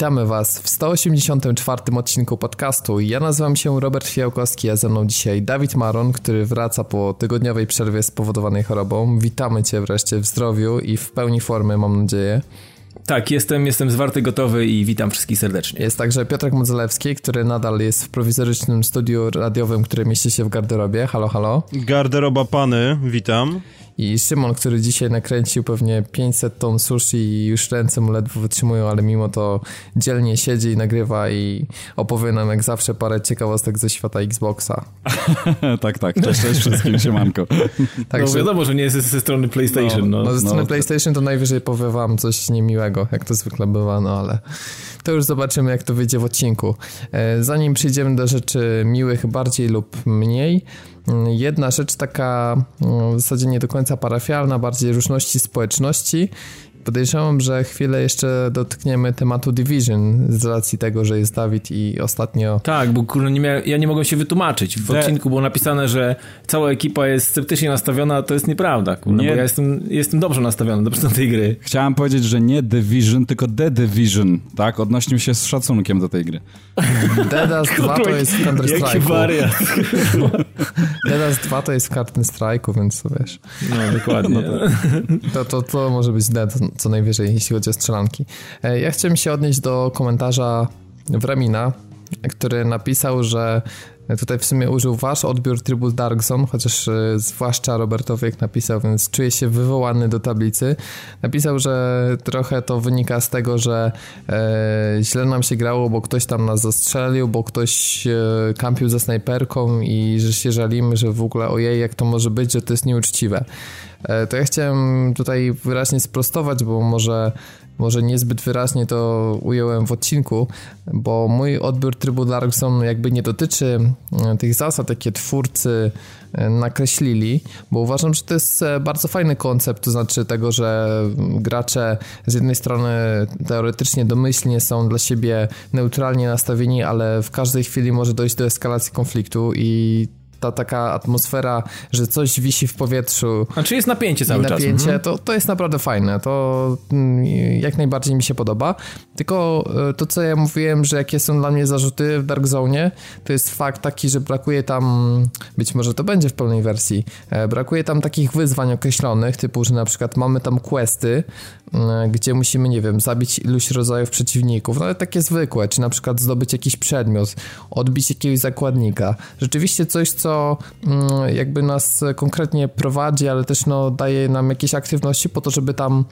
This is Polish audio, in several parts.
Witamy Was w 184 odcinku podcastu. Ja nazywam się Robert Fiałkowski, a ze mną dzisiaj Dawid Maron, który wraca po tygodniowej przerwie spowodowanej chorobą. Witamy Cię wreszcie w zdrowiu i w pełni formy, mam nadzieję. Tak, jestem, jestem zwarty, gotowy i witam wszystkich serdecznie. Jest także Piotrek Modzelewski, który nadal jest w prowizorycznym studiu radiowym, które mieści się w garderobie. Halo, halo. Garderoba Pany, witam. I Szymon, który dzisiaj nakręcił pewnie 500 ton sushi i już ręce mu ledwo wytrzymują, ale mimo to dzielnie siedzi i nagrywa i opowie nam jak zawsze parę ciekawostek ze świata Xboxa. tak, tak. Cześć, cześć wszystkim, siemanko. Także, no wiadomo, że nie jest ze strony PlayStation. No, no. no ze strony no, PlayStation to najwyżej powie wam coś niemiłego, jak to zwykle bywa, no ale to już zobaczymy, jak to wyjdzie w odcinku. E, zanim przejdziemy do rzeczy miłych bardziej lub mniej, Jedna rzecz taka mm, w zasadzie nie do końca parafialna, bardziej różności społeczności Podejrzewam, że chwilę jeszcze dotkniemy tematu Division z racji tego, że jest Dawid i ostatnio... Tak, bo kurde, nie ja nie mogłem się wytłumaczyć. W odcinku było napisane, że cała ekipa jest sceptycznie nastawiona, a to jest nieprawda, kurde, nie. bo ja jestem, jestem dobrze nastawiony do tej gry. Chciałem powiedzieć, że nie Division, tylko The Division, tak? Odnosił się z szacunkiem do tej gry. Dedas 2 to jest w Counter-Strike'u. Dedas 2 to jest w Counter-Strike'u, więc to wiesz. No, dokładnie. No to, to, to może być Dead co najwyżej, jeśli chodzi o strzelanki. E, ja chciałem się odnieść do komentarza Wramina, który napisał, że tutaj w sumie użył wasz odbiór trybu Dark Zone, chociaż e, zwłaszcza Robertowi jak napisał, więc czuje się wywołany do tablicy. Napisał, że trochę to wynika z tego, że e, źle nam się grało, bo ktoś tam nas zastrzelił, bo ktoś e, kampił za snajperką i że się żalimy, że w ogóle ojej, jak to może być, że to jest nieuczciwe. E, to ja chciałem tutaj wyraźnie sprostować, bo może, może niezbyt wyraźnie to ująłem w odcinku, bo mój odbiór trybu Dark Zone jakby nie dotyczy e, tych zasad, jakie twórcy e, nakreślili, bo uważam, że to jest bardzo fajny koncept, to znaczy tego, że gracze z jednej strony teoretycznie domyślnie są dla siebie neutralnie nastawieni, ale w każdej chwili może dojść do eskalacji konfliktu i ta taka atmosfera, że coś wisi w powietrzu. A czy jest napięcie cały napięcie, czas? Napięcie, to, to jest naprawdę fajne. To mm, jak najbardziej mi się podoba. Tylko e, to, co ja mówiłem, że jakie są dla mnie zarzuty w Dark Zone, to jest fakt taki, że brakuje tam, być może to będzie w pełnej wersji, e, brakuje tam takich wyzwań określonych, typu, że na przykład mamy tam questy, gdzie musimy, nie wiem, zabić iluś rodzajów przeciwników, no ale takie zwykłe, czy na przykład zdobyć jakiś przedmiot, odbić jakiegoś zakładnika. Rzeczywiście coś, co co mm, jakby nas konkretnie prowadzi, ale też no, daje nam jakieś aktywności po to, żeby tam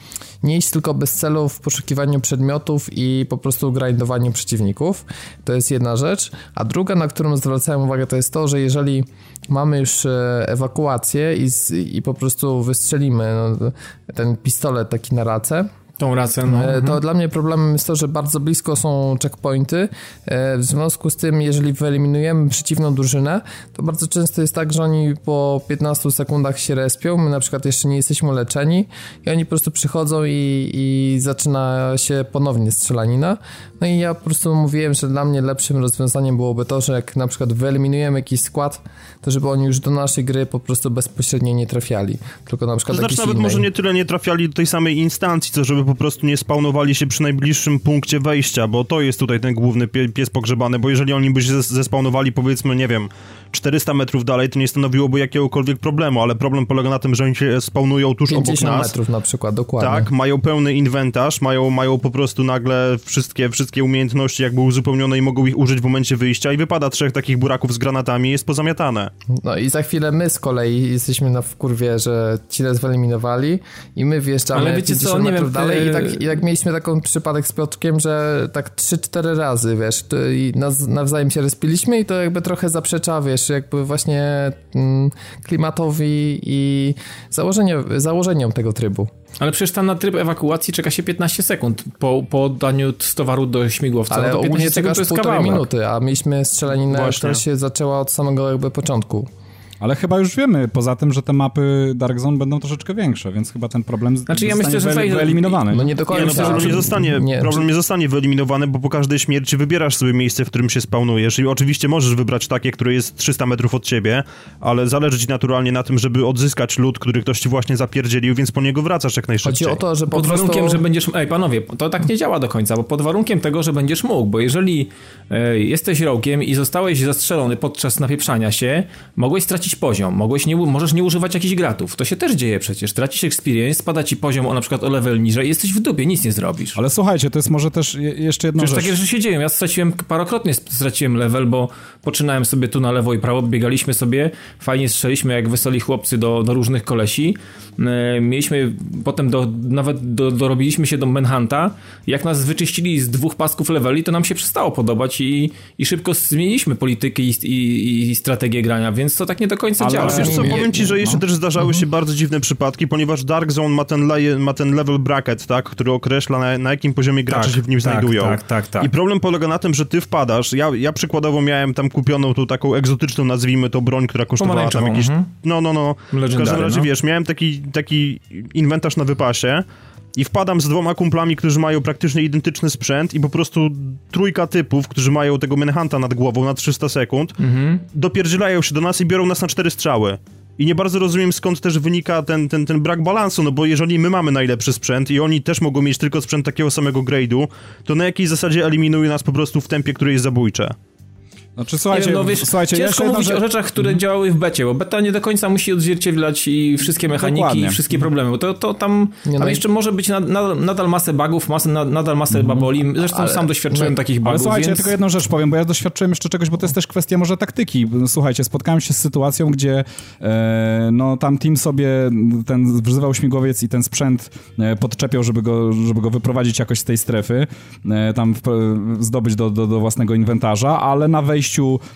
nie iść tylko bez celu w poszukiwaniu przedmiotów i po prostu grindowaniu przeciwników. To jest jedna rzecz. A druga, na którą zwracałem uwagę, to jest to, że jeżeli mamy już e, ewakuację i, i po prostu wystrzelimy no, ten pistolet taki na racę, Tą rację, no. E, to mhm. dla mnie problemem jest to, że bardzo blisko są checkpointy. E, w związku z tym, jeżeli wyeliminujemy przeciwną drużynę, to bardzo często jest tak, że oni po 15 sekundach się respią, my na przykład jeszcze nie jesteśmy leczeni i oni po prostu przychodzą i, i zaczyna się ponownie strzelanina. No i ja po prostu mówiłem, że dla mnie lepszym rozwiązaniem byłoby to, że jak na przykład wyeliminujemy jakiś skład, to żeby oni już do naszej gry po prostu bezpośrednio nie trafiali, tylko na przykład to znaczy nawet innej. może nie tyle nie trafiali do tej samej instancji, co żeby po prostu nie spawnowali się przy najbliższym punkcie wejścia, bo to jest tutaj ten główny pies pogrzebany, bo jeżeli oni by się zespawnowali powiedzmy, nie wiem, 400 metrów dalej, to nie stanowiłoby jakiegokolwiek problemu, ale problem polega na tym, że oni się spawnują tuż obok nas. 50 metrów na przykład, dokładnie. Tak, mają pełny inwentarz, mają, mają po prostu nagle wszystkie, wszystkie umiejętności jakby uzupełnione i mogą ich użyć w momencie wyjścia i wypada trzech takich buraków z granatami i jest pozamiatane. No i za chwilę my z kolei jesteśmy na wkurwie, że ci nas wyeliminowali i my wjeżdżamy ale wiecie 50 co, metrów wiem, dalej i tak, i tak mieliśmy taką przypadek z Piotrkiem, że tak 3-4 razy, wiesz, i nawzajem się respiliśmy i to jakby trochę zaprzecza, wiesz, wiesz, jakby właśnie mm, klimatowi i założeniom tego trybu. Ale przecież tam na tryb ewakuacji czeka się 15 sekund po, po oddaniu z towaru do śmigłowca. Ale no ogólnie czekasz półtorej minuty, a mieliśmy strzelaninę, która się zaczęła od samego jakby początku. Ale chyba już wiemy, poza tym, że te mapy Dark Zone będą troszeczkę większe, więc chyba ten problem znaczy, ja myślę, że wyeliminowany. No nie do końca. Nie, no problem, nie zostanie, nie. problem nie zostanie wyeliminowany, bo po każdej śmierci wybierasz sobie miejsce, w którym się spawnujesz i oczywiście możesz wybrać takie, które jest 300 metrów od ciebie, ale zależy ci naturalnie na tym, żeby odzyskać lód, który ktoś ci właśnie zapierdzielił, więc po niego wracasz jak najszybciej. Chodzi o to, że pod prostu... warunkiem, że będziesz... Ej, panowie, to tak nie działa do końca, bo pod warunkiem tego, że będziesz mógł, bo jeżeli e, jesteś rokiem i zostałeś zastrzelony podczas napieprzania się, mogłeś stracić poziom, mogłeś nie, możesz nie używać jakichś gratów. To się też dzieje przecież. Tracisz experience, spada ci poziom o na przykład o level niżej, jesteś w dupie, nic nie zrobisz. Ale słuchajcie, to jest może też jeszcze jedno Przecież rzecz. takie rzeczy się dzieją. Ja straciłem, parokrotnie straciłem level, bo poczynałem sobie tu na lewo i prawo, biegaliśmy sobie, fajnie strzeliśmy jak weseli chłopcy do, do różnych kolesi. E, mieliśmy potem do, nawet do, dorobiliśmy się do Manhunta. Jak nas wyczyścili z dwóch pasków leveli, to nam się przestało podobać i, i szybko zmieniliśmy politykę i, i, i strategię grania, więc to tak nie do końca Ale działa. Wiesz co, powiem ci, że jeszcze no. też zdarzały się mhm. bardzo dziwne przypadki, ponieważ Dark Zone ma ten, le, ma ten level bracket, tak, który określa na, na jakim poziomie gracze tak, się w nim tak, znajdują. Tak, tak, tak. I problem polega na tym, że ty wpadasz, ja, ja przykładowo miałem tam kupioną tą taką egzotyczną, nazwijmy to, broń, która kosztowała tam jakieś... Mhm. No, no, no. w każdym razie, no. wiesz, miałem taki, taki inwentarz na wypasie i wpadam z dwoma kumplami, którzy mają praktycznie identyczny sprzęt i po prostu trójka typów, którzy mają tego Manhunta nad głową na 300 sekund, mhm. dopierdzielają się do nas i biorą nas na cztery strzały. I nie bardzo rozumiem skąd też wynika ten, ten, ten brak balansu, no bo jeżeli my mamy najlepszy sprzęt i oni też mogą mieć tylko sprzęt takiego samego grade'u, to na jakiej zasadzie eliminuje nas po prostu w tempie, które jest zabójcze? Znaczy, słuchajcie, wiem, no wiesz, słuchajcie, ciężko mówić że... o rzeczach, które mhm. działały w becie, bo beta nie do końca musi odzwierciedlać i wszystkie mechaniki Dokładnie. i wszystkie problemy, bo to, to tam, nie, tam no jeszcze i... może być nad, nad, nadal masę bugów, masę, nad, nadal masę mhm. baboli. Zresztą ale, sam doświadczyłem takich bugów. Ale słuchajcie, więc... ja tylko jedną rzecz powiem, bo ja doświadczyłem jeszcze czegoś, bo to jest też kwestia może taktyki. Słuchajcie, spotkałem się z sytuacją, gdzie e, no tam team sobie ten wzywał śmigłowiec i ten sprzęt e, podczepiał, żeby go, żeby go wyprowadzić jakoś z tej strefy, e, tam w, zdobyć do, do, do własnego inwentarza, ale na wejściu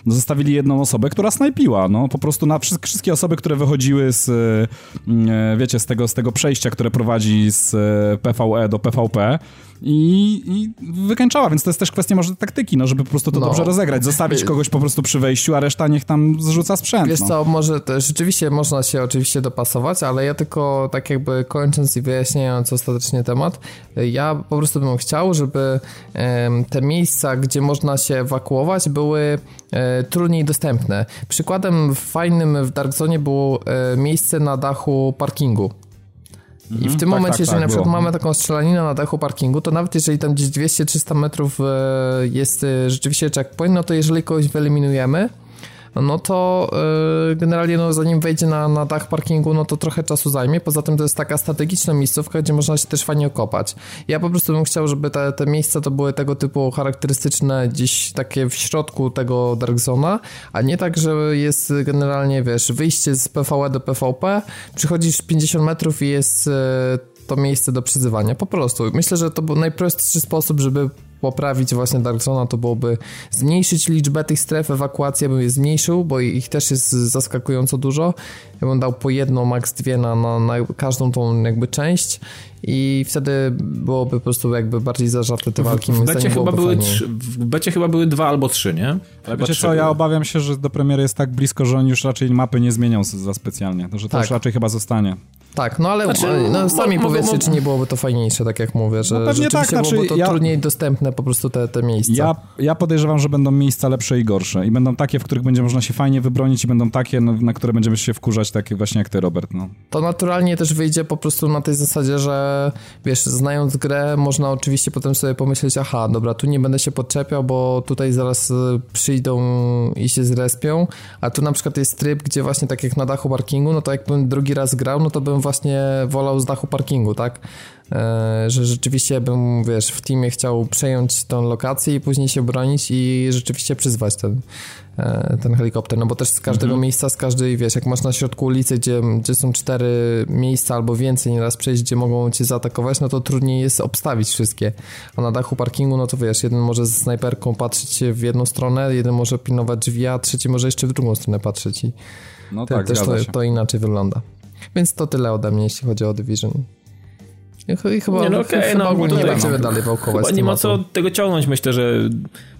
zostawili jedną osobę, która snajpiła, no. Po prostu na wszystkie osoby, które wychodziły z, e, wiecie, z tego, z tego przejścia, które prowadzi z e, PvE do PvP, i, i wykańczała, więc to jest też kwestia może taktyki, no, żeby po prostu to no. dobrze rozegrać, zostawić y- kogoś po prostu przy wejściu, a reszta niech tam zrzuca sprzęt. Wiesz no. co, może rzeczywiście można się oczywiście dopasować, ale ja tylko tak jakby kończąc i wyjaśniając ostatecznie temat, ja po prostu bym chciał, żeby te miejsca, gdzie można się ewakuować, były e, trudniej dostępne. Przykładem fajnym w Dark Zone było e, miejsce na dachu parkingu. I w mhm. tym tak, momencie, tak, jeżeli tak, na przykład było. mamy taką strzelaninę na dachu parkingu, to nawet jeżeli tam gdzieś 200-300 metrów e, jest e, rzeczywiście checkpoint, no to jeżeli kogoś wyeliminujemy, no to yy, generalnie no, zanim wejdzie na, na dach parkingu, no to trochę czasu zajmie. Poza tym to jest taka strategiczna miejscówka, gdzie można się też fajnie okopać. Ja po prostu bym chciał, żeby te, te miejsca to były tego typu charakterystyczne, gdzieś takie w środku tego Dark Zona, a nie tak, że jest generalnie, wiesz, wyjście z PvE do PvP, przychodzisz 50 metrów i jest yy, to miejsce do przyzywania. Po prostu. Myślę, że to był najprostszy sposób, żeby poprawić właśnie Dark Zone, to byłoby zmniejszyć liczbę tych stref, ewakuację bym je zmniejszył, bo ich też jest zaskakująco dużo. Ja bym dał po jedną, maks dwie na, na, na każdą tą jakby część i wtedy byłoby po prostu jakby bardziej zażarte te walki. W, w, becie, chyba były trzy, w becie chyba były dwa albo trzy, nie? Ale wiecie co, ja obawiam się, że do premiery jest tak blisko, że oni już raczej mapy nie zmienią za specjalnie, że to tak. już raczej chyba zostanie. Tak, no ale znaczy, no, sami powiedzcie, czy nie byłoby to fajniejsze, tak jak mówię, że no pewnie tak, znaczy, byłoby to ja, trudniej dostępne po prostu te, te miejsca. Ja, ja podejrzewam, że będą miejsca lepsze i gorsze i będą takie, w których będzie można się fajnie wybronić i będą takie, na, na które będziemy się wkurzać, takie właśnie jak ty, Robert. No. To naturalnie też wyjdzie po prostu na tej zasadzie, że wiesz, znając grę, można oczywiście potem sobie pomyśleć, aha, dobra, tu nie będę się podczepiał, bo tutaj zaraz e, przyjdą i się zrespią, a tu na przykład jest tryb, gdzie właśnie tak jak na dachu parkingu, no to jakbym drugi raz grał, no to bym właśnie wolał z dachu parkingu, tak? E, że rzeczywiście bym, wiesz, w teamie chciał przejąć tą lokację i później się bronić i rzeczywiście przyzwać ten, e, ten helikopter, no bo też z każdego mhm. miejsca, z każdej, wiesz, jak masz na środku ulicy, gdzie, gdzie są cztery miejsca albo więcej nieraz przejść, gdzie mogą cię zaatakować, no to trudniej jest obstawić wszystkie, a na dachu parkingu, no to wiesz, jeden może z snajperką patrzeć w jedną stronę, jeden może pilnować drzwi, a trzeci może jeszcze w drugą stronę patrzeć i no tak, też to, to inaczej wygląda. Więc to tyle ode mnie, jeśli chodzi o Division. I chyba, nie, no okay, chyba no, ogólnie nie będziemy dalej wałkować Nie ma co tego ciągnąć. Myślę, że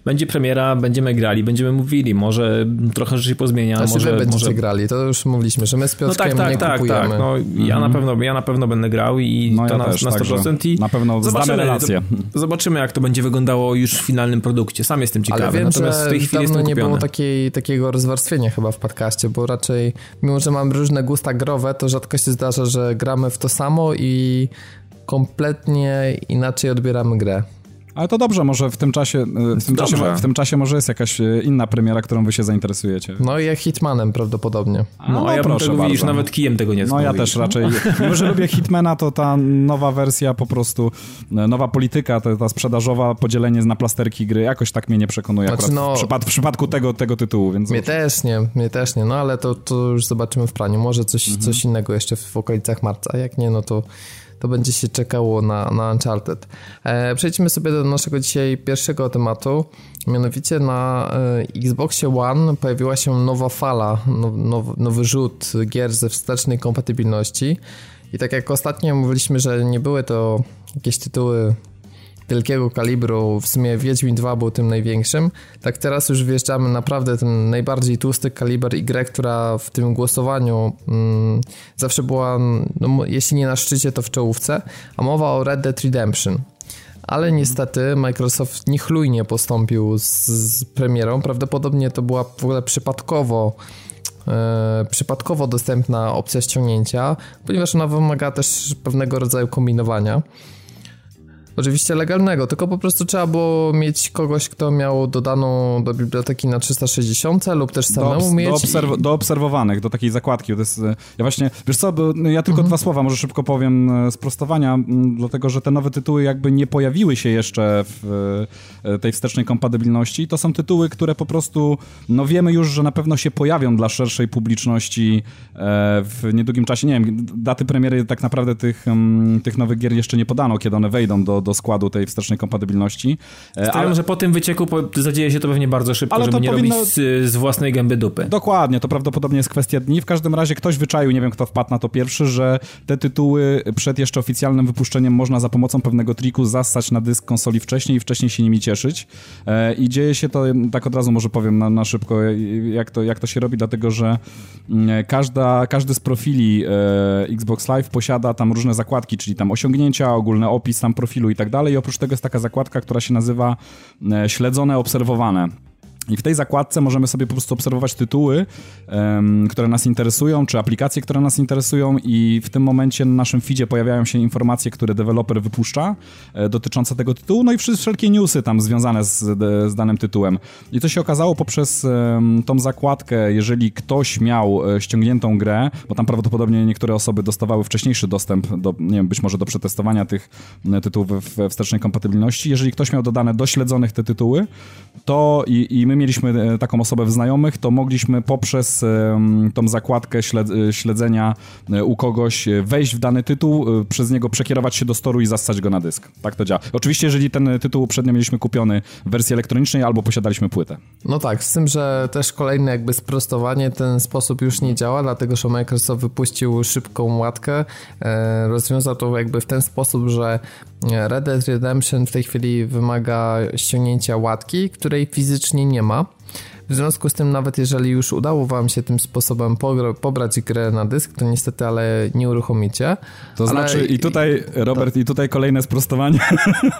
będzie premiera, będziemy grali, będziemy mówili, może trochę rzeczy pozmienia, Znaczy może... wy będziecie może... grali, to już mówiliśmy, że my z No Piotrkiem tak, tak, nie tak, kupujemy. tak. No, ja, na pewno, ja na pewno będę grał i No to ja na, też, na 100%. także I na pewno zobaczymy, relację. Zobaczymy, jak to będzie wyglądało już w finalnym produkcie. Sam jestem ciekawy. Ale wiem, Natomiast że w tej chwili dawno nie było takiej, takiego rozwarstwienia chyba w podcaście, bo raczej, mimo że mam różne gusta growe, to rzadko się zdarza, że gramy w to samo i kompletnie inaczej odbieramy grę. Ale to dobrze, może w tym czasie, e, w tym Dobrze. czasie, w tym czasie może jest jakaś e, inna premiera, którą wy się zainteresujecie. No i jak Hitmanem prawdopodobnie. No, a ja proszę tego, widzisz, nawet kijem tego nie No ja też raczej, mimo że lubię Hitmana, to ta nowa wersja po prostu, e, nowa polityka, ta, ta sprzedażowa, podzielenie na plasterki gry, jakoś tak mnie nie przekonuje Znaczy, akurat no- w, przypad, w przypadku tego, tego tytułu, więc... Mnie też nie, mnie też nie, no ale to, to już zobaczymy w praniu. Może coś, Mhm. coś innego jeszcze w okolicach marca, a jak nie, no to, to będzie się czekało na, na Uncharted. E, przejdźmy sobie do naszego dzisiaj pierwszego tematu, mianowicie na e, Xboxie One pojawiła się nowa fala, now, now, nowy rzut gier ze wstecznej kompatybilności i tak jak ostatnio mówiliśmy, że nie były to jakieś tytuły wielkiego kalibru, w sumie Wiedźmin 2 był tym największym, tak teraz już wjeżdżamy naprawdę ten najbardziej tłusty kaliber grę, która w tym głosowaniu mm, zawsze była, no, jeśli nie na szczycie, to w czołówce, a mowa o Red Dead Redemption. Ale niestety Microsoft niechlujnie postąpił z, z premierą, prawdopodobnie to była w ogóle przypadkowo e, przypadkowo dostępna opcja ściągnięcia, ponieważ ona wymaga też pewnego rodzaju kombinowania. Oczywiście legalnego, tylko po prostu trzeba było mieć kogoś, kto miał dodaną do biblioteki na 360 lub też do, samemu obs- mieć. do, obserw- i- do obserwowanych, do takiej zakładki. To jest, e, ja właśnie, wiesz co, ja tylko Mhm. dwa słowa może szybko powiem e, sprostowania, m, dlatego że te nowe tytuły jakby nie pojawiły się jeszcze w e, tej wstecznej kompatybilności. To są tytuły, które po prostu, no wiemy już, że na pewno się pojawią dla szerszej publiczności e, w niedługim czasie. Nie wiem, daty premiery tak naprawdę tych, tych nowych gier jeszcze nie podano, kiedy one wejdą do, do składu tej wstecznej kompatybilności. E, Stawiam, że po tym wycieku zadzieje się to pewnie bardzo szybko, Ale żeby to nie powinno- robić z, z własnej gęby dupy. Dokładnie, to prawdopodobnie jest kwestia dni. W każdym razie ktoś wyczaił, nie wiem kto wpadł na to pierwszy, że te tytuły przed jeszcze oficjalnym wypuszczeniem można za pomocą pewnego triku zassać na dysk konsoli wcześniej i wcześniej się nimi cieszyć. E, I dzieje się to, tak od razu może powiem na, na szybko, jak to, jak to się robi, dlatego że mm, każda, każdy z profili e, Xbox Live posiada tam różne zakładki, czyli tam osiągnięcia, ogólny opis tam profilu i tak dalej. I oprócz tego jest taka zakładka, która się nazywa e, śledzone, obserwowane. I w tej zakładce możemy sobie po prostu obserwować tytuły, em, które nas interesują, czy aplikacje, które nas interesują i w tym momencie na naszym feedzie pojawiają się informacje, które deweloper wypuszcza e, dotyczące tego tytułu, no i wszelkie newsy tam związane z, z danym tytułem. I to się okazało poprzez em, tą zakładkę, jeżeli ktoś miał e, ściągniętą grę, bo tam prawdopodobnie niektóre osoby dostawały wcześniejszy dostęp do, nie wiem, być może do przetestowania tych e, tytułów we wstecznej kompatybilności. Jeżeli ktoś miał dodane do śledzonych te tytuły, to i, i my mieliśmy e, taką osobę w znajomych, to mogliśmy poprzez tą zakładkę e, śledzenia e, u kogoś wejść w dany tytuł, przez niego przekierować się do storu i zassać go na dysk. Tak to działa. Oczywiście, jeżeli ten tytuł uprzednio mieliśmy kupiony w wersji elektronicznej albo posiadaliśmy płytę. No tak, z tym, że też kolejne jakby sprostowanie, ten sposób już nie działa, dlatego że Microsoft wypuścił szybką łatkę, rozwiązał to jakby w ten sposób, że Red Dead Redemption w tej chwili wymaga ściągnięcia łatki, której fizycznie nie ma. W związku z tym, nawet jeżeli już udało wam się tym sposobem pobrać grę na dysk, to niestety, ale nie uruchomicie. To Ale- znaczy, i tutaj, Robert, i tutaj kolejne sprostowanie,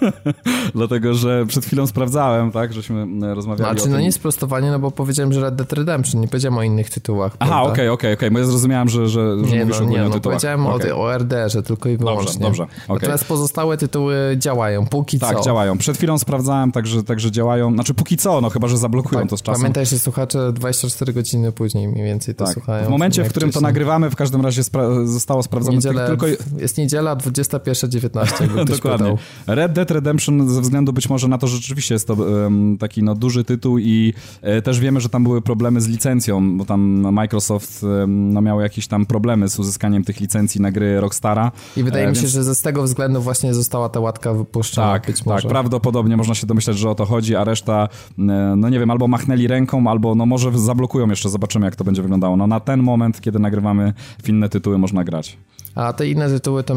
dlatego że przed chwilą sprawdzałem, tak, żeśmy rozmawiali Znaczy, o tym. no nie sprostowanie, no bo powiedziałem, że Red Dead Redemption, nie powiedziałem o innych tytułach. Aha, okej, okej, okej, bo ja zrozumiałem, że, że, że Nie, mówisz no, nie, o no tytułach. powiedziałem Okej. o, o RDR-ze tylko i wyłącznie. dobrze, okej. Natomiast pozostałe tytuły działają, póki Tak, co. działają. Przed chwilą sprawdzałem, także, także działają. Znaczy póki co, no chyba, że zablokują Tak, to z czasem. Pamiętaj, że słuchacze 24 godziny później mniej więcej to tak. słuchają. W momencie, w którym to wcześniej. nagrywamy, w każdym razie spra- zostało sprawdzone Niedzielę, tylko... Jest niedziela 21.19, jakby ktoś Dokładnie. pytał. Red Dead Redemption ze względu być może na to, że rzeczywiście jest to em, taki no, duży tytuł i e, też wiemy, że tam były problemy z licencją, bo tam Microsoft em, no, miał jakieś tam problemy z uzyskaniem tych licencji na gry Rockstara. I wydaje E, mi się, więc- że ze z tego względu właśnie została ta łatka wypuszczona Tak, być tak, prawdopodobnie można się domyśleć, że o to chodzi, a reszta, e, no nie wiem, albo machnęli ręką, albo no może zablokują jeszcze, zobaczymy jak to będzie wyglądało. No na ten moment, kiedy nagrywamy w inne tytuły można grać. A te inne tytuły to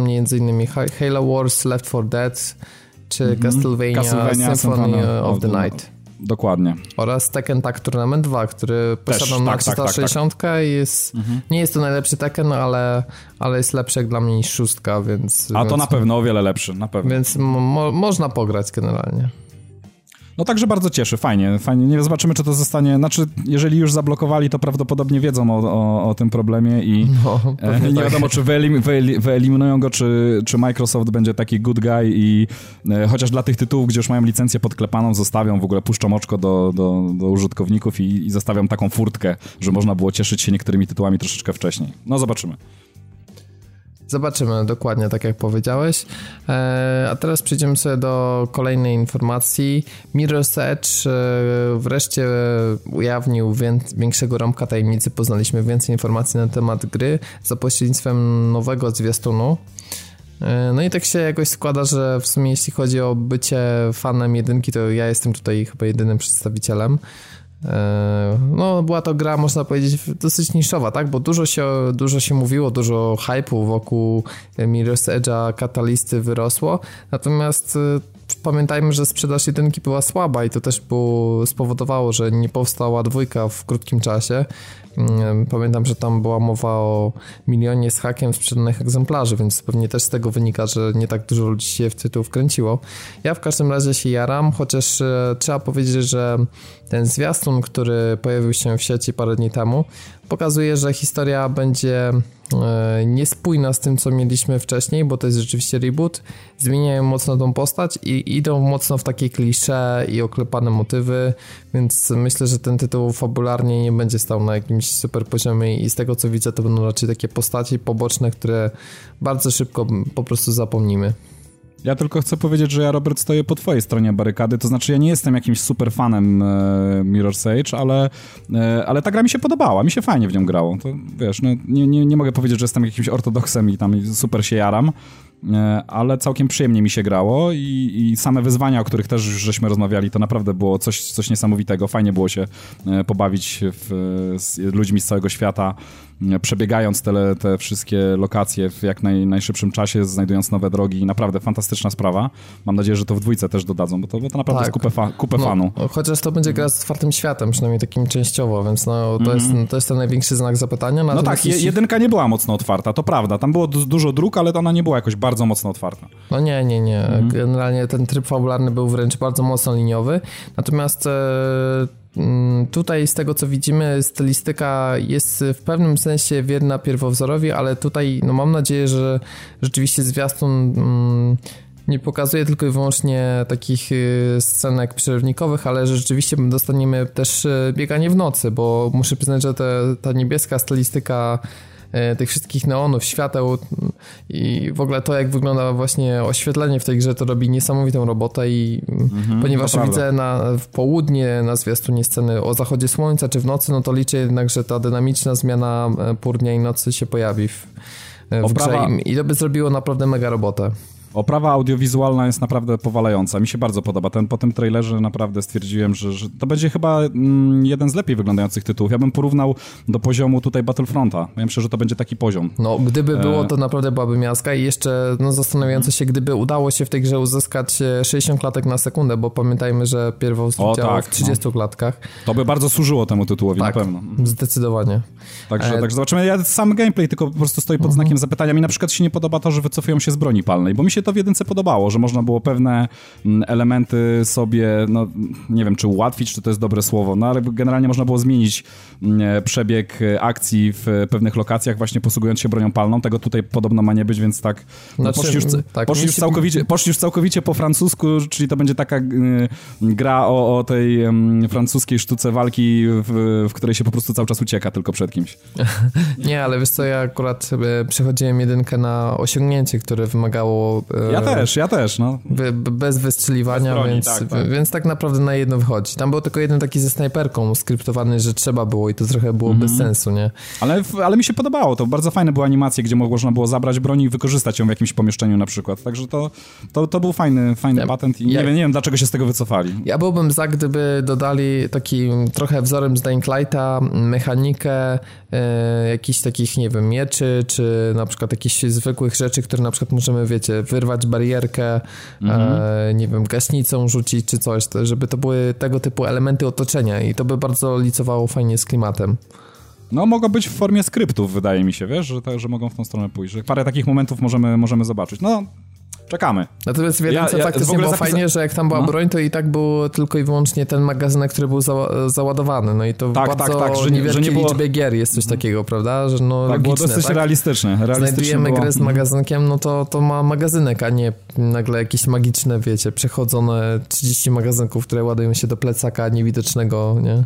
Ha- Halo Wars, Left 4 Dead czy Castlevania, Mhm. Castlevania Symphony Symphony of the Night. Dokładnie. Oraz Tekken Tag Tournament 2, który posiadam na tak, tak, tak, 360 i jest, nie jest to najlepszy Tekken, ale, ale jest lepszy jak dla mnie niż szóstka, więc... A więc, to na pewno o wiele lepszy, na pewno. Więc mo można pograć generalnie. No także bardzo cieszy, fajnie, fajnie. Nie zobaczymy, czy to zostanie, znaczy, jeżeli już zablokowali, to prawdopodobnie wiedzą o, o, o tym problemie i No, e, nie tak. wiadomo, czy wyelim, wyeli- wyeliminują go, czy, czy Microsoft będzie taki good guy i e, chociaż dla tych tytułów, gdzie już mają licencję podklepaną, zostawią, w ogóle puszczą oczko do, do, do użytkowników i, i zostawią taką furtkę, że można było cieszyć się niektórymi tytułami troszeczkę wcześniej. No zobaczymy. Zobaczymy dokładnie, tak jak powiedziałeś. E, a teraz przejdziemy sobie do kolejnej informacji. Mirror's Edge e, wreszcie ujawnił wię- większego rąbka tajemnicy. Poznaliśmy więcej informacji na temat gry za pośrednictwem nowego zwiastunu. E, No i tak się jakoś składa, że w sumie jeśli chodzi o bycie fanem jedynki, to ja jestem tutaj chyba jedynym przedstawicielem. E, No, była to gra, można powiedzieć, dosyć niszowa, tak? Bo dużo się, dużo się mówiło, dużo hype'u wokół Mirror's Edge'a, katalisty wyrosło. Natomiast e, pamiętajmy, że sprzedaż jedynki była słaba i to też było, spowodowało, że nie powstała dwójka w krótkim czasie. Mm, Pamiętam, że tam była mowa o milionie z hakiem sprzedanych egzemplarzy, więc pewnie też z tego wynika, że nie tak dużo ludzi się w tytuł wkręciło. Ja w każdym razie się jaram, chociaż e, trzeba powiedzieć, że ten zwiastun, który pojawił się w sieci parę dni temu, pokazuje, że historia będzie e, niespójna z tym, co mieliśmy wcześniej, bo to jest rzeczywiście reboot. Zmieniają mocno tą postać i idą mocno w takie klisze i oklepane motywy, więc myślę, że ten tytuł fabularnie nie będzie stał na jakimś super poziomie i z tego co widzę, to będą raczej takie postaci poboczne, które bardzo szybko po prostu zapomnimy. Ja tylko chcę powiedzieć, że ja, Robert, stoję po twojej stronie barykady, to znaczy ja nie jestem jakimś super fanem e, Mirror's Edge, ale, e, ale ta gra mi się podobała, mi się fajnie w nią grało. To wiesz, no, nie, nie, nie mogę powiedzieć, że jestem jakimś ortodoksem i tam super się jaram, e, ale całkiem przyjemnie mi się grało i, i same wyzwania, o których też żeśmy rozmawiali, to naprawdę było coś, coś niesamowitego. Fajnie było się e, pobawić w, z ludźmi z całego świata, e, przebiegając te, te wszystkie lokacje w jak naj, najszybszym czasie, znajdując nowe drogi. Naprawdę fantastyczna sprawa. Mam nadzieję, że to w dwójce też dodadzą, bo to, bo to naprawdę Tak. jest kupę, fa, kupę fanu. No, chociaż to będzie gra z otwartym światem, przynajmniej takim częściowo, więc no, to, jest, to jest ten największy znak zapytania. No Natomiast tak, je, jeśli- jedynka nie była mocno otwarta, to prawda. Tam było du- dużo dróg, ale ona nie była jakoś bardzo mocno otwarta. No nie, nie, nie. Mhm. Generalnie ten tryb fabularny był wręcz bardzo mocno liniowy. Natomiast e, mm, tutaj z tego co widzimy, stylistyka jest w pewnym sensie wierna pierwowzorowi, ale tutaj no mam nadzieję, że rzeczywiście zwiastun mm, nie pokazuje tylko i wyłącznie takich y, scenek przerywnikowych, ale że rzeczywiście dostaniemy też y, bieganie w nocy, bo muszę przyznać, że te, ta niebieska stylistyka tych wszystkich neonów, świateł. I w ogóle to, jak wygląda właśnie oświetlenie w tej grze, to robi niesamowitą robotę i mm, ponieważ widzę na, w południe na zwiastunie sceny o zachodzie słońca czy w nocy, no to liczę jednak, że ta dynamiczna zmiana e, pór dnia i nocy się pojawi w, e, w grze. I, i to by zrobiło naprawdę mega robotę. Oprawa audiowizualna jest naprawdę powalająca. Mi się bardzo podoba. Ten, po tym trailerze naprawdę stwierdziłem, że, że to będzie chyba mm, jeden z lepiej wyglądających tytułów. Ja bym porównał do poziomu tutaj Battlefronta. Ja myślę, że to będzie taki poziom. No, gdyby było, E. to naprawdę byłaby miazga i jeszcze no, zastanawiające się, gdyby udało się w tej grze uzyskać e, 60 klatek na sekundę, bo pamiętajmy, że pierwowzór O, działał tak, w 30 klatkach. To by bardzo służyło temu tytułowi, Tak, na pewno. zdecydowanie. Także, E, także zobaczymy. Ja sam gameplay tylko po prostu stoi pod znakiem zapytania. Mi na przykład się nie podoba to, że wycofują się z broni palnej, bo mi się to w jedynce podobało, że można było pewne mm, elementy sobie, no nie wiem, czy ułatwić, czy to jest dobre słowo, no ale generalnie można było zmienić mm, przebieg e, akcji w e, pewnych lokacjach właśnie posługując się bronią palną. Tego tutaj podobno ma nie być, więc tak, no, Znaczy, poszli, już, tak, poszli, już się- całkowicie, poszli już całkowicie po francusku, czyli to będzie taka y, gra o, o tej francuskiej sztuce walki, w, w której się po prostu cały czas ucieka tylko przed kimś. Nie, ale wiesz co, ja akurat e, przechodziłem jedynkę na osiągnięcie, które wymagało... e, Ja też, ja też, no. Be, be- bez wystrzeliwania, Bez broni, więc, tak, tak. więc tak naprawdę na jedno wychodzi. Tam był tylko jeden taki ze snajperką skryptowany, że trzeba było i to trochę było Mhm. bez sensu, nie? Ale, ale mi się podobało, to bardzo fajne były animacje, gdzie można było zabrać broń i wykorzystać ją w jakimś pomieszczeniu na przykład, także to, to, to był fajny, fajny Ja- patent i ja- nie, wiem, nie wiem dlaczego się z tego wycofali. Ja byłbym za, gdyby dodali taki trochę wzorem z Dying Lighta mechanikę e, jakichś takich, nie wiem, mieczy, czy na przykład jakichś zwykłych rzeczy, które na przykład możemy, wiecie, wy, wyrwać barierkę, e, nie wiem, gaśnicą rzucić czy coś, żeby to były tego typu elementy otoczenia i to by bardzo licowało fajnie z klimatem. No, mogą być w formie skryptów, wydaje mi się, wiesz, że, tak, że mogą w tą stronę pójść. Że parę takich momentów możemy, możemy zobaczyć. No, czekamy. Natomiast w jedynce Ja- ja faktycznie było zapisa- fajnie, że jak tam była No. broń, to i tak był tylko i wyłącznie ten magazynek, który był za, załadowany. No i to Tak, w bardzo tak, tak, że nie- że nie było- liczbie gier jest coś takiego, prawda? Że no Tak, było logiczne, dosyć tak? realistyczne. realistyczne Znajdujemy było. grę z magazynkiem, no to, to ma magazynek, a nie nagle jakieś magiczne, wiecie, przechodzone 30 magazynków, które ładują się do plecaka niewidocznego, nie?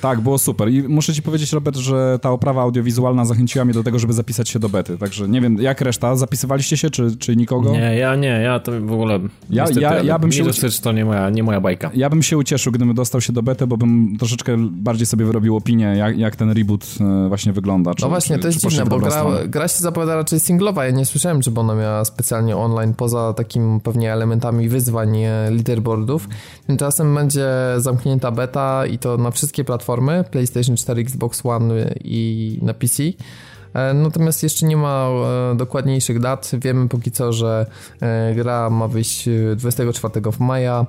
Tak, było super. I muszę ci powiedzieć, Robert, że ta oprawa audiowizualna zachęciła mnie do tego, żeby zapisać się do bety. Także nie wiem, jak reszta? Zapisywaliście się, czy, czy nikogo? Nie, ja nie, ja to w ogóle. Ja- niestety, ja- ja bym się Edge to nie moja, nie moja bajka. Ja bym się ucieszył, gdybym dostał się do bety, bo bym troszeczkę bardziej sobie wyrobił opinię, jak, jak ten reboot e, właśnie wygląda. Czy, No właśnie, czy, to jest dziwne, bo gra, gra się zapowiada raczej singlowa. Ja nie słyszałem, żeby ona miała specjalnie online, poza takim pewnie elementami wyzwań e, leaderboardów. Tymczasem będzie zamknięta beta i to na wszystkie platformy, PlayStation 4, Xbox One i na PC. E, Natomiast jeszcze nie ma e, dokładniejszych dat. Wiemy póki co, że e, gra ma wyjść e, 24 maja.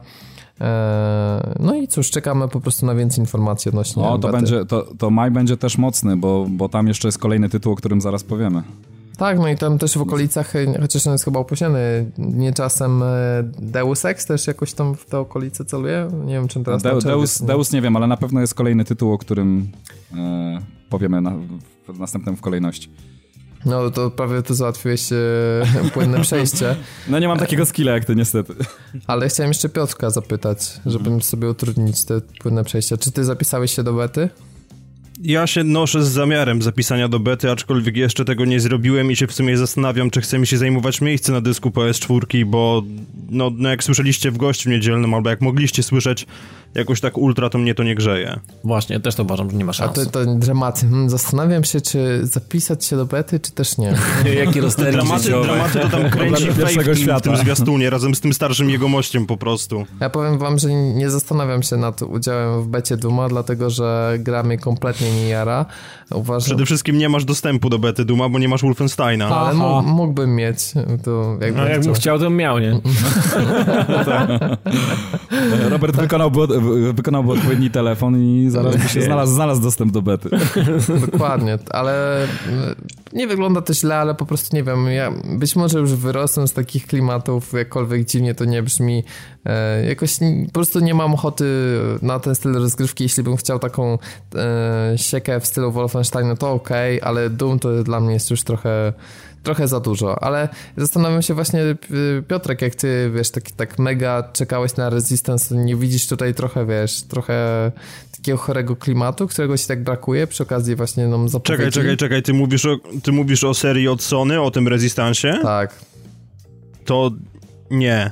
No i cóż, czekamy po prostu na więcej informacji odnośnie O, to bety. będzie, to, to maj będzie też mocny, bo, bo tam jeszcze jest kolejny tytuł, o którym zaraz powiemy. Tak, no i tam też w okolicach, e, chociaż on jest chyba opóźniony, nie czasem e, Deus Ex też jakoś tam w te okolice celuje? Nie wiem, czym teraz De, czerwiec, Deus, nie? Deus nie wiem, ale na pewno jest kolejny tytuł, o którym e, powiemy na, w następnym w kolejności. No to prawie tu załatwiłeś e, płynne przejście, No nie mam takiego skilla jak ty, niestety. ale chciałem jeszcze Piotrka zapytać, żebym sobie utrudnić te płynne przejścia. Czy ty zapisałeś się do bety? Ja się noszę z zamiarem zapisania do bety, aczkolwiek jeszcze tego nie zrobiłem i się w sumie zastanawiam, czy chce mi się zajmować miejsce na dysku PS4, bo no, no jak słyszeliście w gościu niedzielnym, albo jak mogliście słyszeć, jakoś tak ultra to mnie to nie grzeje. Właśnie, też to uważam, że nie ma A szans. to, to dramaty. Hmm, zastanawiam się, czy zapisać się do bety, czy też nie. Jakie rozterki Dramaty, życiowe. dramaty to tam kręci pierwszego w tym, w świata. tym zwiastunie, razem z tym starszym jegomościem po prostu. Ja powiem wam, że nie zastanawiam się nad udziałem w becie Duma, dlatego że gra mnie kompletnie nie jara. Uważam, Przede wszystkim nie masz dostępu do bety Duma, bo nie masz Wolfensteina. ale Aha. mógł- mógłbym mieć. To jakbym No jakbym chciał. chciał, to bym miał, nie? Robert wykonałby, od- wykonałby odpowiedni telefon i zaraz by się znalazł, znalazł dostęp do bety. Dokładnie, ale e, nie wygląda to źle, ale po prostu nie wiem, ja być może już wyrosłem z takich klimatów, jakkolwiek dziwnie to nie brzmi, e, jakoś po prostu nie mam ochoty na ten styl rozgrywki, jeśli bym chciał taką e, siekę w stylu Wolfensteina, to okej, ale Doom to dla mnie jest już trochę trochę za dużo, ale zastanawiam się właśnie, P- Piotrek, jak ty, wiesz, tak, tak mega czekałeś na Resistance, nie widzisz tutaj trochę, wiesz, trochę takiego chorego klimatu, którego ci tak brakuje przy okazji właśnie nam zapowiedzi? Czekaj, czekaj, czekaj, ty mówisz, o, ty mówisz o serii od Sony, o tym Resistancie? Tak. To nie.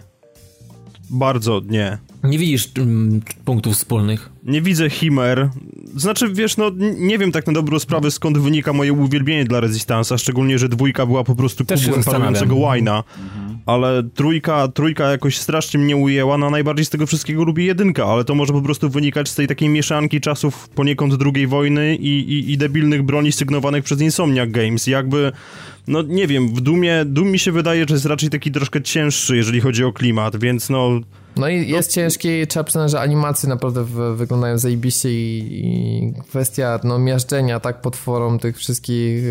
Bardzo nie. Nie widzisz mm, punktów wspólnych. Nie widzę chimer. Znaczy, wiesz, no nie wiem tak na dobrą sprawę skąd wynika moje uwielbienie dla Resistance'a, szczególnie, że dwójka była po prostu kubłem parującego łajna. Ale trójka, trójka jakoś strasznie mnie ujęła, no najbardziej z tego wszystkiego lubię jedynka, ale to może po prostu wynikać z tej takiej mieszanki czasów poniekąd II wojny i, i, i debilnych broni sygnowanych przez Insomniac Games. Jakby, no nie wiem, w Dumie, Doom mi się wydaje, że jest raczej taki troszkę cięższy, jeżeli chodzi o klimat, więc no... No i jest ciężki, trzeba przyznać, że animacje naprawdę wyglądają zajebiście i, i kwestia no, miażdżenia tak potworą tych wszystkich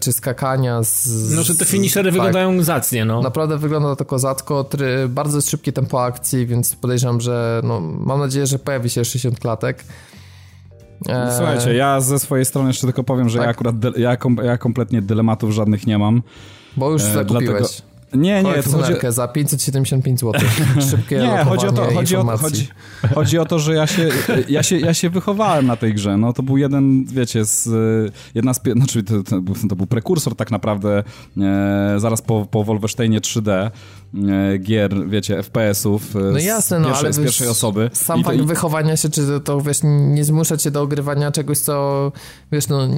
czy skakania z... No, że te finishery tak. wyglądają zacnie, no. Naprawdę wygląda to kozacko, try, bardzo szybkie tempo akcji, więc podejrzewam, że no, mam nadzieję, że pojawi się 60 klatek. E, Słuchajcie, ja ze swojej strony jeszcze tylko powiem, że Tak. ja akurat ja, kom- ja kompletnie dylematów żadnych nie mam. Bo już e, zakupiłeś. dlatego- Nie, nie, to chodzi, za 575 zł. Szybkie nie, chodzi o to, chodzi o, chodzi, chodzi o to, że ja się, ja, się, ja się wychowałem na tej grze. No, to był jeden, wiecie, z, y, jedna z, znaczy to, to, był, to był prekursor tak naprawdę e, zaraz po, po Wolfensteinie 3D. E, gier, wiecie, FPS-ów e, no jasne, no, pierwszej, ale z pierwszej osoby. Sam I fakt i- wychowania się, czy to, wiesz, nie zmusza cię do ogrywania czegoś, co wiesz, no,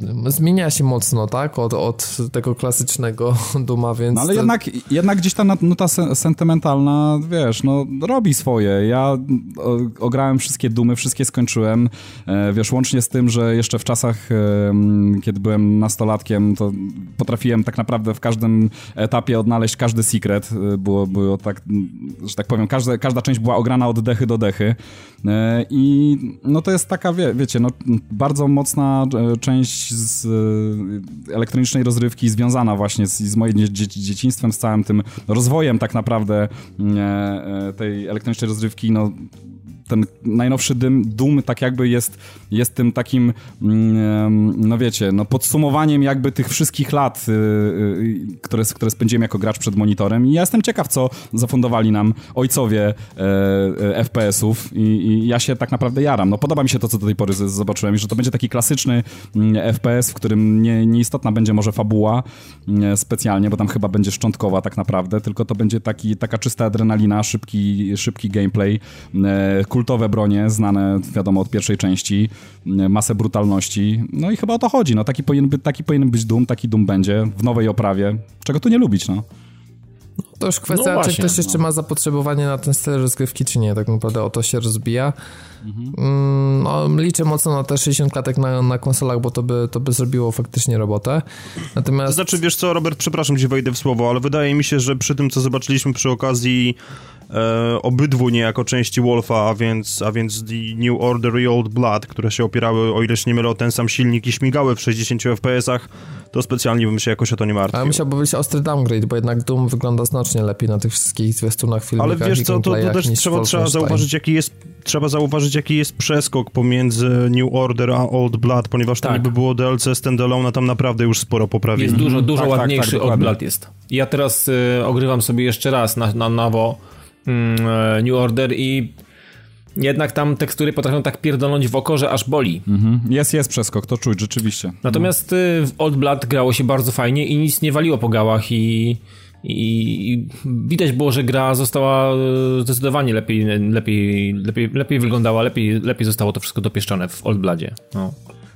no zmienia się mocno, tak? Od, od tego klasycznego Duma, więc... No ale to- jednak, jednak gdzieś ta nuta sen- sentymentalna, wiesz, no robi swoje. Ja ograłem wszystkie dumy, wszystkie skończyłem. E, wiesz, łącznie z tym, że jeszcze w czasach, kiedy byłem nastolatkiem, to potrafiłem tak naprawdę w każdym etapie odnaleźć każdy secret. E, Było, było tak, że tak powiem, każda, każda część była ograna od dechy do dechy. E, I no to jest taka, wie, wiecie, no, bardzo mocna e, część z e, elektronicznej rozrywki związana właśnie z, z moim dzie, dzie, dzieciństwem, z całym tym rozwojem tak naprawdę e, tej elektronicznej rozrywki, no ten najnowszy dym, Doom tak jakby jest, jest tym takim, mm, no wiecie, no podsumowaniem jakby tych wszystkich lat, y, y, które, które spędziłem jako gracz przed monitorem i ja jestem ciekaw, co zafundowali nam ojcowie e, e, FPS-ów i, i ja się tak naprawdę jaram. No podoba mi się to, co do tej pory zobaczyłem że to będzie taki klasyczny mm, FPS, w którym nie, nieistotna będzie może fabuła mm, specjalnie, bo tam chyba będzie szczątkowa tak naprawdę, tylko to będzie taki, taka czysta adrenalina, szybki, szybki gameplay, e, kultowe bronie, znane wiadomo od pierwszej części, masę brutalności, no i chyba o to chodzi, no taki powinien, być, taki powinien być Doom, taki Doom będzie, w nowej oprawie, czego tu nie lubić, no. To już kwestia, No czy ktoś jeszcze ma zapotrzebowanie na ten styl rozgrywki, czy nie. Tak naprawdę o to się rozbija. Mm, no, liczę mocno na te 60 klatek na, na konsolach, bo to by, to by zrobiło faktycznie robotę. To Natomiast... znaczy, wiesz co, Robert, przepraszam, że wejdę w słowo, ale wydaje mi się, że przy tym, co zobaczyliśmy przy okazji e, obydwu niejako części Wolfa, a więc, a więc The New Order i Old Blood, które się opierały, o ile się nie mylę, o ten sam silnik i śmigały w 60 FPS-ach, to specjalnie bym się jakoś o to nie martwił. Ale musiałby być ostry downgrade, bo jednak Doom wygląda znacznie lepiej na tych wszystkich zwiastunach, filmikach Ale wiesz co, to, to też trzeba, trzeba zauważyć, jaki jest trzeba zauważyć, jaki jest przeskok pomiędzy New Order a Old Blood, ponieważ to Tak. niby było DLC standalone, a tam naprawdę już sporo poprawili. Jest dużo, dużo Tak, tak, ładniejszy tak, od dokładnie. Blood jest. Ja teraz y, ogrywam sobie jeszcze raz na, na nowo New Order i jednak tam tekstury potrafią tak pierdolnąć w oko, że aż boli. Mhm. Jest, jest przeskok, to czuć rzeczywiście. Natomiast y, w Old Blood grało się bardzo fajnie i nic nie waliło po gałach i, i, i widać było, że gra została y, zdecydowanie lepiej, lepiej, lepiej, lepiej wyglądała, lepiej, lepiej zostało to wszystko dopieszczone w Old Bloody. No.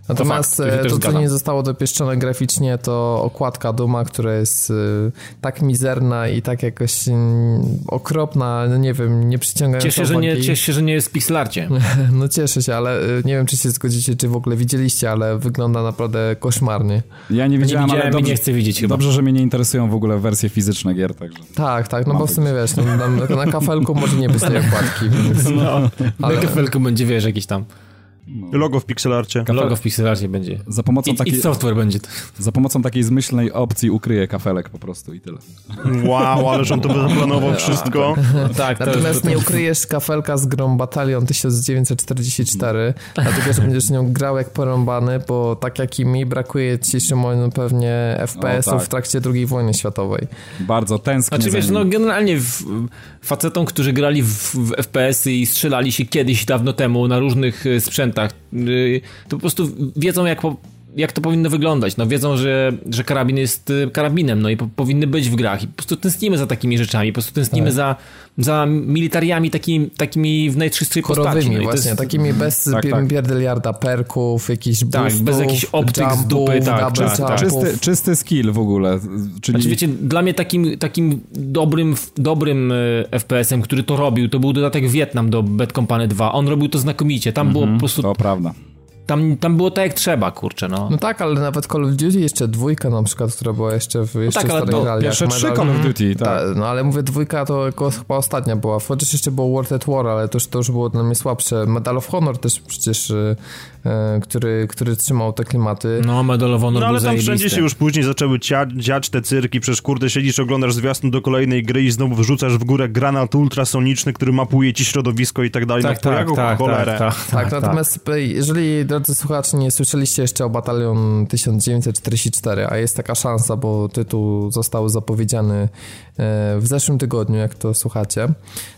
Natomiast To fakt, to e, też to, co nie zostało dopieszczone graficznie, to okładka Duma, która jest e, tak mizerna i tak jakoś mm, okropna, no nie wiem, nie przyciągająca Cieszę, że nie, cieszę się, że nie jest w pixelarcie. No cieszę się, ale e, nie wiem, czy się zgodzicie, czy w ogóle widzieliście, ale wygląda naprawdę koszmarnie. Ja nie Nie widziałem, ale widziałem dobrze, nie chcę widzieć chyba. dobrze, że mnie nie interesują w ogóle wersje fizyczne gier, także... Tak, tak, no bo w sumie wiesz, no, na, na kafelku może nie być tej okładki, więc... No, Ale- na kafelku będzie, wiesz, jakiś tam Logo w pixelarcie. logo w pixelarcie będzie. Za pomocą, I, takiej, i software będzie. za pomocą takiej zmyślnej opcji ukryję kafelek po prostu i tyle. Wow, ależ on to zaplanował wszystko. Tak, to jest, Natomiast to, nie ukryjesz kafelka z grą Batalion 1944, dlatego że będziesz nią grał jak porąbany, bo tak jak i mi brakuje ci Szymon pewnie FPS-ów tak. w trakcie II wojny światowej. Bardzo tęsknię Znaczy wiesz, no generalnie w, facetom, którzy grali w, w FPS-y i strzelali się kiedyś dawno temu na różnych y, sprzętach, y, to po prostu wiedzą jak, po, jak to powinno wyglądać. No wiedzą, że, że karabin jest y, karabinem, no i po, powinny być w grach i po prostu tęsknimy za takimi rzeczami, po prostu tęsknimy Tak. za, za militariami takimi, takimi w najczystszej postaci. No właśnie, jest, takimi bez Tak, tak. pierdeliarda perków, jakichś Tak, boostów, bez jakichś optyk z dupy, jumpów, tak, tak, tak. jumpów. Czysty, czysty skill w ogóle, czyli... Znaczy wiecie, dla mnie takim, takim dobrym, dobrym e, FPS-em, który to robił, to był dodatek Wietnam do Bad Company 2. On robił to znakomicie. Tam było po prostu, To prawda. Tam, tam było tak jak trzeba, kurczę, no. No tak, ale nawet Call of Duty jeszcze dwójka na przykład, która była jeszcze w jeszcze tak, ale to realiach. Pierwsze trzy Call of Duty, tak. Ta, no ale mówię, dwójka to jako chyba ostatnia była. Chociaż jeszcze było World at War, ale to już, to już było dla mnie słabsze. Medal of Honor też przecież, y, który, który trzymał te klimaty. No, Medal of Honor No ale tam zajebisty. wszędzie się już później zaczęły cia- dziać te cyrki, przecież kurde siedzisz, oglądasz zwiastun do kolejnej gry i znowu wrzucasz w górę granat ultrasoniczny, który mapuje ci środowisko i tak dalej. Tak, no, tak, tak, cholerę. tak, tak, Tak, tak, natomiast y, jeżeli, drodzy słuchacze, nie słyszeliście jeszcze o Batalion 1944, a jest taka szansa, bo tytuł został zapowiedziany e, w zeszłym tygodniu, jak to słuchacie,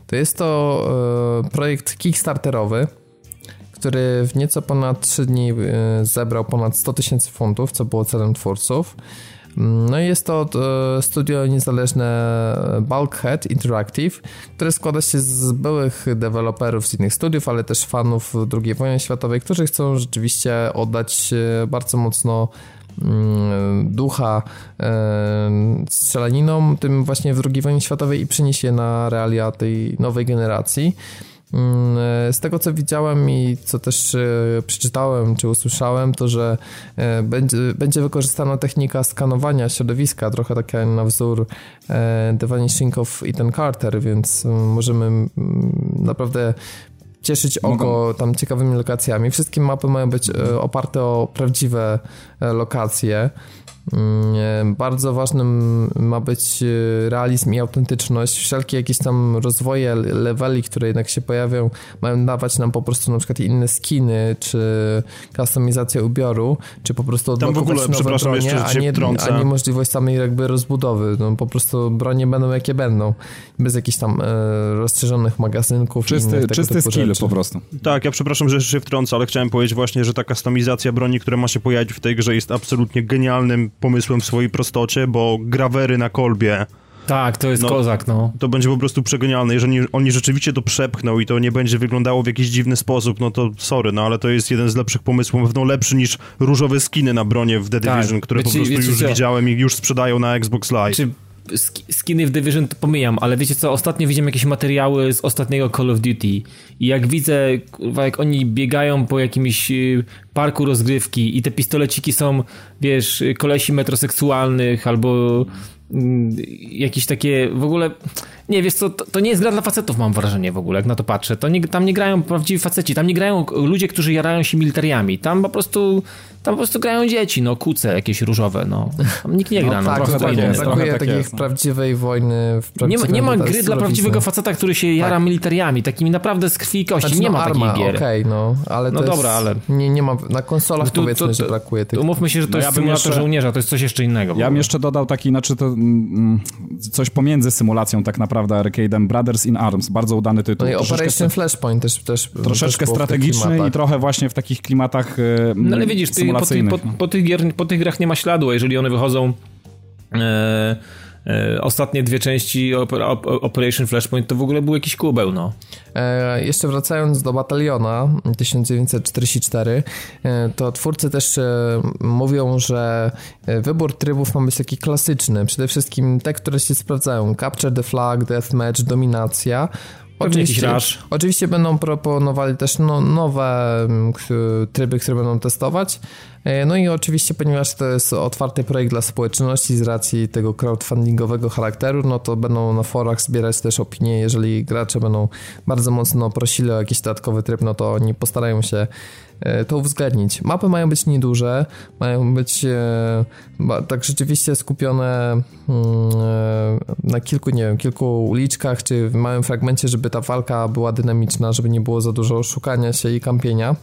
to jest to e, projekt kickstarterowy, który w nieco ponad 3 dni e, zebrał ponad 100 tysięcy funtów, co było celem twórców. No i jest to e, studio niezależne Bulkhead Interactive, które składa się z byłych deweloperów z innych studiów, ale też fanów II wojny światowej, którzy chcą rzeczywiście oddać bardzo mocno mm, ducha strzelaninom, tym właśnie w II wojnie światowej i przynieść je na realia tej nowej generacji. Mm, e, z tego co widziałem i co też e, przeczytałem czy usłyszałem, to że e, będzie, będzie wykorzystana technika skanowania środowiska, trochę taka na wzór The Vanishing of Ethan Carter, więc możemy naprawdę cieszyć oko tam ciekawymi lokacjami. Wszystkie mapy mają być oparte o prawdziwe lokacje. Mm, bardzo ważnym ma być e, realizm i autentyczność. Wszelkie jakieś tam rozwoje leveli, które jednak się pojawią, mają dawać nam po prostu na przykład inne skiny, czy kustomizację ubioru, czy po prostu odblokować nowe przepraszam, bronie, a nie, a nie możliwość samej jakby rozbudowy. No, po prostu bronie będą jakie będą. Bez jakichś tam e, rozszerzonych magazynków. Czysty, czysty skill rzeczy. po prostu. Tak, ja przepraszam, że się wtrącę, ale chciałem powiedzieć właśnie, że ta kustomizacja broni, która ma się pojawić w tej grze jest absolutnie genialnym pomysłem w swojej prostocie, bo grawery na kolbie tak, to jest no, kozak, no. To będzie po prostu przegonialne. Jeżeli oni rzeczywiście to przepchną i to nie będzie wyglądało w jakiś dziwny sposób, no to sorry, no ale to jest jeden z lepszych pomysłów, pewno lepszy niż różowe skiny na bronie w The tak, Division, które wiecie, po prostu wiecie, już co? widziałem i już sprzedają na Xbox Live. Czy skiny w Division to pomijam, ale wiecie co, ostatnio widziałem jakieś materiały z ostatniego Call of Duty i jak widzę, jak oni biegają po jakimś y, parku rozgrywki i te pistoleciki są, wiesz, kolesi metroseksualnych albo mm, jakieś takie w ogóle nie, wiesz co, to, to, nie jest gra dla facetów, mam wrażenie w ogóle, jak na to patrzę. To nie, tam nie grają prawdziwi faceci, tam nie grają ludzie, którzy jarają się militariami. Tam po prostu tam po prostu grają dzieci, no kuce jakieś różowe, no. Tam nikt nie gra, no. no tak, trochę tak brakuje tak takiej no. prawdziwej wojny. nie, ma, nie ma gry dla prawdziwego faceta, który się jara tak. militariami, takimi naprawdę z krwi i kości. Znaczy, nie no, ma arma, takich gier. okej, okay, no, ale No dobra, ale... Nie, nie ma, na konsolach tu, powiedzmy, to, to, że brakuje tych... Umówmy się, że to no, jest ja symulator jeszcze... żołnierza, to jest coś jeszcze innego. Ja bym jeszcze dodał taki, znaczy to mm, coś pomiędzy symulacją tak naprawdę arcade'em, Brothers in Arms, bardzo udany tytuł. No i Operation Flashpoint też, też Troszeczkę też strategiczny i trochę właśnie w takich klimatach No ale widzisz, ty, po, po, po, tych gier, po tych grach nie ma śladu, a jeżeli one wychodzą e, e, ostatnie dwie części Operation Flashpoint to w ogóle był jakiś kubeł, no. E, jeszcze wracając do Bataliona 1944, e, to twórcy też e, mówią, że e, wybór trybów ma być taki klasyczny. Przede wszystkim te, które się sprawdzają. Capture the flag, deathmatch, dominacja. Oczywiście, oczywiście będą proponowali też no, nowe mm, tryby, które będą testować. E, no i oczywiście, ponieważ to jest otwarty projekt dla społeczności z racji tego crowdfundingowego charakteru, no to będą na forach zbierać też opinie. Jeżeli gracze będą bardzo mocno prosili o jakiś dodatkowy tryb, no to oni postarają się to uwzględnić. Mapy mają być nieduże, mają być e, tak rzeczywiście skupione mm, na kilku, nie wiem, kilku uliczkach, czy w małym fragmencie, żeby ta walka była dynamiczna, żeby nie było za dużo szukania się i kampienia.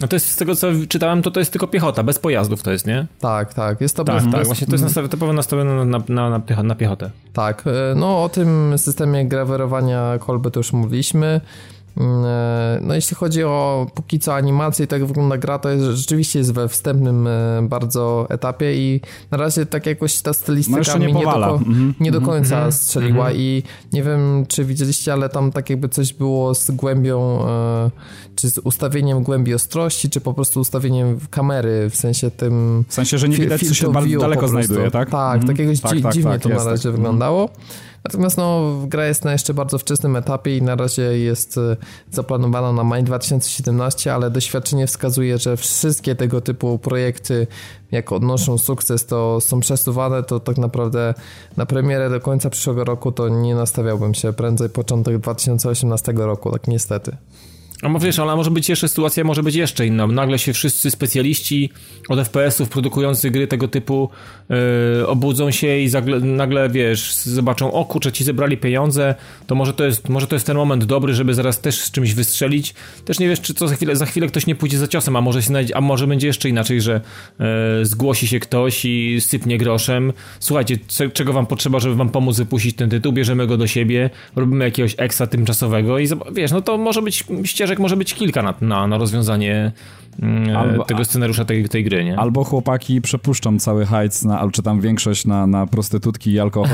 No to jest z tego co czytałem, to to jest tylko piechota, bez pojazdów to jest, nie? Tak, tak, jest to tak, bez, tak, bez... właśnie to jest nastawione, typowo nastawione na, na, na, na piechotę. Tak, e, no o tym systemie grawerowania kolby to już mówiliśmy. Mm, e, no jeśli chodzi o póki co animację, tak wygląda gra, to jest, rzeczywiście jest we wstępnym e, bardzo etapie i na razie tak jakoś ta stylistyka no nie, nie, do, mm-hmm. nie do końca mm-hmm. strzeliła mm-hmm. i nie wiem czy widzieliście, ale tam tak jakby coś było z głębią, e, czy z ustawieniem głębi ostrości, czy po prostu ustawieniem kamery, w sensie tym... W sensie, że nie widać co się bardzo daleko znajduje, tak? Tak, tak jakoś tak, dzi- tak, dziwnie tak, to na razie tak. wyglądało. Natomiast no, gra jest na jeszcze bardzo wczesnym etapie i na razie jest e, zaplanowana na maj 2017, ale doświadczenie wskazuje, że wszystkie tego typu projekty, jak odnoszą sukces, to są przesuwane, to tak naprawdę na premierę do końca przyszłego roku to nie nastawiałbym się, prędzej początek 2018 roku, tak niestety. No wiesz, ale może być jeszcze sytuacja, może być jeszcze inna. Nagle się wszyscy specjaliści od FPS-ów produkujący gry tego typu yy, obudzą się i zagle, nagle, wiesz, zobaczą, o kurczę, ci zebrali pieniądze, to może to, jest, może to jest ten moment dobry, żeby zaraz też z czymś wystrzelić. Też nie wiesz, czy co za chwilę, za chwilę ktoś nie pójdzie za ciosem, a może, się znajdzie, a może będzie jeszcze inaczej, że yy, zgłosi się ktoś i sypnie groszem. Słuchajcie, czego wam potrzeba, żeby wam pomóc wypuścić ten tytuł, bierzemy go do siebie, robimy jakiegoś eksa tymczasowego i wiesz, no to może być ścieżka ścieżek może być kilka na, na, na rozwiązanie mm, Albo- tego scenariusza tej, tej gry, nie? Albo chłopaki przepuszczą cały hajc, na, albo czy tam większość na, na prostytutki i alkohol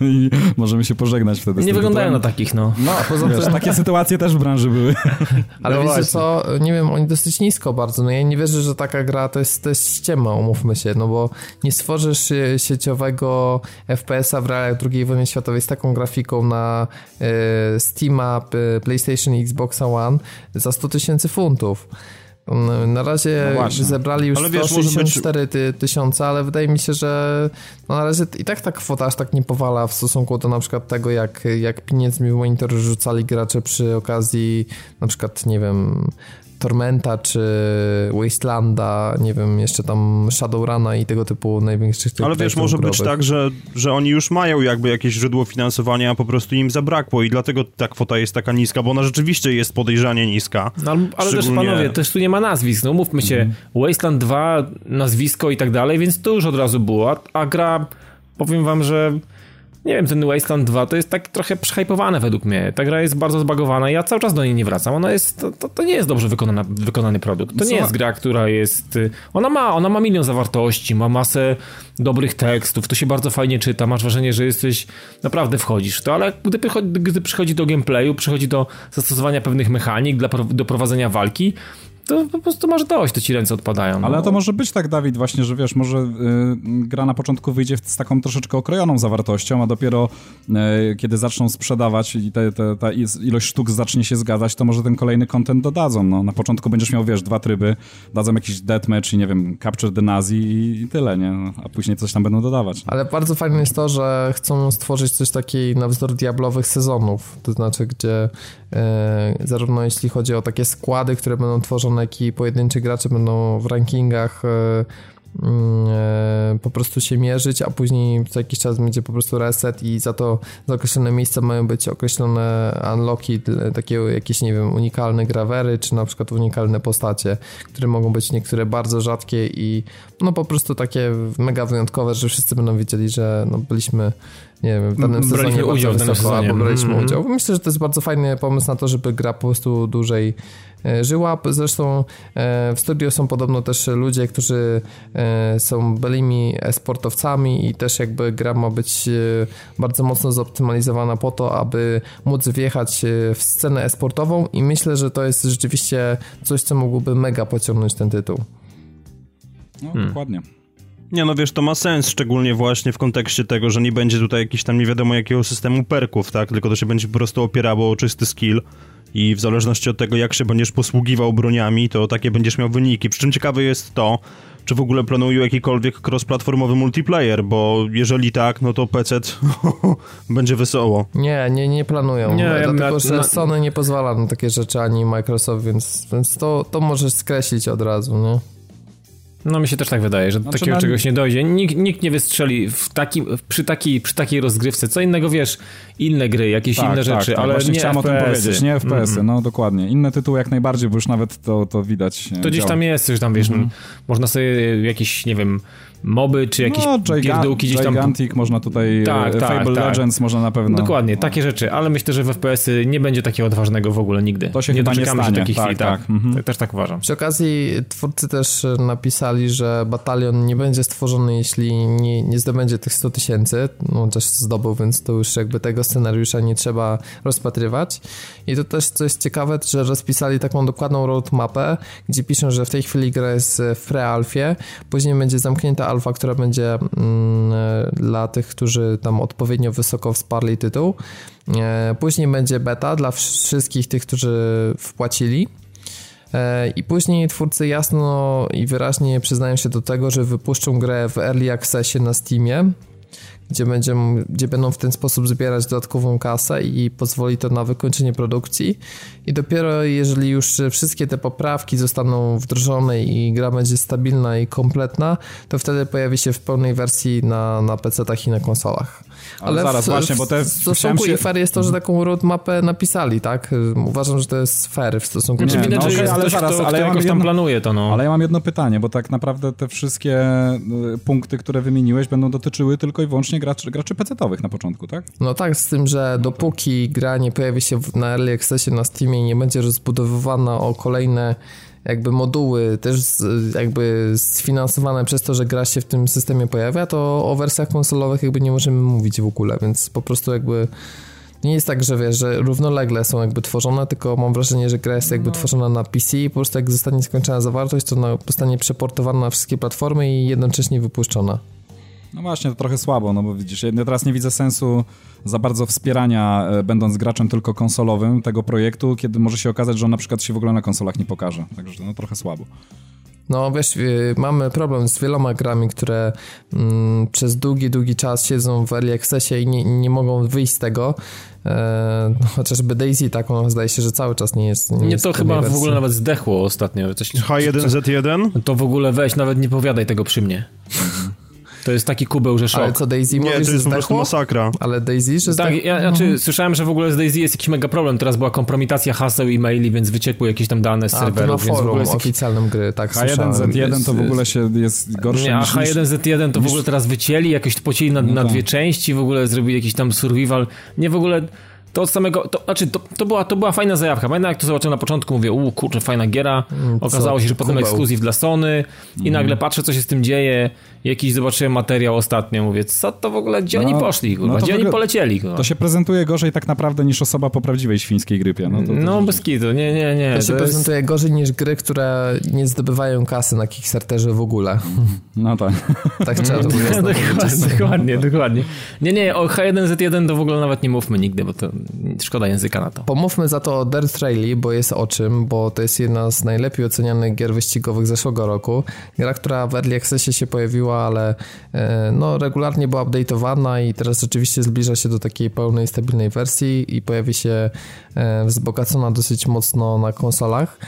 i, i możemy się pożegnać wtedy. Nie wyglądają na takich, no. No, poza tym, takie sytuacje też w branży były. ale No wiecie właśnie. co, nie wiem, oni dosyć nisko bardzo, no ja nie wierzę, że taka gra to jest, to jest ściema, umówmy się, no bo nie stworzysz sieciowego FPS-a w realiach II wojny światowej z taką grafiką na e, Steama, p- PlayStation i Xboxa One za 100 tysięcy funtów. Mm, Na razie No zebrali już Ale wiesz, może być- 164 ty, tysiące, ale wydaje mi się, że no na razie i tak ta kwota aż tak nie powala w stosunku do na przykład tego, jak, jak pieniędzmi w monitor rzucali gracze przy okazji na przykład, nie wiem, Tormenta czy Wastelanda, nie wiem, jeszcze tam Shadowruna i tego typu największych tych Ale wiesz, może być tak, że, że oni już mają jakby jakieś źródło finansowania, a po prostu im zabrakło i dlatego ta kwota jest taka niska, bo ona rzeczywiście jest podejrzanie niska. No, ale, ale też Szczególnie- panowie, też tu nie ma nazwisk, no mówmy się, Wasteland 2, nazwisko i tak dalej, więc to już od razu było, a, a gra, powiem wam, że nie wiem, ten Wasteland 2 to jest tak trochę przehypowane według mnie. Ta gra jest bardzo zbagowana i ja cały czas do niej nie wracam. Ona jest, to, to, nie jest dobrze wykonana, wykonany produkt. To nie jest gra, która jest... y, Ona ma, ona ma milion zawartości, ma masę dobrych tekstów, to się bardzo fajnie czyta, masz wrażenie, że jesteś, naprawdę wchodzisz w to, ale gdy, przychodzi- gdy przychodzi do gameplayu, przychodzi do zastosowania pewnych mechanik, dla, do prowadzenia walki, to po prostu masz dość, to ci ręce odpadają. Ale no. to może być tak, Dawid, właśnie, że wiesz, może y, gra na początku wyjdzie z taką troszeczkę okrojoną zawartością, a dopiero y, kiedy zaczną sprzedawać i te, te, ta ilość sztuk zacznie się zgadzać, to może ten kolejny content dodadzą. No, na początku będziesz miał, wiesz, dwa tryby, dadzą jakiś deathmatch i nie wiem, capture the Nazi i, i tyle, nie? A później coś tam będą dodawać. Ale bardzo fajne jest to, że chcą stworzyć coś takiego na wzór diablowych sezonów. To znaczy, gdzie e, zarówno jeśli chodzi o takie składy, które będą tworzone, jak i pojedynczy gracze będą w rankingach e, mm, e, po prostu się mierzyć, a później co jakiś czas będzie po prostu reset i za to za określone miejsca mają być określone unlocki, takie jakieś, nie wiem, unikalne grawery, czy na przykład unikalne postacie, które mogą być niektóre bardzo rzadkie i no po prostu takie mega wyjątkowe, że wszyscy będą wiedzieli, że no byliśmy nie wiem, w danym Braliśmy sezonie udział w danym wysoko, sezonie. albo braliśmy Mhm. udział. Myślę, że to jest bardzo fajny pomysł na to, żeby gra po prostu dłużej e, żyła. Zresztą e, w studio są podobno też ludzie, którzy e, są byłymi e-sportowcami i też jakby gra ma być bardzo mocno zoptymalizowana po to, aby móc wjechać w scenę e-sportową i myślę, że to jest rzeczywiście coś, co mogłoby mega pociągnąć ten tytuł. No, Hmm. dokładnie. Nie no wiesz, to ma sens, szczególnie właśnie w kontekście tego, że nie będzie tutaj jakiś tam nie wiadomo jakiego systemu perków, tak? Tylko to się będzie po prostu opierało o czysty skill i w zależności od tego, jak się będziesz posługiwał broniami, to takie będziesz miał wyniki. Przy czym ciekawe jest to, czy w ogóle planują jakikolwiek cross-platformowy multiplayer, bo jeżeli tak, no to PC będzie wesoło. Nie, nie, nie planują. Nie, dlatego, ja- że na- Sony nie pozwala na takie rzeczy, ani Microsoft, więc, więc to, to możesz skreślić od razu, nie? No mi się też tak wydaje, że do Znaczy, takiego na- czegoś nie dojdzie. Nikt, nikt nie wystrzeli w takim, przy, takiej, przy takiej rozgrywce. Co innego, wiesz, inne gry, jakieś inne rzeczy, ale Tak, Właśnie nie chciałem o tym powiedzieć, nie FPS-y, no dokładnie. Inne tytuły jak najbardziej, bo już nawet to, to widać. e, To gdzieś działa. tam jest, coś tam, wiesz, można sobie jakieś, nie wiem, moby, czy jakieś no, Giga- pierdółki gdzieś tam... Gigantic, można tutaj, Tak, e, tak, Fable tak. Legends można na pewno... Dokładnie, takie rzeczy, ale myślę, że w FPS-y nie będzie takiego odważnego w ogóle nigdy. To się nie chyba nie doczekamy się stanie. takiej Tak, chwili, tak. tak, mhm. Te- Też tak uważam. Przy okazji twórcy też napisali, że batalion nie będzie stworzony, jeśli nie, nie zdobędzie tych 100 tysięcy. No też zdobył, więc to już jakby tego scenariusza nie trzeba rozpatrywać. I to też co jest ciekawe, że rozpisali taką dokładną roadmapę, gdzie piszą, że w tej chwili gra jest w pre-alfie, później będzie zamknięta alfa, która będzie mm, e, dla tych, którzy tam odpowiednio wysoko wsparli tytuł. E, Później będzie beta dla wsz- wszystkich tych, którzy wpłacili. E, I później twórcy jasno i wyraźnie przyznają się do tego, że wypuszczą grę w Early Accessie na Steamie, gdzie, będzie, gdzie będą w ten sposób zbierać dodatkową kasę i pozwoli to na wykończenie produkcji. I dopiero jeżeli już wszystkie te poprawki zostaną wdrożone i gra będzie stabilna i kompletna, to wtedy pojawi się w pełnej wersji na, na PC-tach i na konsolach. Ale zaraz, w, właśnie, bo te- w stosunku się- i fair jest to, że taką roadmapę napisali, tak? Uważam, że to jest fair w stosunku Znaczy do Nie, widać, no że okej, jest ale ktoś, zaraz, kto, ale kto ja mam jakoś tam jedno- planuje to, no. Ale ja mam jedno pytanie, bo tak naprawdę te wszystkie y, punkty, które wymieniłeś, będą dotyczyły tylko i wyłącznie graczy, graczy PC-owych na początku, tak? No tak, z tym, że dopóki gra nie pojawi się na Early Accessie na Steamie i nie będzie rozbudowywana o kolejne jakby moduły też z, jakby sfinansowane przez to, że gra się w tym systemie pojawia, to o wersjach konsolowych jakby nie możemy mówić w ogóle, więc po prostu jakby nie jest tak, że wiesz, że równolegle są jakby tworzone, tylko mam wrażenie, że gra jest jakby no. tworzona na PC i po prostu jak zostanie skończona zawartość, to ona zostanie przeportowana na wszystkie platformy i jednocześnie wypuszczona. No właśnie, to trochę słabo, no bo widzisz, ja teraz nie widzę sensu za bardzo wspierania, e, będąc graczem tylko konsolowym tego projektu, kiedy może się okazać, że on na przykład się w ogóle na konsolach nie pokaże. Także no trochę słabo. No wiesz, y, mamy problem z wieloma grami, które mm, przez długi, długi czas siedzą w Early Accessie i nie, nie mogą wyjść z tego. E, no, chociażby Daisy taką zdaje się, że cały czas nie jest. Nie, nie jest to chyba w ogóle nawet zdechło ostatnio. Coś, H1Z1? To w ogóle weź, nawet nie powiadaj tego przy mnie. To jest taki kubeł, że szok. Ale co Daisy Nie, to jest po prostu masakra. Ale Daisy, że Tak, ja, znaczy, mhm. słyszałem, że w ogóle z Daisy jest jakiś mega problem. Teraz była kompromitacja haseł i maili, więc wyciekły jakieś tam dane z a, serwerów. Forum więc w ogóle oficjalnym gry, tak H1Z1 to w ogóle się jest gorsze Nie, a H1Z1 to w ogóle teraz wycięli, jakoś pocieli na, no na tak. dwie części, w ogóle zrobili jakiś tam survival. Nie, w ogóle to od samego, to, znaczy to, to, była, to była fajna zajawka. Pamiętam jak to zobaczyłem na początku, mówię, u kurczę, fajna giera. Mm, Okazało się, że potem ekskluzyw dla Sony i mm. nagle patrzę, co się z tym dzieje. Jakiś zobaczyłem materiał ostatnio, mówię, co to w ogóle, gdzie no, oni poszli, kurwa, no gdzie oni polecieli? Kurwa. To się prezentuje gorzej tak naprawdę niż osoba po prawdziwej świńskiej grypie. No, to, to no bez kitu, nie, nie, nie. To się to prezentuje jest... gorzej niż gry, które nie zdobywają kasy na Kickstarterze w ogóle. No tak. Tak trzeba to powiedzieć. dokładnie, dokładnie. Nie, nie, o H1Z1 to w ogóle nawet nie mówmy nigdy, bo to szkoda języka na to. Pomówmy za to o Dirt Rally, bo jest o czym, bo to jest jedna z najlepiej ocenianych gier wyścigowych zeszłego roku. Gra, która w Early Accessie się pojawiła, ale e, no, regularnie była update'owana i teraz rzeczywiście zbliża się do takiej pełnej, stabilnej wersji i pojawi się e, wzbogacona dosyć mocno na konsolach.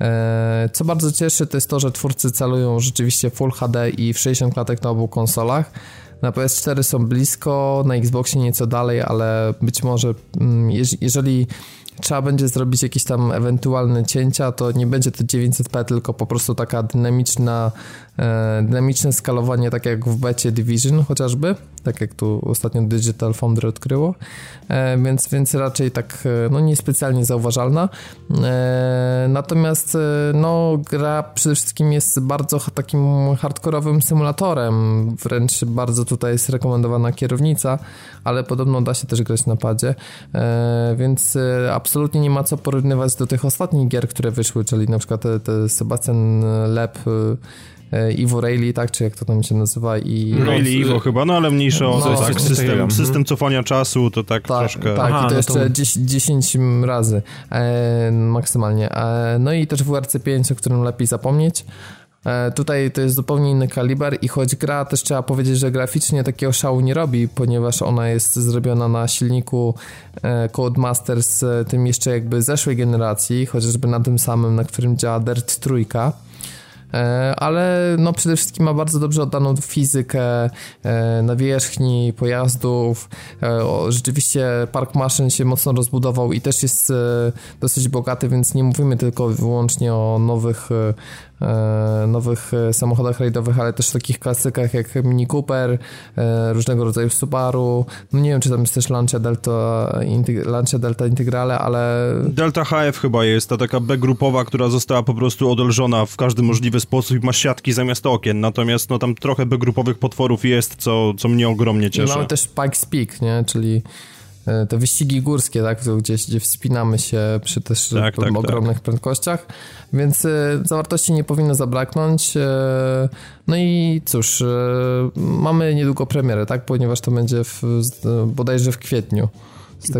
E, co bardzo cieszy, to jest to, że twórcy celują rzeczywiście Full HD i w 60 klatek na obu konsolach. Na PS4 są blisko, na Xboxie nieco dalej, ale być może mm, jeżeli trzeba będzie zrobić jakieś tam ewentualne cięcia, to nie będzie to 900p, tylko po prostu taka dynamiczna, dynamiczne skalowanie, tak jak w becie Division chociażby, tak jak tu ostatnio Digital Foundry odkryło, e, więc, więc raczej tak e, no niespecjalnie zauważalna. E, natomiast e, no gra przede wszystkim jest bardzo takim hardkorowym symulatorem, wręcz bardzo tutaj jest rekomendowana kierownica, ale podobno da się też grać na padzie, e, więc absolutnie nie ma co porównywać do tych ostatnich gier, które wyszły, czyli na przykład te, te Sebastian Lep Ivo Rayleigh, tak, czy jak to tam się nazywa i... No, Rayleigh Ivo chyba, no ale mniejsze o no, tak, system, system cofania czasu, to tak, tak troszkę... Tak, Aha, i to no jeszcze to... 10, razy e, maksymalnie. E, no i też WRC5, o którym lepiej zapomnieć. E, tutaj to jest zupełnie inny kaliber i choć gra też trzeba powiedzieć, że graficznie takiego szału nie robi, ponieważ ona jest zrobiona na silniku e, Codemasters tym jeszcze jakby zeszłej generacji, chociażby na tym samym, na którym działa Dirt Trójka. E, ale no przede wszystkim ma bardzo dobrze oddaną fizykę e, nawierzchni pojazdów. E, rzeczywiście park maszyn się mocno rozbudował i też jest dosyć bogaty, więc nie mówimy tylko wyłącznie o nowych nowych e, samochodach rajdowych, ale też takich klasykach jak Mini Cooper, e, różnego rodzaju Subaru. No nie wiem, czy tam jest też Lancia Delta, Lancia Delta Integrale, ale... Delta HF chyba jest, ta taka B-grupowa, która została po prostu odolżona w każdy możliwy sposób i ma siatki zamiast okien, natomiast no tam trochę B-grupowych potworów jest, co, co mnie ogromnie cieszy. I mamy też Pikes Peak, nie, czyli E, te wyścigi górskie, tak, gdzieś, gdzie wspinamy się przy też tak, tak, ogromnych tak. prędkościach, więc e, zawartości nie powinno zabraknąć. E, no i cóż, mamy niedługo premierę, tak, ponieważ to będzie w, bodajże w kwietniu.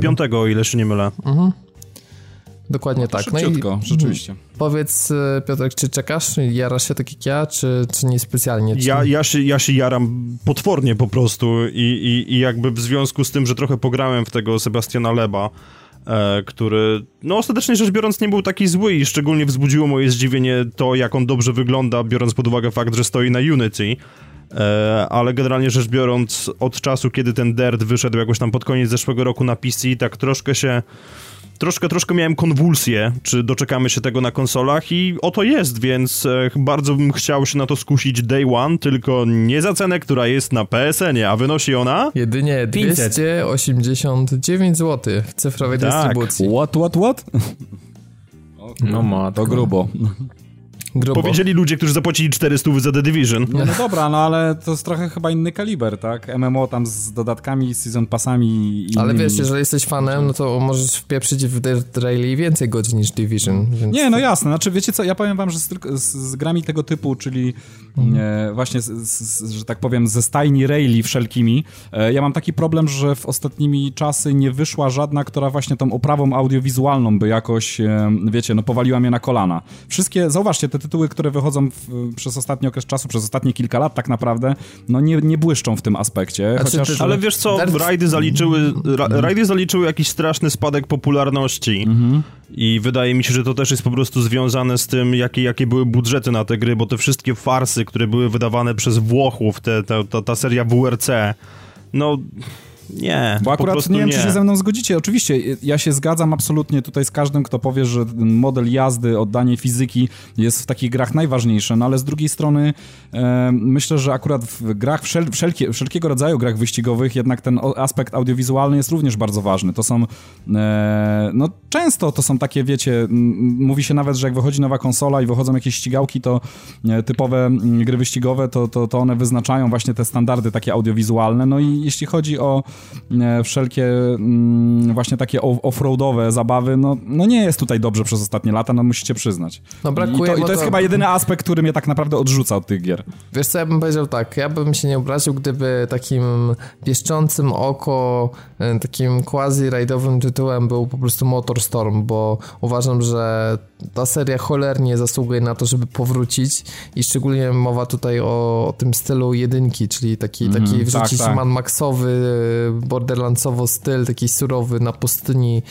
Piątego, o ile się nie mylę. Mhm. Dokładnie tak. No i rzeczywiście. Powiedz, e, Piotrek, czy czekasz? Jarasz się tak jak ja, czy, czy niespecjalnie? Czy... Ja, ja, się, ja się jaram potwornie po prostu i, i, i jakby w związku z tym, że trochę pograłem w tego Sebastiana Leba, e, który, no ostatecznie rzecz biorąc, nie był taki zły i szczególnie wzbudziło moje zdziwienie to, jak on dobrze wygląda, biorąc pod uwagę fakt, że stoi na Unity. E, ale generalnie rzecz biorąc, od czasu, kiedy ten Dirt wyszedł jakoś tam pod koniec zeszłego roku na PC, tak troszkę się troszkę, troszkę miałem konwulsję, czy doczekamy się tego na konsolach i oto jest, więc e, bardzo bym chciał się na to skusić day one, tylko nie za cenę, która jest na PSN-ie, a wynosi ona... Jedynie 500. 289 zł w cyfrowej Tak. dystrybucji. What, what, what? No ma To grubo. Grubo. Powiedzieli ludzie, którzy zapłacili 400 za The Division. Nie, no dobra, no ale to jest trochę chyba inny kaliber, tak? MMO tam z dodatkami, season passami i Ale innymi. wiesz, jeżeli jesteś fanem, no to możesz wpieprzyć w Dirt Rally więcej godzin niż Division. Więc... Nie, no jasne. Znaczy, wiecie co, ja powiem wam, że z, z, z grami tego typu, czyli e, właśnie, z, z, że tak powiem, ze stajni Rayleigh wszelkimi, e, ja mam taki problem, że w ostatnimi czasy nie wyszła żadna, która właśnie tą oprawą audiowizualną by jakoś, e, wiecie, no powaliła mnie na kolana. Wszystkie, zauważcie, te tytuły, które wychodzą w, przez ostatni okres czasu, przez ostatnie kilka lat tak naprawdę, no nie, nie błyszczą w tym aspekcie, Znaczy, chociaż... ty- Ale wiesz co, Dirt- rajdy zaliczyły, ra, rajdy zaliczyły jakiś straszny spadek popularności. I wydaje mi się, że to też jest po prostu związane z tym, jakie, jakie były budżety na te gry, bo te wszystkie farsy, które były wydawane przez Włochów, te, te, ta, ta seria WRC, no nie, Bo akurat nie wiem, nie. czy się ze mną zgodzicie. Oczywiście, ja się zgadzam absolutnie tutaj z każdym, kto powie, że model jazdy, oddanie fizyki jest w takich grach najważniejsze, no ale z drugiej strony e, myślę, że akurat w grach, wszel, wszelkie, wszelkiego rodzaju grach wyścigowych jednak ten aspekt audiowizualny jest również bardzo ważny. To są, e, no często to są takie, wiecie, mówi się nawet, że jak wychodzi nowa konsola i wychodzą jakieś ścigałki, to e, typowe gry wyścigowe, to, to, to one wyznaczają właśnie te standardy takie audiowizualne. No i jeśli chodzi o wszelkie mm, właśnie takie offroadowe zabawy, no, no nie jest tutaj dobrze przez ostatnie lata, no musicie przyznać. No I brakuje, to, i to jest to- chyba jedyny aspekt, który mnie tak naprawdę odrzuca od tych gier. Wiesz co, ja bym powiedział tak, ja bym się nie obraził, gdyby takim pieszczącym oko, e, takim quasi-rajdowym tytułem był po prostu Motorstorm, bo uważam, że ta seria cholernie zasługuje na to, żeby powrócić i szczególnie mowa tutaj o, o tym stylu jedynki, czyli taki, taki tak, wrzucić tak. Mad Maxowy, e, borderlandsowo styl, taki surowy na pustyni,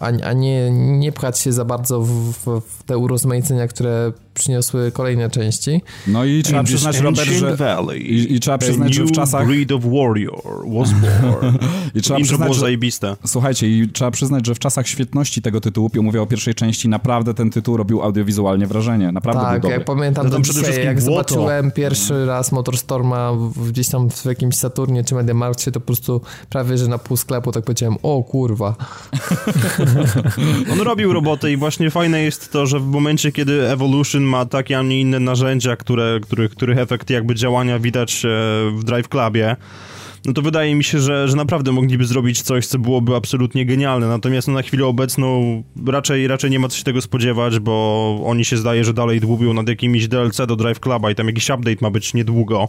a, a nie, nie pchać się za bardzo w, w, te urozmaicenia, które przyniosły kolejne części. No i trzeba przyznać, Robert, że... Valley, i- i trzeba przyznać, że w czasach- breed of warrior was born. I trzeba Intro przyznać, było że... zajebiste. Słuchajcie, i trzeba przyznać, że w czasach świetności tego tytułu, mówię o pierwszej części, naprawdę ten tytuł robił audiowizualnie wrażenie. Naprawdę Tak, był dobry. jak pamiętam No do tam przede dzisiaj, wszystkim jak błoto. zobaczyłem pierwszy raz Motorstorma w, gdzieś tam w jakimś Saturnie czy Mediamarkcie, to po prostu prawie, że na pół sklepu tak powiedziałem, o kurwa. On robił robotę i właśnie fajne jest to, że w momencie, kiedy Evolution ma takie, a nie inne narzędzia, które, których, których efekt jakby działania widać e, w Drive Clubie, no to wydaje mi się, że, że naprawdę mogliby zrobić coś, co byłoby absolutnie genialne. Natomiast no, na chwilę obecną raczej, raczej nie ma co się tego spodziewać, bo oni się zdaje, że dalej dłubią nad jakimiś DLC do Drive Cluba i tam jakiś update ma być niedługo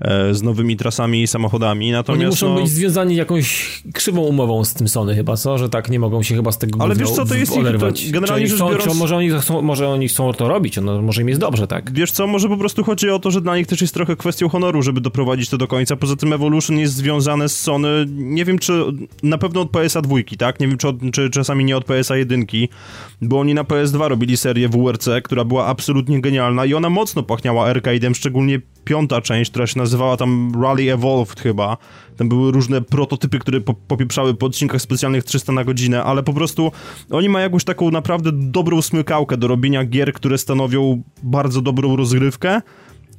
e, z nowymi trasami i samochodami. Natomiast Oni muszą no, być związani jakąś krzywą umową z tym Sony chyba, co? Że tak nie mogą się chyba z tego Ale wiesz co, to jest ich- oderwać. to generalnie rzecz biorąc- może, oni chcą, może oni chcą to robić, no, może im jest dobrze, tak? Wiesz co, może po prostu chodzi o to, że dla nich też jest trochę kwestią honoru, żeby doprowadzić to do końca. Poza tym Evolution jest związane z Sony, nie wiem czy, na pewno od PSA dwójki, tak? Nie wiem czy, od, czy czasami nie od PSA jedynki, bo oni na PS2 robili serię WRC, która była absolutnie genialna i ona mocno pachniała arcade'em, szczególnie piąta część, która się nazywała tam Rally Evolved chyba. Tam były różne prototypy, które po, popieprzały po odcinkach specjalnych 300 na godzinę, ale po prostu oni mają jakąś taką naprawdę dobrą smykałkę do robienia gier, które stanowią bardzo dobrą rozgrywkę.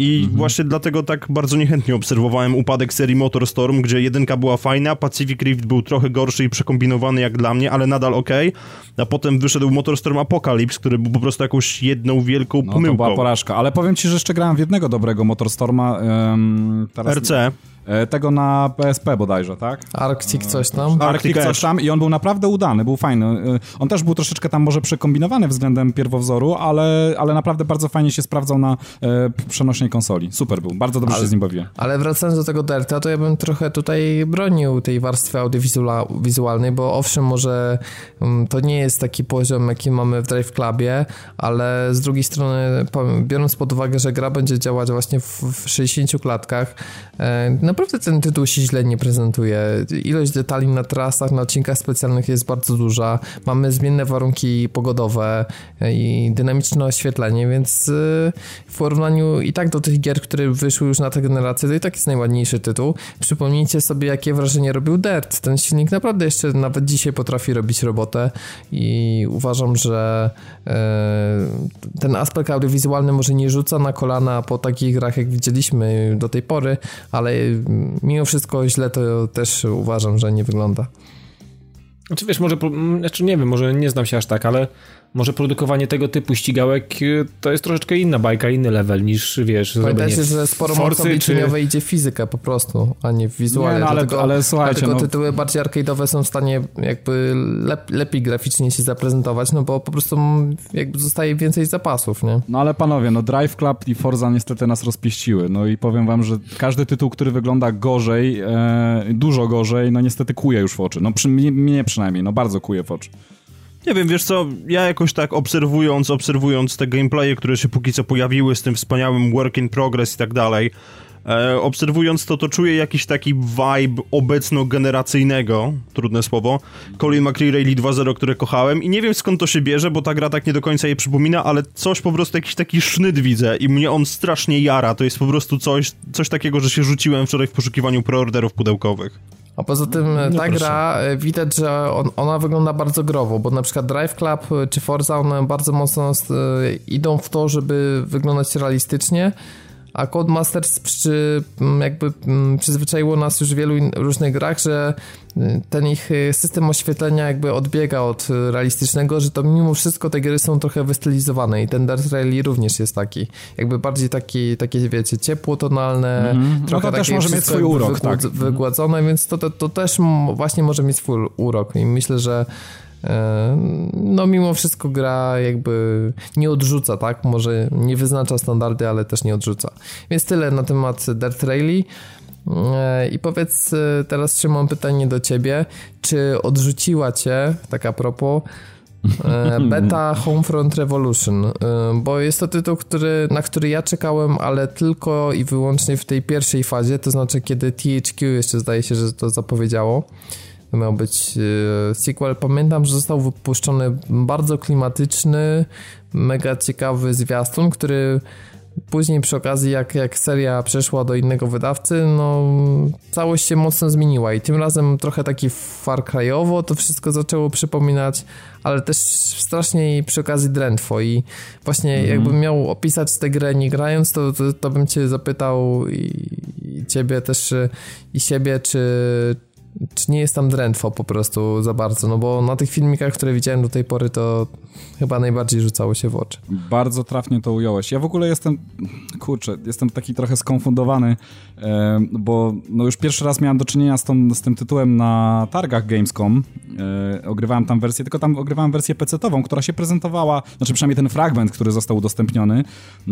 I właśnie dlatego tak bardzo niechętnie obserwowałem upadek serii Motorstorm, gdzie jedynka była fajna, Pacific Rift był trochę gorszy i przekombinowany jak dla mnie, ale nadal okej. A potem wyszedł Motorstorm Apocalypse, który był po prostu jakąś jedną wielką No, to pomyłką. była porażka. Ale powiem ci, że jeszcze grałem w jednego dobrego Motorstorma. em, teraz, RC. E, Tego na PSP bodajże, tak? Arctic coś tam. Arctic coś tam i on był naprawdę udany, był fajny. E, On też był troszeczkę tam może przekombinowany względem pierwowzoru, ale, ale naprawdę bardzo fajnie się sprawdzał na e, przenośnej konsoli. Super był, bardzo dobrze Ale- się z nim bawiłem. Ale wracając do tego Delta, to ja bym trochę tutaj bronił tej warstwy audiowizualnej, bo owszem, może mm, to nie jest taki poziom, jaki mamy w Drive Clubie, ale z drugiej strony, biorąc pod uwagę, że gra będzie działać właśnie w, w 60 klatkach, e, no naprawdę ten tytuł się źle nie prezentuje. Ilość detali na trasach, na odcinkach specjalnych jest bardzo duża. Mamy zmienne warunki pogodowe i dynamiczne oświetlenie, więc y, w porównaniu i tak do tych gier, które wyszły już na tę generację, to i tak jest najładniejszy tytuł. Przypomnijcie sobie, jakie wrażenie robił Dirt. Ten silnik naprawdę jeszcze nawet dzisiaj potrafi robić robotę i uważam, że y, ten aspekt audiowizualny może nie rzuca na kolana po takich grach, jak widzieliśmy do tej pory, ale mimo wszystko źle to też uważam, że nie wygląda. Znaczy wiesz, może, znaczy nie wiem, może nie znam się aż tak, ale może produkowanie tego typu ścigałek y, to jest troszeczkę inna bajka, inny level niż, wiesz, Pamiętajcie, że sporo mocno obliczeniowe czy... idzie fizyka po prostu, a nie w wizualie. Nie, no, ale, dlatego, ale słuchajcie, dlatego no... tytuły bardziej arcade'owe są w stanie jakby lep, lepiej graficznie się zaprezentować, no bo po prostu jakby zostaje więcej zapasów, nie? No ale panowie, no Drive Club i Forza niestety nas rozpieściły, no i powiem wam, że każdy tytuł, który wygląda gorzej, e, dużo gorzej, no niestety kuje już w oczy. No przy, mnie, mnie przynajmniej, no bardzo kuje w oczy. Nie wiem, wiesz co, ja jakoś tak obserwując, obserwując te gameplaye, które się póki co pojawiły z tym wspaniałym work in progress i tak dalej, e, obserwując to, to czuję jakiś taki vibe obecno-generacyjnego, trudne słowo, Colin McRae Rally 2.0, które kochałem i nie wiem skąd to się bierze, bo ta gra tak nie do końca je przypomina, ale coś po prostu, jakiś taki sznyt widzę i mnie on strasznie jara, to jest po prostu coś, coś takiego, że się rzuciłem wczoraj w poszukiwaniu preorderów pudełkowych. A poza tym no, ta proszę. gra e, widać, że on, ona wygląda bardzo growo, bo na przykład Drive Club e, czy Forza one bardzo mocno e, idą w to, żeby wyglądać realistycznie a Codemasters przy, mm, jakby mm, przyzwyczaiło nas już w wielu różnych grach, że y, ten ich y, system oświetlenia jakby odbiega od realistycznego, że to mimo wszystko te gry są trochę wystylizowane i ten Dark Rally również jest taki, jakby bardziej taki, takie wiecie, ciepłotonalne, mm -hmm. trochę no to też może mieć swój urok, wygład, tak. wygładzone, więc to, to, to też właśnie może mieć swój urok i myślę, że no mimo wszystko gra jakby nie odrzuca, tak? Może nie wyznacza standardy, ale też nie odrzuca. Więc tyle na temat Dirt Rally. E, I powiedz e, teraz, czy mam pytanie do ciebie, czy odrzuciła cię, tak a propos, beta Homefront Revolution, bo jest to tytuł, który, na który ja czekałem, ale tylko i wyłącznie w tej pierwszej fazie, to znaczy kiedy THQ jeszcze zdaje się, że to zapowiedziało miał być e, sequel. Pamiętam, że został wypuszczony bardzo klimatyczny, mega ciekawy zwiastun, który później przy okazji, jak, jak seria przeszła do innego wydawcy, no całość się mocno zmieniła i tym razem trochę taki Far Cry'owo to wszystko zaczęło przypominać, ale też strasznie przy okazji drętwo i właśnie mm. jakbym miał opisać tę grę nie grając, to, to, to bym cię zapytał i, i ciebie też i siebie, czy, czy nie jest tam drętwo po prostu za bardzo, no bo na tych filmikach, które widziałem do tej pory, to chyba najbardziej rzucało się w oczy. Bardzo trafnie to ująłeś. Ja w ogóle jestem, kurczę, jestem taki trochę skonfundowany, bo no już pierwszy raz miałem do czynienia z, tą, z tym tytułem na targach Gamescom. E, ogrywałem tam wersję, tylko tam ogrywałem wersję PC-ową, która się prezentowała, znaczy przynajmniej ten fragment, który został udostępniony,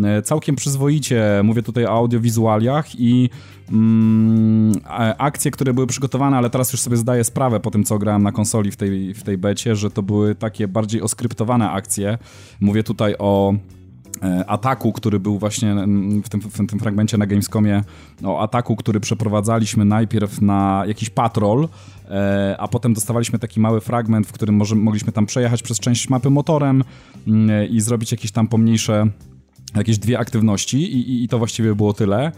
e, całkiem przyzwoicie. Mówię tutaj o audiowizualiach i mm, akcje, które były przygotowane, ale teraz już sobie zdaję sprawę po tym, co grałem na konsoli w tej, w tej becie, że to były takie bardziej oskryptowane akcje. Mówię tutaj o e, ataku, który był właśnie w tym, w tym fragmencie na Gamescomie, o ataku, który przeprowadzaliśmy najpierw na jakiś patrol, e, a potem dostawaliśmy taki mały fragment, w którym może, mogliśmy tam przejechać przez część mapy motorem mm, i zrobić jakieś tam pomniejsze jakieś dwie aktywności i, i to właściwie było tyle.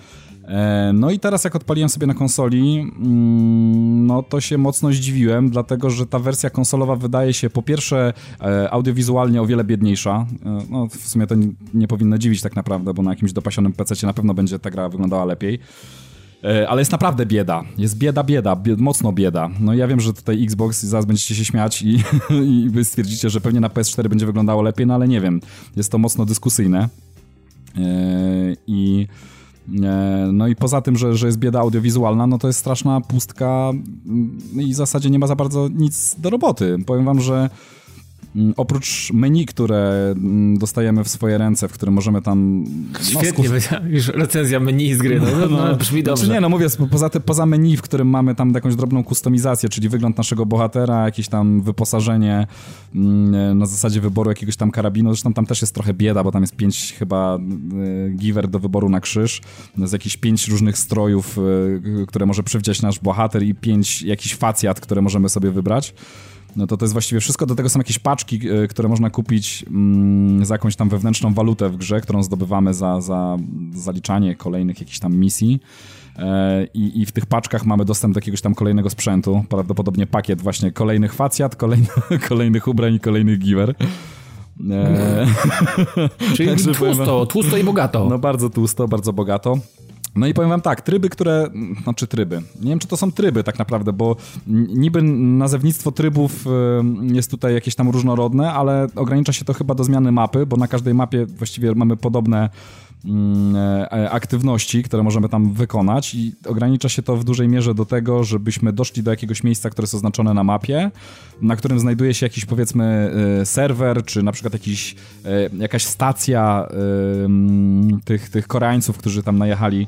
E, no i teraz jak odpaliłem sobie na konsoli, mm, no to się mocno zdziwiłem, dlatego że ta wersja konsolowa wydaje się po pierwsze e, audiowizualnie o wiele biedniejsza. E, no w sumie to nie powinno dziwić tak naprawdę, bo na jakimś dopasionym PC na pewno będzie ta gra wyglądała lepiej. Ale jest naprawdę bieda. Jest bieda, bieda, bied, mocno bieda. No ja wiem, że tutaj Xbox, zaraz będziecie się śmiać i, i wy stwierdzicie, że pewnie na PS4 będzie wyglądało lepiej, no ale nie wiem. Jest to mocno dyskusyjne. I... no i poza tym, że, że jest bieda audiowizualna, no to jest straszna pustka mm, i w zasadzie nie ma za bardzo nic do roboty. Powiem wam, że oprócz menu, które mm, dostajemy w swoje ręce, w którym możemy tam... No, Świetnie, już recenzja menu z gry, no, no, no, no brzmi dobrze. Znaczy nie, no mówię, poza, te, poza menu, w którym mamy tam jakąś drobną kustomizację, czyli wygląd naszego bohatera, jakieś tam wyposażenie mm, na zasadzie wyboru jakiegoś tam karabinu, zresztą tam też jest trochę bieda, bo tam jest pięć chyba y, giver do wyboru na krzyż, z jakichś pięć różnych strojów, y, które może przywdziać nasz bohater i pięć jakichś facjat, które możemy sobie wybrać. No to to jest właściwie wszystko. Do tego są jakieś paczki, y, które można kupić mm, za jakąś tam wewnętrzną walutę w grze, którą zdobywamy za, za zaliczanie kolejnych jakichś tam misji. E, I, I, w tych paczkach mamy dostęp do jakiegoś tam kolejnego sprzętu, prawdopodobnie pakiet właśnie kolejnych facjat, kolejny, kolejnych ubrań i kolejnych giver. Eee, Czyli tłusto, tłusto i bogato. No bardzo tłusto, bardzo bogato. No i powiem wam tak, tryby, które, znaczy tryby, nie wiem czy to są tryby tak naprawdę, bo niby nazewnictwo trybów jest tutaj jakieś tam różnorodne, ale ogranicza się to chyba do zmiany mapy, bo na każdej mapie właściwie mamy podobne aktywności, które możemy tam wykonać i ogranicza się to w dużej mierze do tego, żebyśmy doszli do jakiegoś miejsca, które jest oznaczone na mapie, na którym znajduje się jakiś powiedzmy e, serwer, czy na przykład jakiś, e, jakaś stacja tych, tych Koreańców, którzy tam najechali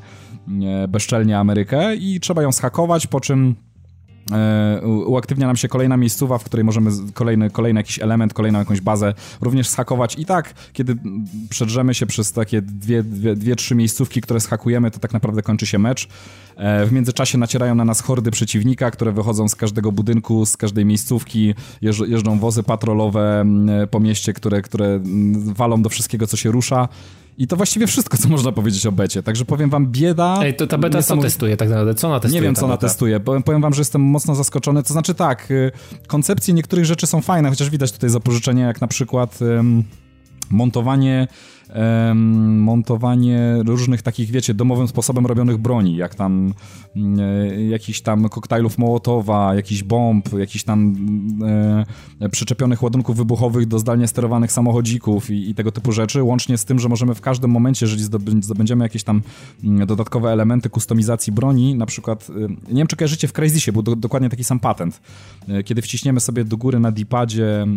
bezczelnie Amerykę i trzeba ją schakować, po czym E, uaktywnia nam się kolejna miejscowa, w której możemy kolejny, kolejny jakiś element, kolejną jakąś bazę również schakować i tak, kiedy przedrzemy się przez takie dwie, dwie, dwie, trzy miejscówki, które schakujemy, to tak naprawdę kończy się mecz. E, w międzyczasie nacierają na nas hordy przeciwnika, które wychodzą z każdego budynku, z każdej miejscówki, jeżdżą wozy patrolowe po mieście, które, które walą do wszystkiego, co się rusza. I to właściwie wszystko, co można powiedzieć o becie. Także powiem wam, bieda... Ej, to ta beta co testuje tak naprawdę? Co ona testuje? Nie wiem, co ona testuje. Powiem, powiem wam, że jestem mocno zaskoczony. To znaczy tak, y, koncepcje niektórych rzeczy są fajne, chociaż widać tutaj zapożyczenia, jak na przykład um, montowanie montowanie różnych takich, wiecie, domowym sposobem robionych broni, jak tam e, jakiś tam koktajlów Mołotowa, jakiś bomb, jakiś tam e, przyczepionych ładunków wybuchowych do zdalnie sterowanych samochodzików i, i, tego typu rzeczy, łącznie z tym, że możemy w każdym momencie, jeżeli zdobędziemy jakieś tam mm, dodatkowe elementy kustomizacji broni, na przykład, e, nie wiem czy kojarzycie w Crysisie, był do, dokładnie taki sam patent, e, kiedy wciśniemy sobie do góry na D-padzie e,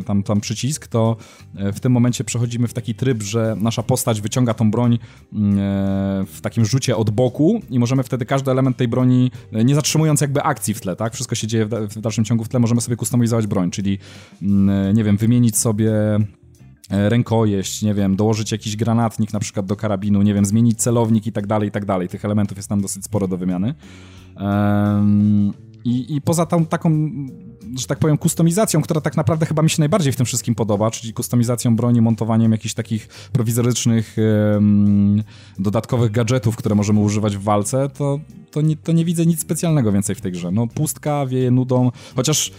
e, tam, tam przycisk, to w tym momencie przechodzimy przechodzimy w taki tryb, że nasza postać wyciąga tą broń mm, e, w takim rzucie od boku i możemy wtedy każdy element tej broni, e, nie zatrzymując jakby akcji w tle, tak? Wszystko się dzieje w dalszym ciągu w tle, możemy sobie kustomizować broń, czyli mm, e, nie wiem, wymienić sobie rękojeść, nie wiem, dołożyć jakiś granatnik na przykład do karabinu, nie wiem, zmienić celownik i tak dalej, i tak dalej. Tych elementów jest tam dosyć sporo do wymiany. I, i poza tą taką że tak powiem, kustomizacją, która tak naprawdę chyba mi się najbardziej w tym wszystkim podoba, czyli kustomizacją broni, montowaniem jakichś takich prowizorycznych dodatkowych gadżetów, które możemy używać w walce, to, to, nie, to nie widzę nic specjalnego więcej w tej grze. No pustka, wieje nudą, chociaż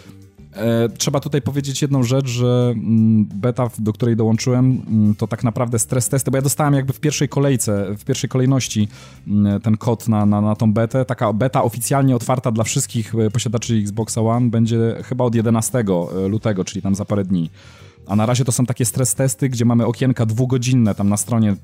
trzeba tutaj powiedzieć jedną rzecz, że mm, beta, do której dołączyłem, mm, to tak naprawdę stres testy, bo ja dostałem jakby w pierwszej kolejce, w pierwszej kolejności mm, ten kod na, na, na tą betę. Taka beta oficjalnie otwarta dla wszystkich e, posiadaczy Xboxa One będzie chyba od 11 e, lutego, czyli tam za parę dni. A na razie to są takie stres testy, gdzie mamy okienka dwugodzinne tam na stronie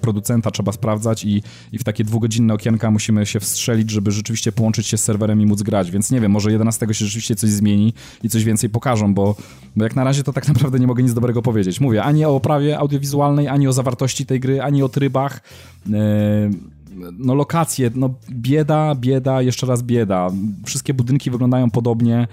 producenta trzeba sprawdzać i, i w takie dwugodzinne okienka musimy się wstrzelić, żeby rzeczywiście połączyć się z serwerem i móc grać. Więc nie wiem, może 11 się rzeczywiście coś zmieni i coś więcej pokażą, bo, bo jak na razie to tak naprawdę nie mogę nic dobrego powiedzieć. Mówię, ani o oprawie audiowizualnej, ani o zawartości tej gry, ani o trybach. Yy no lokacje, no bieda, bieda, jeszcze raz bieda. Wszystkie budynki wyglądają podobnie.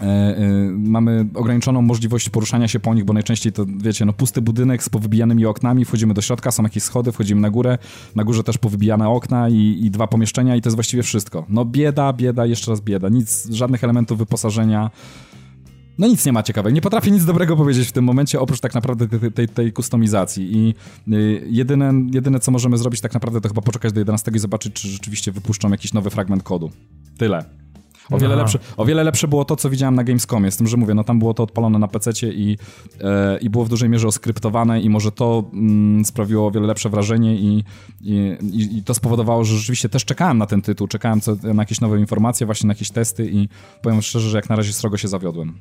E, e, mamy ograniczoną możliwość poruszania się po nich, bo najczęściej to, wiecie, no pusty budynek z powybijanymi oknami, wchodzimy do środka, są jakieś schody, wchodzimy na górę, na górze też powybijane okna i, i dwa pomieszczenia i to jest właściwie wszystko. No bieda, bieda, jeszcze raz bieda, nic, żadnych elementów wyposażenia, no nic nie ma ciekawego. Nie potrafię nic dobrego powiedzieć w tym momencie, oprócz tak naprawdę tej, tej, tej kustomizacji. I y, jedyne, jedyne, co możemy zrobić tak naprawdę, to chyba poczekać do 11 i zobaczyć, czy rzeczywiście wypuszczą jakiś nowy fragment kodu. Tyle. O wiele, lepsze, o wiele lepsze było to, co widziałem na Gamescomie, z tym, że mówię, no tam było to odpalone na PC i, e, i było w dużej mierze oskryptowane i może to mm, sprawiło o wiele lepsze wrażenie i, i, i, to spowodowało, że rzeczywiście też czekałem na ten tytuł, czekałem co, na jakieś nowe informacje, właśnie na jakieś testy i powiem szczerze, że jak na razie srogo się zawiodłem.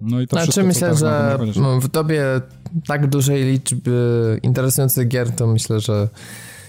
No i to znaczy wszystko, myślę, że w dobie tak dużej liczby interesujących gier, to myślę, że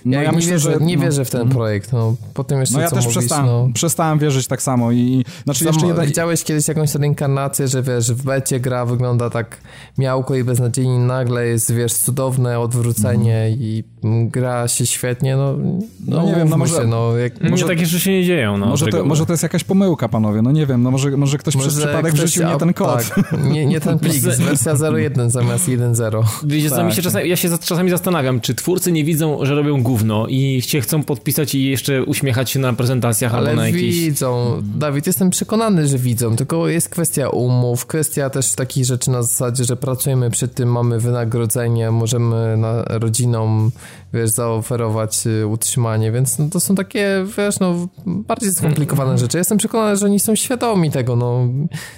No ja, ja nie, myślę, wierzę, że- nie no. wierzę w ten projekt, no po tym jeszcze No ja co też mówisz, przestałem, no... przestałem wierzyć tak samo i znaczy Samo, jeszcze jeden... Widziałeś kiedyś jakąś reinkarnację, że wiesz, w becie gra wygląda tak miałko i beznadziejnie, nagle jest, wiesz, cudowne odwrócenie i mm, gra się świetnie, no, no, No nie wiem, no umówmy może- się, no, jak, Może takie rzeczy się nie dzieją, no. może, to, może to jest jakaś pomyłka, panowie, no nie wiem, no może, może ktoś przez może przypadek ktoś- wrzucił nie ten kod. Tak, nie, nie ten plik, z wersja 01 zamiast 1.0. Wiecie, co, Tak, mi się czasami, ja się za- czasami zastanawiam, czy twórcy nie widzą, że robią gówno i się chcą podpisać i jeszcze uśmiechać się na prezentacjach albo na Ale jakichś... widzą, Dawid, jestem przekonany, że widzą, tylko jest kwestia umów, kwestia też takich rzeczy na zasadzie, że pracujemy przy tym, mamy wynagrodzenie, możemy na rodzinom, wiesz, zaoferować y, utrzymanie, więc no, to są takie, wiesz, no, bardziej skomplikowane rzeczy. Jestem przekonany, że oni są świadomi tego, no,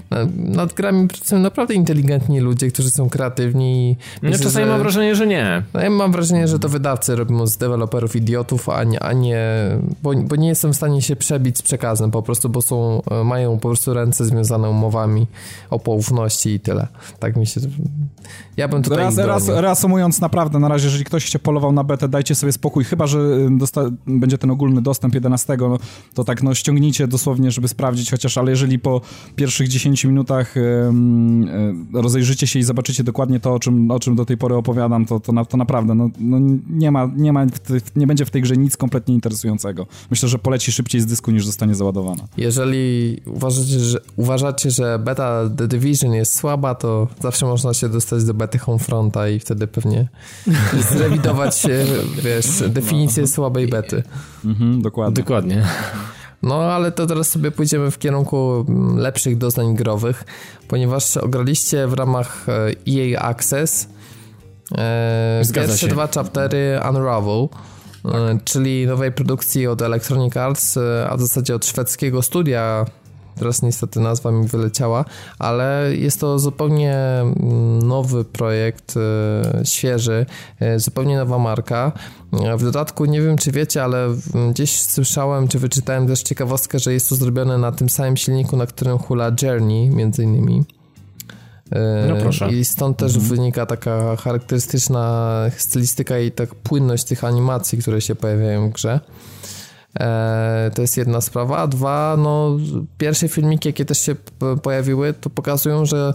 na- nad grami pracują naprawdę inteligentni ludzie, którzy są kreatywni. No, myślę, czasami że- mam wrażenie, że nie. no ja mam wrażenie, że to wydawcy robią z deweloperów idiotów, a nie, a nie bo, bo nie jestem w stanie się przebić z przekazem po prostu, bo są, e, mają po prostu ręce związane umowami o poufności i tyle. Tak mi się... Ja bym tutaj Raz, raz, reasumując, naprawdę, na razie, jeżeli ktoś się polował na dajcie sobie spokój, chyba, że dosta- będzie ten ogólny dostęp 11, no, to tak, no, ściągnijcie dosłownie, żeby sprawdzić chociaż, ale jeżeli po pierwszych 10 minutach y, rozejrzycie się i zobaczycie dokładnie to, o czym, o czym do tej pory opowiadam, to, to, na, to naprawdę, no, no, nie ma, nie ma, nie będzie w tej grze nic kompletnie interesującego. Myślę, że poleci szybciej z dysku, niż zostanie załadowana. Jeżeli uważacie że, uważacie, że beta The Division jest słaba, to zawsze można się dostać do bety Homefronta i wtedy pewnie zrewidować, wiesz, definicję słabej bety. Mhm, dokładnie. Dokładnie. No, ale to teraz sobie pójdziemy w kierunku mm, lepszych doznań growych, ponieważ ograliście w ramach e, EA Access e, pierwsze się. dwa chaptery Unravel, e, czyli nowej produkcji od Electronic Arts, e, a w zasadzie od szwedzkiego studia. Teraz niestety nazwa mi wyleciała, ale jest to zupełnie mm, nowy projekt, e, świeży, e, zupełnie nowa marka. E, W dodatku nie wiem, czy wiecie, ale mm, gdzieś słyszałem, czy wyczytałem też ciekawostkę, że jest to zrobione na tym samym silniku, na którym hula Journey, między innymi. No proszę. I stąd też wynika taka charakterystyczna stylistyka i tak płynność tych animacji, które się pojawiają w grze. E, to jest jedna sprawa. A dwa, no, pierwsze filmiki, jakie też się pojawiły, to pokazują, że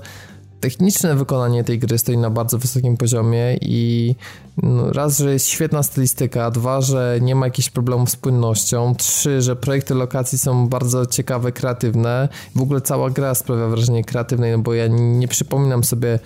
techniczne wykonanie tej gry stoi na bardzo wysokim poziomie i no, raz, że jest świetna stylistyka, dwa, że nie ma jakichś problemów z płynnością, trzy, że projekty lokacji są bardzo ciekawe, kreatywne. W ogóle cała gra sprawia wrażenie kreatywnej, no bo ja nie przypominam sobie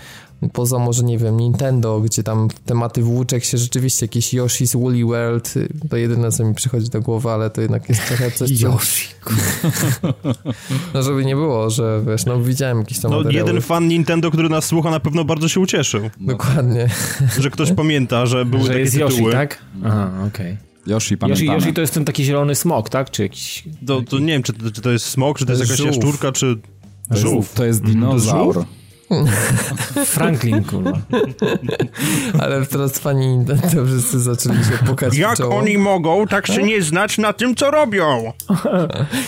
poza może, nie wiem, Nintendo, gdzie tam tematy włóczek się rzeczywiście, jakieś Yoshi's Woolly World, to jedyne, co mi przychodzi do głowy, ale to jednak jest trochę coś, co... Yoshi. No żeby nie było, że wiesz, no widziałem jakieś tam No, materiały. jeden fan Nintendo, który nas słucha, na pewno bardzo się ucieszył, Dokładnie. że ktoś pamięta, że były Że takie jest tytuły. Yoshi, tak? Aha, okej. Yoshi, Yoshi, pamiętamy. Yoshi to jest ten taki zielony smok, tak? Czy jakiś... To, to nie wiem, czy, czy to jest smok, czy to jest To jakaś jest żółw. jaszczurka, czy To jest- żółw. To jest dinozaur. Franklin, kurwa. Ale teraz fani Nintendo wszyscy zaczęli się pukać w Jak czoło. oni mogą tak się nie znać na tym, co robią?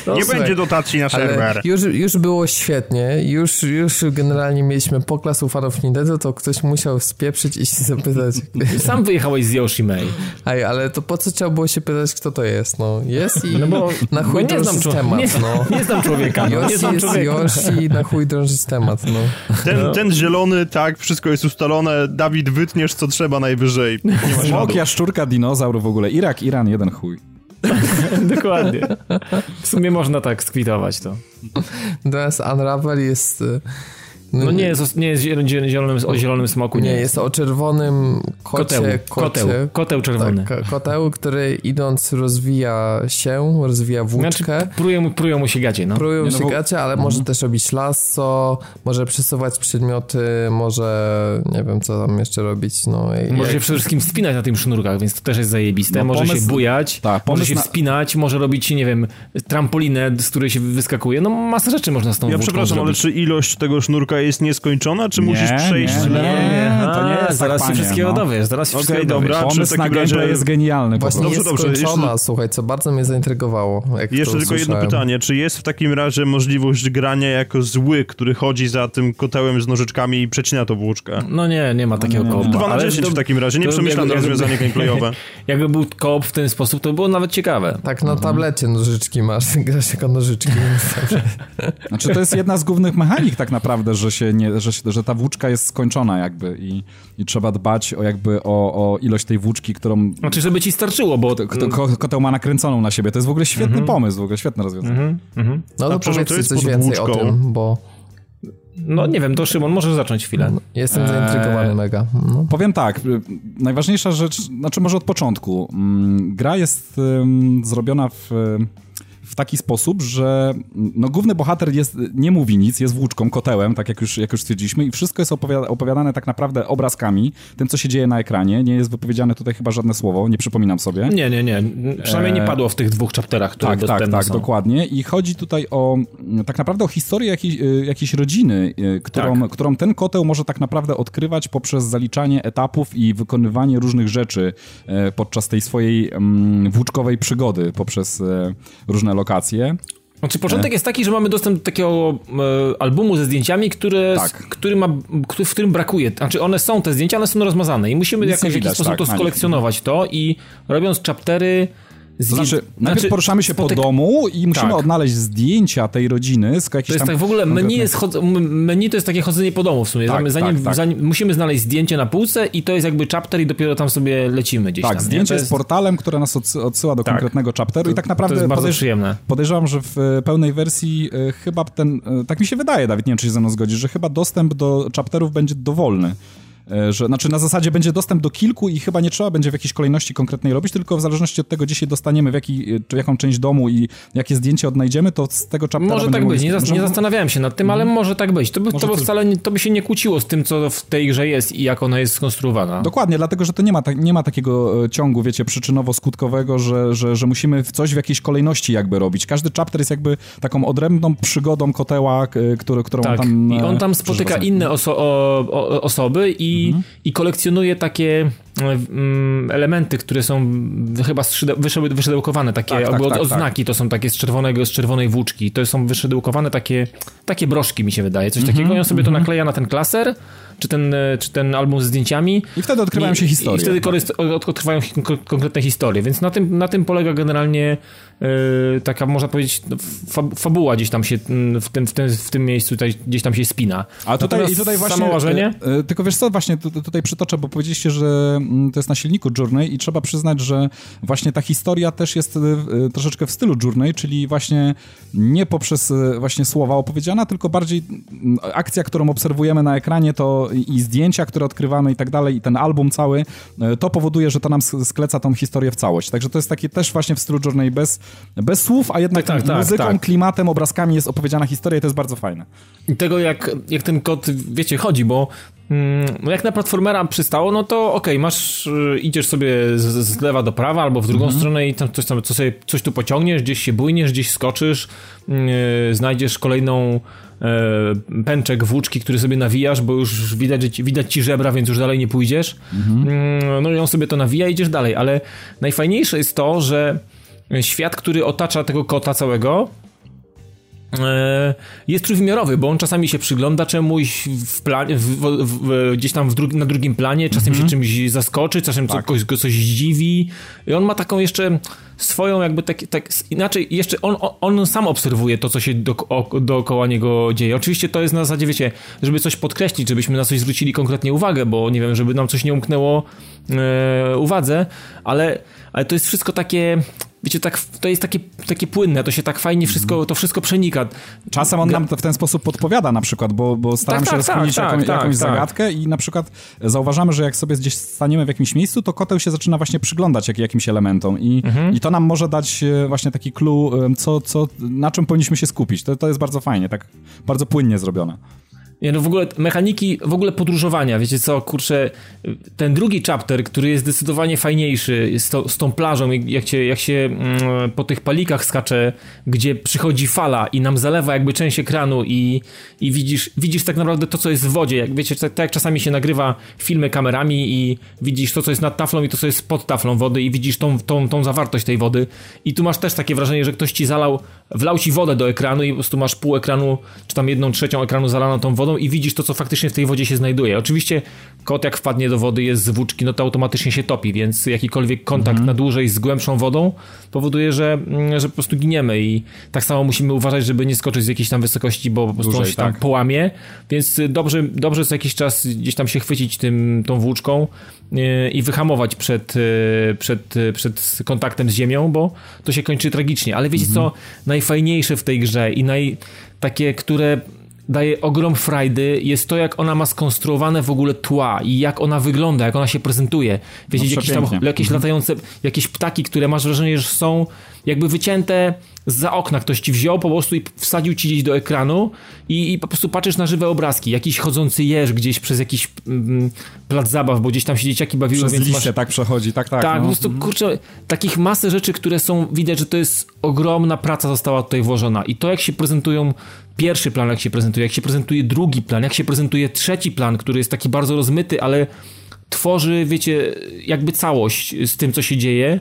No, nie słuchaj, będzie dotacji na serwer. już, już było świetnie, już, już generalnie mieliśmy poklas u fanów Nintendo, to ktoś musiał spieprzyć i się zapytać. Sam wyjechałeś z Yoshi May. Ej, ale to po co trzeba było się pytać, kto to jest? No, jest i No bo, na bo chuj nie znam, temat, nie, no. nie znam człowieka. No, nie Yoshi znam jest człowieka. Yoshi, na chuj drążyć temat, no. Ten, ten zielony, tak, wszystko jest ustalone. Dawid, wytniesz co trzeba najwyżej. Smok, jaszczurka, dinozaur w ogóle. Irak, Iran, jeden chuj. Dokładnie. W sumie można tak skwitować to. Natomiast Unravel jest... y, No nie jest, o- nie jest ziel- ziel- zielonym, o zielonym smoku. Nie, jest o czerwonym kocie, Koteł, kocie, koteł, koteł czerwony. Tak, ko- koteł, który idąc rozwija się, rozwija włóczkę. Znaczy, prują, mu- prują mu się gacie, no. Prują Nie, no się bo- gacie, ale może też robić lasso, może przesuwać przedmioty, może nie wiem co tam jeszcze robić. No, i Może jak- się przede wszystkim wspinać na tych sznurkach, więc to też jest zajebiste. No, może się pomysł- bujać, tak, może się na- wspinać, może robić, nie wiem, trampolinę, z której się wyskakuje. No masa rzeczy można z tą Ja włóczką przepraszam, ale czy ilość tego sznurka jest nieskończona, czy Nie, musisz przejść... nie, na- nie. to nie jest zaraz tak, się wszystkiego no. dowiesz, zaraz się Okej, wszystkiego dobra. dowiesz. Pomysł na razie- jest genialny. Właśnie prostu. jest Dobrze, dobrze, skończona, jeszcze- słuchaj, co bardzo mnie zaintrygowało. Jak Jeszcze tylko jedno pytanie, czy jest w takim razie możliwość grania jako zły, który chodzi za tym kotełem z nożyczkami i przecina to włóczkę? No nie, nie ma takiego nie, nie. koopa. Dwa na ale 10 to- w takim razie, to nieprzemyślane jakby- rozwiązanie gameplayowe. Jakby był koop w ten sposób, to było nawet ciekawe. Tak, na tablecie nożyczki masz, grasz jako nożyczki. dobrze. Znaczy to jest jedna z głównych mechanik tak naprawdę, że się nie, że, się- że ta włóczka jest skończona jakby i, i trzeba dbać o jakby o, o ilość tej włóczki, którą Znaczy, żeby ci starczyło, bo... kto, ko, koteł ma nakręconą na siebie. To jest w ogóle świetny Mhm. pomysł, w ogóle świetne rozwiązanie. No A to przepraszam, co powiedzcie jest coś pod więcej o włóczką? tym, bo No nie wiem, to Szymon, możesz zacząć chwilę. jestem Eee, zaintrygowany mega. No. Powiem tak, y, najważniejsza rzecz, znaczy może od początku. Mm, Gra jest ym, zrobiona w, w taki sposób, że no, główny bohater jest, nie mówi nic, jest włóczką, kotełem, tak jak już, jak już stwierdziliśmy i wszystko jest opowiada, opowiadane tak naprawdę obrazkami, tym co się dzieje na ekranie. Nie jest wypowiedziane tutaj chyba żadne słowo, nie przypominam sobie. Nie, nie, nie. Przynajmniej nie padło w tych dwóch chapterach, które Tak, tak, tak, są. dokładnie. I chodzi tutaj o mm, tak naprawdę o historię jakiej, y, jakiejś rodziny, y, którą, Tak. którą ten koteł może tak naprawdę odkrywać poprzez zaliczanie etapów i wykonywanie różnych rzeczy e, podczas tej swojej mm, włóczkowej przygody poprzez e, różne lokacje. Znaczy, początek jest taki, że mamy dostęp do takiego e, albumu ze zdjęciami, które, Tak. który ma, który, w którym brakuje. Znaczy, one są te zdjęcia, one są rozmazane i musimy Nic jakoś, w jakiś sposób tak, to skolekcjonować to i robiąc chaptery... To zdję- znaczy, najpierw poruszamy się spotyk- po domu i musimy Tak. odnaleźć zdjęcia tej rodziny z jakichś To jest tam tak w ogóle, menu, jest chod... menu to jest takie chodzenie po domu w sumie. Tak, zanim, tak, tak. zanim musimy znaleźć zdjęcie na półce i to jest jakby chapter i dopiero tam sobie lecimy gdzieś Tak, tam. zdjęcie To jest portalem, które nas odsy- odsyła do Tak. konkretnego chapteru i tak naprawdę To jest bardzo podejrz- przyjemne. podejrzewam, że w e, pełnej wersji e, chyba ten, e, tak mi się wydaje, Dawid, nie wiem, czy się ze mną zgodzisz, że chyba dostęp do chapterów będzie dowolny. E, Że, znaczy na zasadzie będzie dostęp do kilku i chyba nie trzeba będzie w jakiejś kolejności konkretnej robić, tylko w zależności od tego, gdzie się dostaniemy, w, jaki, czy w jaką część domu i jakie zdjęcie odnajdziemy, to z tego chaptera Może tak być, nie, zas- nie zastanawiałem się nad tym, ale może tak być. To by, to by wcale nie, to by się nie kłóciło z tym, co w tej grze jest i jak ona jest skonstruowana. Dokładnie, dlatego że to nie ma, tak, nie ma takiego e, ciągu, wiecie, przyczynowo-skutkowego, że, że, że musimy coś w jakiejś kolejności jakby robić. Każdy chapter jest jakby taką odrębną przygodą koteła, który, którą Tak, tam... i on e, tam spotyka inne oso- o, o, osoby i, Mhm. i kolekcjonuje takie e, mm, elementy, które są chyba wyszydełkowane, takie Tak, tak, albo tak, tak. odznaki, to są takie z, czerwonego, z czerwonej włóczki, to są wyszydełkowane takie, takie broszki mi się wydaje, coś Mhm, takiego i on sobie to nakleja na ten klaser, czy ten, e, czy ten album ze zdjęciami. I wtedy odkrywają się historie. I wtedy od- odkrywają konkretne historie, więc na tym, na tym polega generalnie e, taka, można powiedzieć, no, fab- fabuła gdzieś tam się w tym, w tym, w tym miejscu tutaj, gdzieś tam się spina. A tutaj, Natomiast i tutaj właśnie. Samo łażenie? e, tylko wiesz co, właśnie tu, tu- tutaj przytoczę, bo powiedzieliście, że mm, to jest na silniku Journey i trzeba przyznać, że właśnie ta historia też jest troszeczkę w stylu Journey, czyli właśnie nie poprzez właśnie słowa opowiedziana, tylko bardziej akcja, którą obserwujemy na ekranie, to i zdjęcia, które odkrywamy i tak dalej, i ten album cały, e, to powoduje, że to nam sk- skleca tą historię w całość. Także to jest takie też właśnie w stylu Journey bez, bez słów, a jednak Tak, tak, tak, muzyką, tak. klimatem, obrazkami jest opowiedziana historia i to jest bardzo fajne. I tego, jak, jak ten kod, wiecie, chodzi, bo mm, jak na platformera przystało, no to okej, masz, y, idziesz sobie z, z lewa do prawa albo w drugą Mhm. stronę i tam coś, tam, co sobie, coś tu pociągniesz, gdzieś się bujniesz, gdzieś skoczysz, yy, znajdziesz kolejną e, pęczek włóczki, który sobie nawijasz, bo już widać, widać ci żebra, więc już dalej nie pójdziesz. Mm, No i on sobie to nawija i idziesz dalej, ale najfajniejsze jest to, że świat, który otacza tego kota całego, jest trójwymiarowy, bo on czasami się przygląda czemuś w planie, w, w, gdzieś tam drugi, na drugim planie, czasem się czymś zaskoczy, czasem co, kogoś go coś zdziwi. I on ma taką jeszcze swoją jakby tak, tak inaczej, jeszcze on, on, on sam obserwuje to, co się do, o, dookoła niego dzieje. Oczywiście to jest na zasadzie, wiecie, żeby coś podkreślić, żebyśmy na coś zwrócili konkretnie uwagę, bo nie wiem, żeby nam coś nie umknęło e, uwadze, ale, ale to jest wszystko takie wiecie, tak, to jest takie, takie płynne, to się tak fajnie wszystko, to wszystko przenika. Czasem on nam to w ten sposób podpowiedzia na przykład, bo, bo staram Tak, się tak, rozkminić tak, jaką, tak, jakąś tak. zagadkę i na przykład zauważamy, że jak sobie gdzieś staniemy w jakimś miejscu, to koteł się zaczyna właśnie przyglądać jak, jakimś elementom i, Mhm. i to nam może dać e, właśnie taki clue, co, co, na czym powinniśmy się skupić. To, to jest bardzo fajnie, tak bardzo płynnie zrobione. Nie, no w ogóle mechaniki, w ogóle podróżowania, wiecie co, kurczę, ten drugi chapter, który jest zdecydowanie fajniejszy z, to, z tą plażą, jak się, jak się mm, po tych palikach skacze, gdzie przychodzi fala i nam zalewa jakby część ekranu i, i widzisz, widzisz tak naprawdę to, co jest w wodzie, jak wiecie, tak, tak jak czasami się nagrywa filmy kamerami i widzisz to, co jest nad taflą i to, co jest pod taflą wody i widzisz tą, tą, tą zawartość tej wody. I tu masz też takie wrażenie, że ktoś ci zalał, wlał ci wodę do ekranu i po prostu masz pół ekranu, czy tam jedną trzecią ekranu zalaną tą wodą i widzisz to, co faktycznie w tej wodzie się znajduje. Oczywiście kot jak wpadnie do wody, jest z włóczki, no to automatycznie się topi, więc jakikolwiek kontakt mhm. na dłużej z głębszą wodą powoduje, że, mm, że po prostu giniemy i tak samo musimy uważać, żeby nie skoczyć z jakiejś tam wysokości, bo po prostu dłużej, on się tam tak. połamie, więc dobrze, dobrze co jakiś czas gdzieś tam się chwycić tym, tą włóczką yy, i wyhamować przed, yy, przed, przed kontaktem z ziemią, bo to się kończy tragicznie. Ale wiecie mhm. co najfajniejsze w tej grze i naj, takie, które daje ogrom frajdy, jest to, jak ona ma skonstruowane w ogóle tła i jak ona wygląda, jak ona się prezentuje. Wiecie, no, jakieś, tam, jakieś mhm. latające, jakieś ptaki, które masz wrażenie, że są jakby wycięte za okna ktoś ci wziął po prostu i wsadził ci gdzieś do ekranu i, i po prostu patrzysz na żywe obrazki. Jakiś chodzący jeż gdzieś przez jakiś mm, plac zabaw, bo gdzieś tam się dzieciaki bawiły. Przez więc liście, masz... tak przechodzi, tak, tak. Tak, no. po prostu, mhm. kurczę, takich masy rzeczy, które są, widać, że to jest ogromna praca została tutaj włożona i to, jak się prezentują pierwszy plan, jak się prezentuje, jak się prezentuje drugi plan, jak się prezentuje trzeci plan, który jest taki bardzo rozmyty, ale tworzy, wiecie, jakby całość z tym, co się dzieje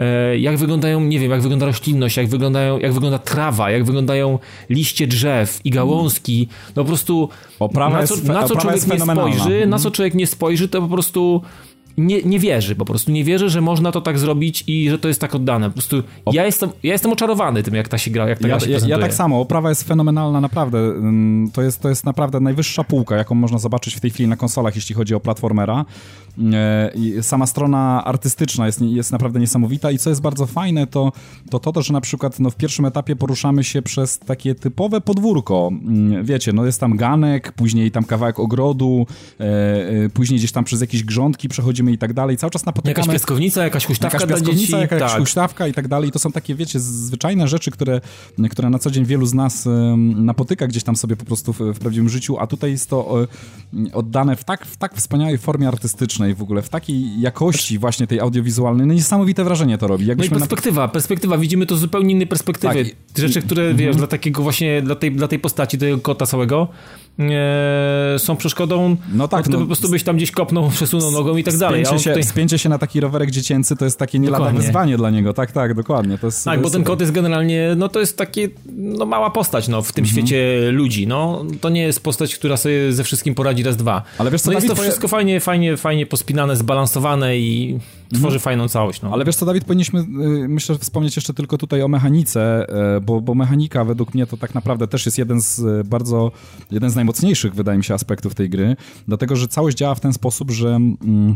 E, jak wyglądają, nie wiem, jak wygląda roślinność, jak, wyglądają, jak wygląda trawa, jak wyglądają liście drzew i gałązki. No po prostu oprawa na co, jest, na co człowiek nie spojrzy, na co mhm. człowiek nie spojrzy, to po prostu nie, nie wierzy po prostu, nie wierzy, że można to tak zrobić i że to jest tak oddane. Po prostu ja jestem, ja jestem oczarowany tym, jak ta się gra, jak ta ja, ja, ja tak samo, oprawa jest fenomenalna naprawdę. To jest, to jest naprawdę najwyższa półka, jaką można zobaczyć w tej chwili na konsolach, jeśli chodzi o platformera. E, sama strona artystyczna jest, jest naprawdę niesamowita i co jest bardzo fajne, to to, to że na przykład no, w pierwszym etapie poruszamy się przez takie typowe podwórko. Mm, wiecie, no jest tam ganek, później tam kawałek ogrodu, e, e, później gdzieś tam przez jakieś grządki przechodzimy i tak dalej. Cały czas napotykamy... Jakaś piaskownica, jakaś huśtawka jakaś piaskownica, jakaś tak. huśtawka i tak dalej. I to są takie, wiecie, zwyczajne rzeczy, które, które na co dzień wielu z nas napotyka gdzieś tam sobie po prostu w, w prawdziwym życiu, a tutaj jest to oddane w tak, w tak wspaniałej formie artystycznej w ogóle, w takiej jakości właśnie tej audiowizualnej. No niesamowite wrażenie to robi. Jakbyśmy no i perspektywa, na... perspektywa. Widzimy to z zupełnie innej perspektywy. Tak. Rzeczy, które, wiesz, mhm. dla takiego właśnie, dla tej, dla tej postaci, tego kota całego, e, są przeszkodą, no tak, no, no, po prostu byś tam gdzieś kopnął, przesunął nogą i tak dalej. Spięcie, się, tutaj... spięcie się na taki rowerek dziecięcy to jest takie nie lada wyzwanie dla niego, tak, tak, dokładnie. To jest, tak, to bo ten kot jest generalnie, no to jest takie, no mała postać, no, w tym mhm. świecie ludzi, no. To nie jest postać, która sobie ze wszystkim poradzi raz, dwa. Ale wiesz co, no Dawid, jest to wszystko fajnie, fajnie, fajnie pospinane, zbalansowane i tworzy mhm. fajną całość, no. Ale wiesz co, Dawid, powinniśmy, y, myślę, wspomnieć jeszcze tylko tutaj o mechanice, y, bo, bo mechanika według mnie to tak naprawdę też jest jeden z bardzo, jeden z najmocniejszych, wydaje mi się, aspektów tej gry, dlatego, że całość działa w ten sposób, że... Mm,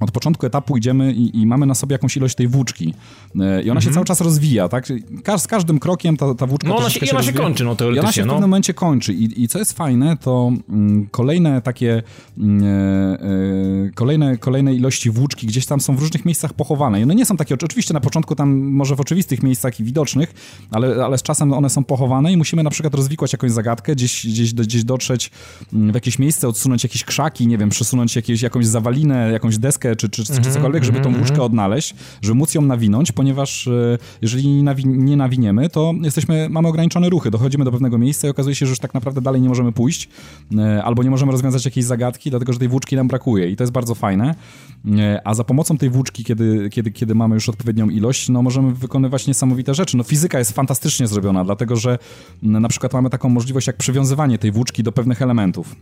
od początku etapu idziemy i, i, mamy na sobie jakąś ilość tej włóczki. E, I ona się mhm. cały czas rozwija, tak? Ka z każdym krokiem ta, ta włóczka no ona się, się, ona się kończy, no teoretycznie. I ona się w no. pewnym momencie kończy. I, I, co jest fajne, to mm, kolejne takie mm, e, e, kolejne, kolejne ilości włóczki gdzieś tam są w różnych miejscach pochowane. I one nie są takie, oczywiście na początku tam może w oczywistych miejscach i widocznych, ale, ale z czasem one są pochowane i musimy na przykład rozwikłać jakąś zagadkę, gdzieś, gdzieś, gdzieś dotrzeć mm, w jakieś miejsce, odsunąć jakieś krzaki, nie wiem, przesunąć jakieś, jakąś zawalinę, jakąś deskę czy, czy, czy -hmm, cokolwiek, żeby tą mhm, włóczkę mhm. odnaleźć, żeby móc ją nawinąć, ponieważ e, jeżeli nie nawiniemy, to jesteśmy, mamy ograniczone ruchy, dochodzimy do pewnego miejsca i okazuje się, że już tak naprawdę dalej nie możemy pójść, e, albo nie możemy rozwiązać jakiejś zagadki, dlatego że tej włóczki nam brakuje i to jest bardzo fajne. E, a za pomocą tej włóczki, kiedy, kiedy, kiedy mamy już odpowiednią ilość, no możemy wykonywać niesamowite rzeczy. No fizyka jest fantastycznie zrobiona, dlatego że na przykład mamy taką możliwość jak przywiązywanie tej włóczki do pewnych elementów.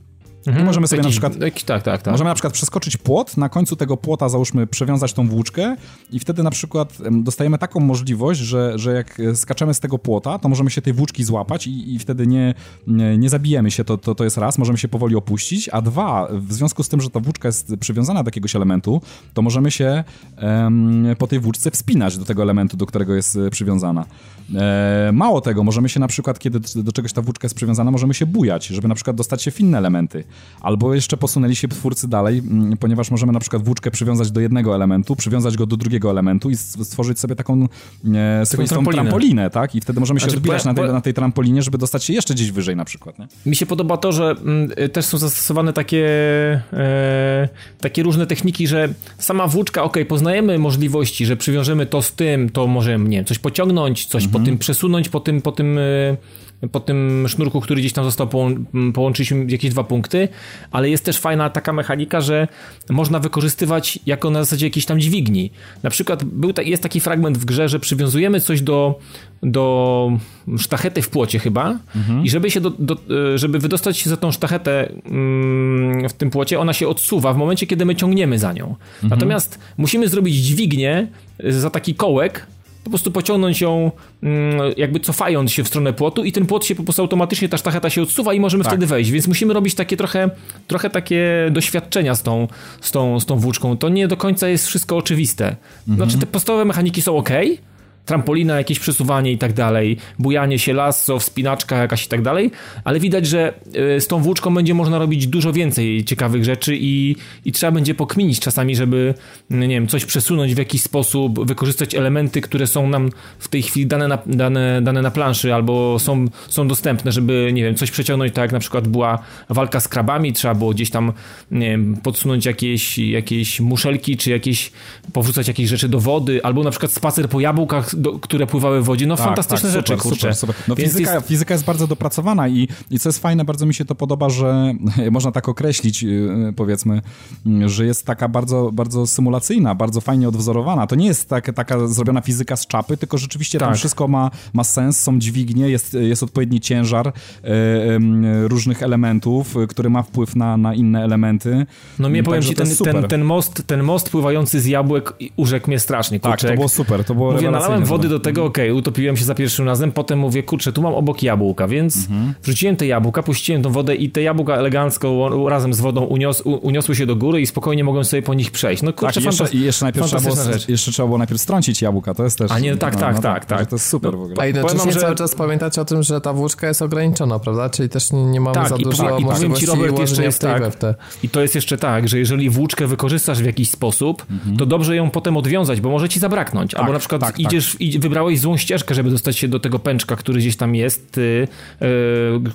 Mhm, możemy sobie jakiś, na przykład. Jakiś, tak, tak, tak. Możemy na przykład przeskoczyć płot, na końcu tego płota załóżmy przewiązać tą włóczkę i wtedy na przykład dostajemy taką możliwość, że, że jak skaczemy z tego płota, to możemy się tej włóczki złapać i, i wtedy nie, nie, nie, zabijemy się, to, to, to jest raz, możemy się powoli opuścić, a dwa, w związku z tym, że ta włóczka jest przywiązana do jakiegoś elementu, to możemy się em, po tej włóczce wspinać do tego elementu, do którego jest e, przywiązana. E, mało tego, możemy się na przykład, kiedy do czegoś ta włóczka jest przywiązana, możemy się bujać, żeby na przykład dostać się w inne elementy. Albo jeszcze posunęli się twórcy dalej, mm, ponieważ możemy na przykład włóczkę przywiązać do jednego elementu, przywiązać go do drugiego elementu i stworzyć sobie taką e, swoistą trampolinę. trampolinę. tak? I wtedy możemy się Znaczy, odbijać na, tej, na tej trampolinie, żeby dostać się jeszcze gdzieś wyżej na przykład, nie? Mi się podoba to, że mm, y, też są zastosowane takie, e, takie różne techniki, że sama włóczka, ok, poznajemy możliwości, że przywiążemy to z tym, to możemy, nie wiem, coś pociągnąć, coś po tym przesunąć, po tym, po tym, e, po tym sznurku, który gdzieś tam został, połączyliśmy jakieś dwa punkty, ale jest też fajna taka mechanika, że można wykorzystywać jako na zasadzie jakiejś tam dźwigni. Na przykład był jest taki fragment w grze, że przywiązujemy coś do, do sztachety w płocie chyba i żeby się do, do, e, żeby wydostać się za tą sztachetę mm, w tym płocie, ona się odsuwa w momencie, kiedy my ciągniemy za nią. Natomiast musimy zrobić dźwignię za taki kołek, po prostu pociągnąć ją mm, jakby cofając się w stronę płotu i ten płot się po prostu automatycznie, ta sztacheta się odsuwa i możemy wtedy wejść, więc musimy robić takie trochę, trochę takie doświadczenia z tą, z, tą, z tą włóczką. To nie do końca jest wszystko oczywiste. Znaczy te podstawowe mechaniki są ok, trampolina, jakieś przesuwanie i tak dalej, bujanie się, lasso, wspinaczka jakaś i tak dalej, ale widać, że y, z tą włóczką będzie można robić dużo więcej ciekawych rzeczy i, i trzeba będzie pokminić czasami, żeby, nie wiem, coś przesunąć w jakiś sposób, wykorzystać elementy, które są nam w tej chwili dane na, dane, dane na planszy albo są, są dostępne, żeby, nie wiem, coś przeciągnąć, tak jak na przykład była walka z krabami, trzeba było gdzieś tam, nie wiem, podsunąć jakieś, jakieś muszelki, czy jakieś, powrzucać jakieś rzeczy do wody, albo na przykład spacer po jabłkach, do, które pływały w wodzie, no fantastyczne tak, rzeczy, super, kurczę. Super, super. No Więc fizyka, jest- fizyka jest bardzo dopracowana i, i co jest fajne, bardzo mi się to podoba, że można tak określić, yy, powiedzmy, yy, że jest taka bardzo, bardzo symulacyjna, bardzo fajnie odwzorowana. To nie jest tak, taka zrobiona fizyka z czapy, tylko rzeczywiście tam Tak. wszystko ma, ma sens, są dźwignie, jest, jest odpowiedni ciężar yy, yy, różnych elementów, który ma wpływ na, na inne elementy. No mnie powiem ci, to ten, ten, ten, most, ten most pływający z jabłek urzekł mnie strasznie, Tak, kurczę. to jak- było super, to było Mówię. Wody do tego, okej, utopiłem się za pierwszym razem, potem mówię, kurczę, tu mam obok jabłka, więc Mhm. wrzuciłem te jabłka, puściłem tą wodę i te jabłka elegancko razem z wodą unios, uniosły się do góry i spokojnie mogłem sobie po nich przejść. No kurczę, Tak, i jeszcze, fantas- jeszcze najpierw trzeba było, rzecz. jeszcze trzeba było najpierw strącić jabłka, to jest też... A nie, tak, tak, tak, także tak. To jest super w ogóle. A jednocześnie Powiem że- cały czas pamiętać o tym, że ta włóczka jest ograniczona, prawda? Czyli też nie, nie mamy Tak, za i dużo i powiem ci, możliwości Robert, jeszcze jest w tej tak. te. I to jest jeszcze tak, że jeżeli włóczkę wykorzystasz w jakiś sposób, Mhm. to dobrze ją potem odwiązać, bo może ci zabraknąć. Albo na przykład tak, tak. idziesz, i wybrałeś złą ścieżkę, żeby dostać się do tego pęczka, który gdzieś tam jest, y, y,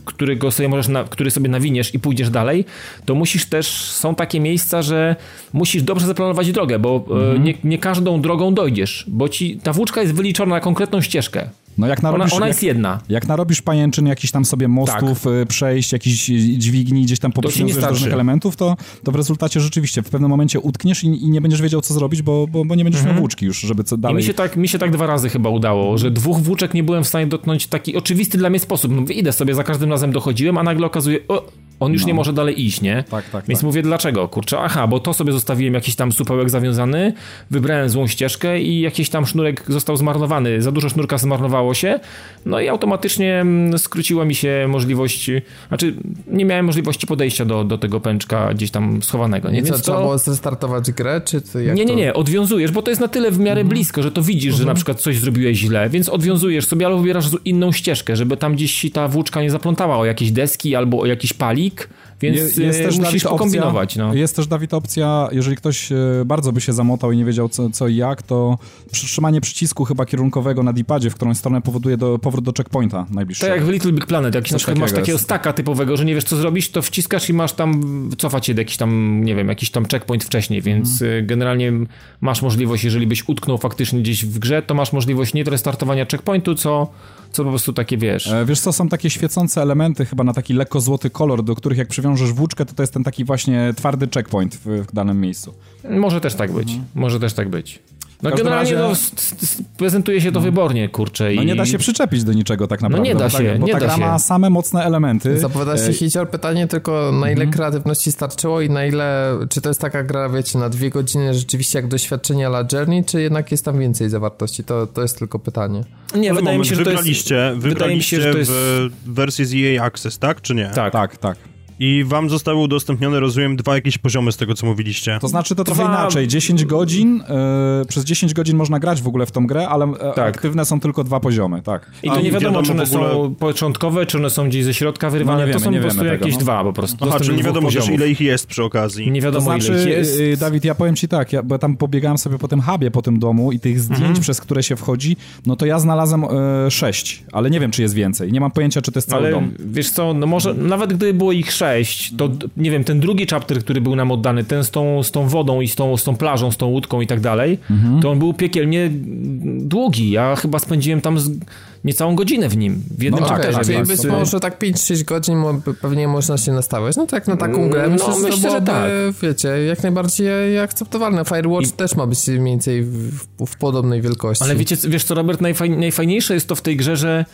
którego sobie możesz, na, który sobie nawiniesz i pójdziesz dalej, to musisz też, są takie miejsca, że musisz dobrze zaplanować drogę, bo y, Mhm. nie, nie każdą drogą dojdziesz, bo ci ta włóczka jest wyliczona na konkretną ścieżkę. No jak Ona, narobisz, ona jak, jest jedna. jak narobisz pajęczyn, jakichś tam sobie mostów, y, przejść, jakichś dźwigni, gdzieś tam poprzywiązujesz do różnych elementów, to, to w rezultacie rzeczywiście w pewnym momencie utkniesz i, i nie będziesz wiedział, co zrobić, bo, bo, bo nie będziesz miał włóczki już, żeby co I dalej... mi się, tak, mi się tak dwa razy chyba udało, że dwóch włóczek nie byłem w stanie dotknąć w taki oczywisty dla mnie sposób. No, idę sobie, za każdym razem dochodziłem, a nagle okazuje, o, on już nie może dalej iść, nie? Tak, tak, Więc tak. mówię, dlaczego? Kurczę, aha, bo to sobie zostawiłem jakiś tam supełek zawiązany, wybrałem złą ścieżkę i jakiś tam sznurek został zmarnowany. Za dużo sznurka zmarnowało się, no i automatycznie mm, skróciła mi się możliwość, znaczy nie miałem możliwości podejścia do, do tego pęczka gdzieś tam schowanego, nie? Co, Więc trzeba to... było zrestartować grę, czy jak Nie, nie, nie, odwiązujesz, bo to jest na tyle w miarę Mhm. blisko, że to widzisz, że na przykład coś zrobiłeś źle, więc odwiązujesz sobie, albo wybierasz inną ścieżkę, żeby tam gdzieś ta włóczka nie zaplątała o jakieś deski albo o jakiś palik, więc Je- jest też, musisz Dawid, pokombinować. opcja, No. Jest też, Dawid, opcja, jeżeli ktoś e, bardzo by się zamotał i nie wiedział co, co i jak, to przytrzymanie przycisku chyba kierunkowego na dipadzie, w którą stronę powoduje do, powrót do checkpointa najbliższego. jak w Little Big Planet, jak na przykład masz takiego jest. staka typowego, że nie wiesz co zrobić, to wciskasz i masz tam, cofać się do jakiś tam, nie wiem, jakiś tam checkpoint wcześniej, więc Mhm. y, generalnie masz możliwość, jeżeli byś utknął faktycznie gdzieś w grze, to masz możliwość nie do restartowania checkpointu, co, co po prostu takie, wiesz... E, Wiesz co, są takie świecące elementy chyba na taki lekko złoty kolor, do których jak przywiążesz włóczkę, to to jest ten taki właśnie twardy checkpoint w, w danym miejscu. Może też tak być. Może też tak być. No generalnie razie- no, prezentuje się to wybornie, kurczę. No i... nie da się przyczepić do niczego tak naprawdę. nie da bo się, tak, bo nie ta da gra się. ma same mocne elementy. Zapowiada się E, hicior pytanie tylko na ile Mhm. kreatywności starczyło i na ile, czy to jest taka gra, wiecie, na dwie godziny rzeczywiście jak doświadczenie la Journey, czy jednak jest tam więcej zawartości? To, to jest tylko pytanie. Nie, Ale wydaje mi się, że to jest... wybraliście, wydaje mi się, że to jest... w wersję z EA Access, tak czy nie? Tak. Tak, tak. I wam zostały udostępnione, rozumiem, dwa jakieś poziomy z tego, co mówiliście. To znaczy to trochę Dwa- inaczej. 10 godzin, e, przez 10 godzin można grać w ogóle w tą grę, ale e, Tak. aktywne są tylko dwa poziomy, tak. I A to nie wiadomo, wiadomo czy one ogóle- są początkowe, czy one są gdzieś ze środka wyrywane. No nie to wiemy, są nie po prostu wiemy tego, jakieś no. dwa po prostu. Aha, czyli nie wiadomo też, ile ich jest przy okazji. Nie To wiadomo, znaczy, ile ich jest. y, Dawid, ja powiem ci tak, ja, bo ja tam pobiegałem sobie po tym hubie, po tym domu i tych zdjęć, Mhm. przez które się wchodzi, no to ja znalazłem sześć, ale nie wiem, czy jest więcej. Nie mam pojęcia, czy to jest cały Ale dom. wiesz co, no może nawet gdyby było ich sześć, to d- nie wiem, ten drugi chapter, który był nam oddany, ten z tą, z tą wodą i z tą, z tą plażą, z tą łódką i tak dalej, Mhm. to on był piekielnie długi. Ja chyba spędziłem tam z niecałą godzinę w nim, w jednym No tak, chapterze. czyli więc, być może tak 5-6 godzin pewnie można się nastawiać. No tak na taką grę No, myślę, że to myślę, że tak. wiecie, jak najbardziej akceptowalne. Firewatch I- też ma być mniej więcej w, w, podobnej wielkości. Ale wiecie, wiesz co, Robert, najfaj, najfajniejsze jest to w tej grze, że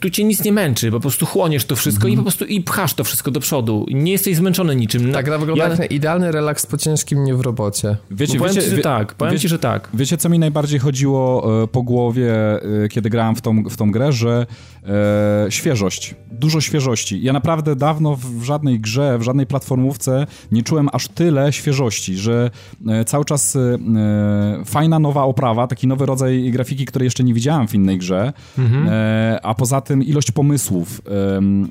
tu cię nic nie męczy, po prostu chłoniesz to wszystko Mhm. i po prostu i pchasz to wszystko do przodu. Nie jesteś zmęczony niczym. Ta gra wygląda ja, jak na idealny relaks po ciężkim dniu w robocie. Wiecie, powiem wiecie, ci, że wie- tak, powiem wie- ci, że tak. Wiecie, co mi najbardziej chodziło e, po głowie, e, kiedy grałem w tą, w tą grę, że e, świeżość, dużo świeżości. Ja naprawdę dawno w, w żadnej grze, w żadnej platformówce nie czułem aż tyle świeżości, że cały czas e, fajna nowa oprawa, taki nowy rodzaj grafiki, której jeszcze nie widziałem w innej grze, e, a poza tym ilość pomysłów,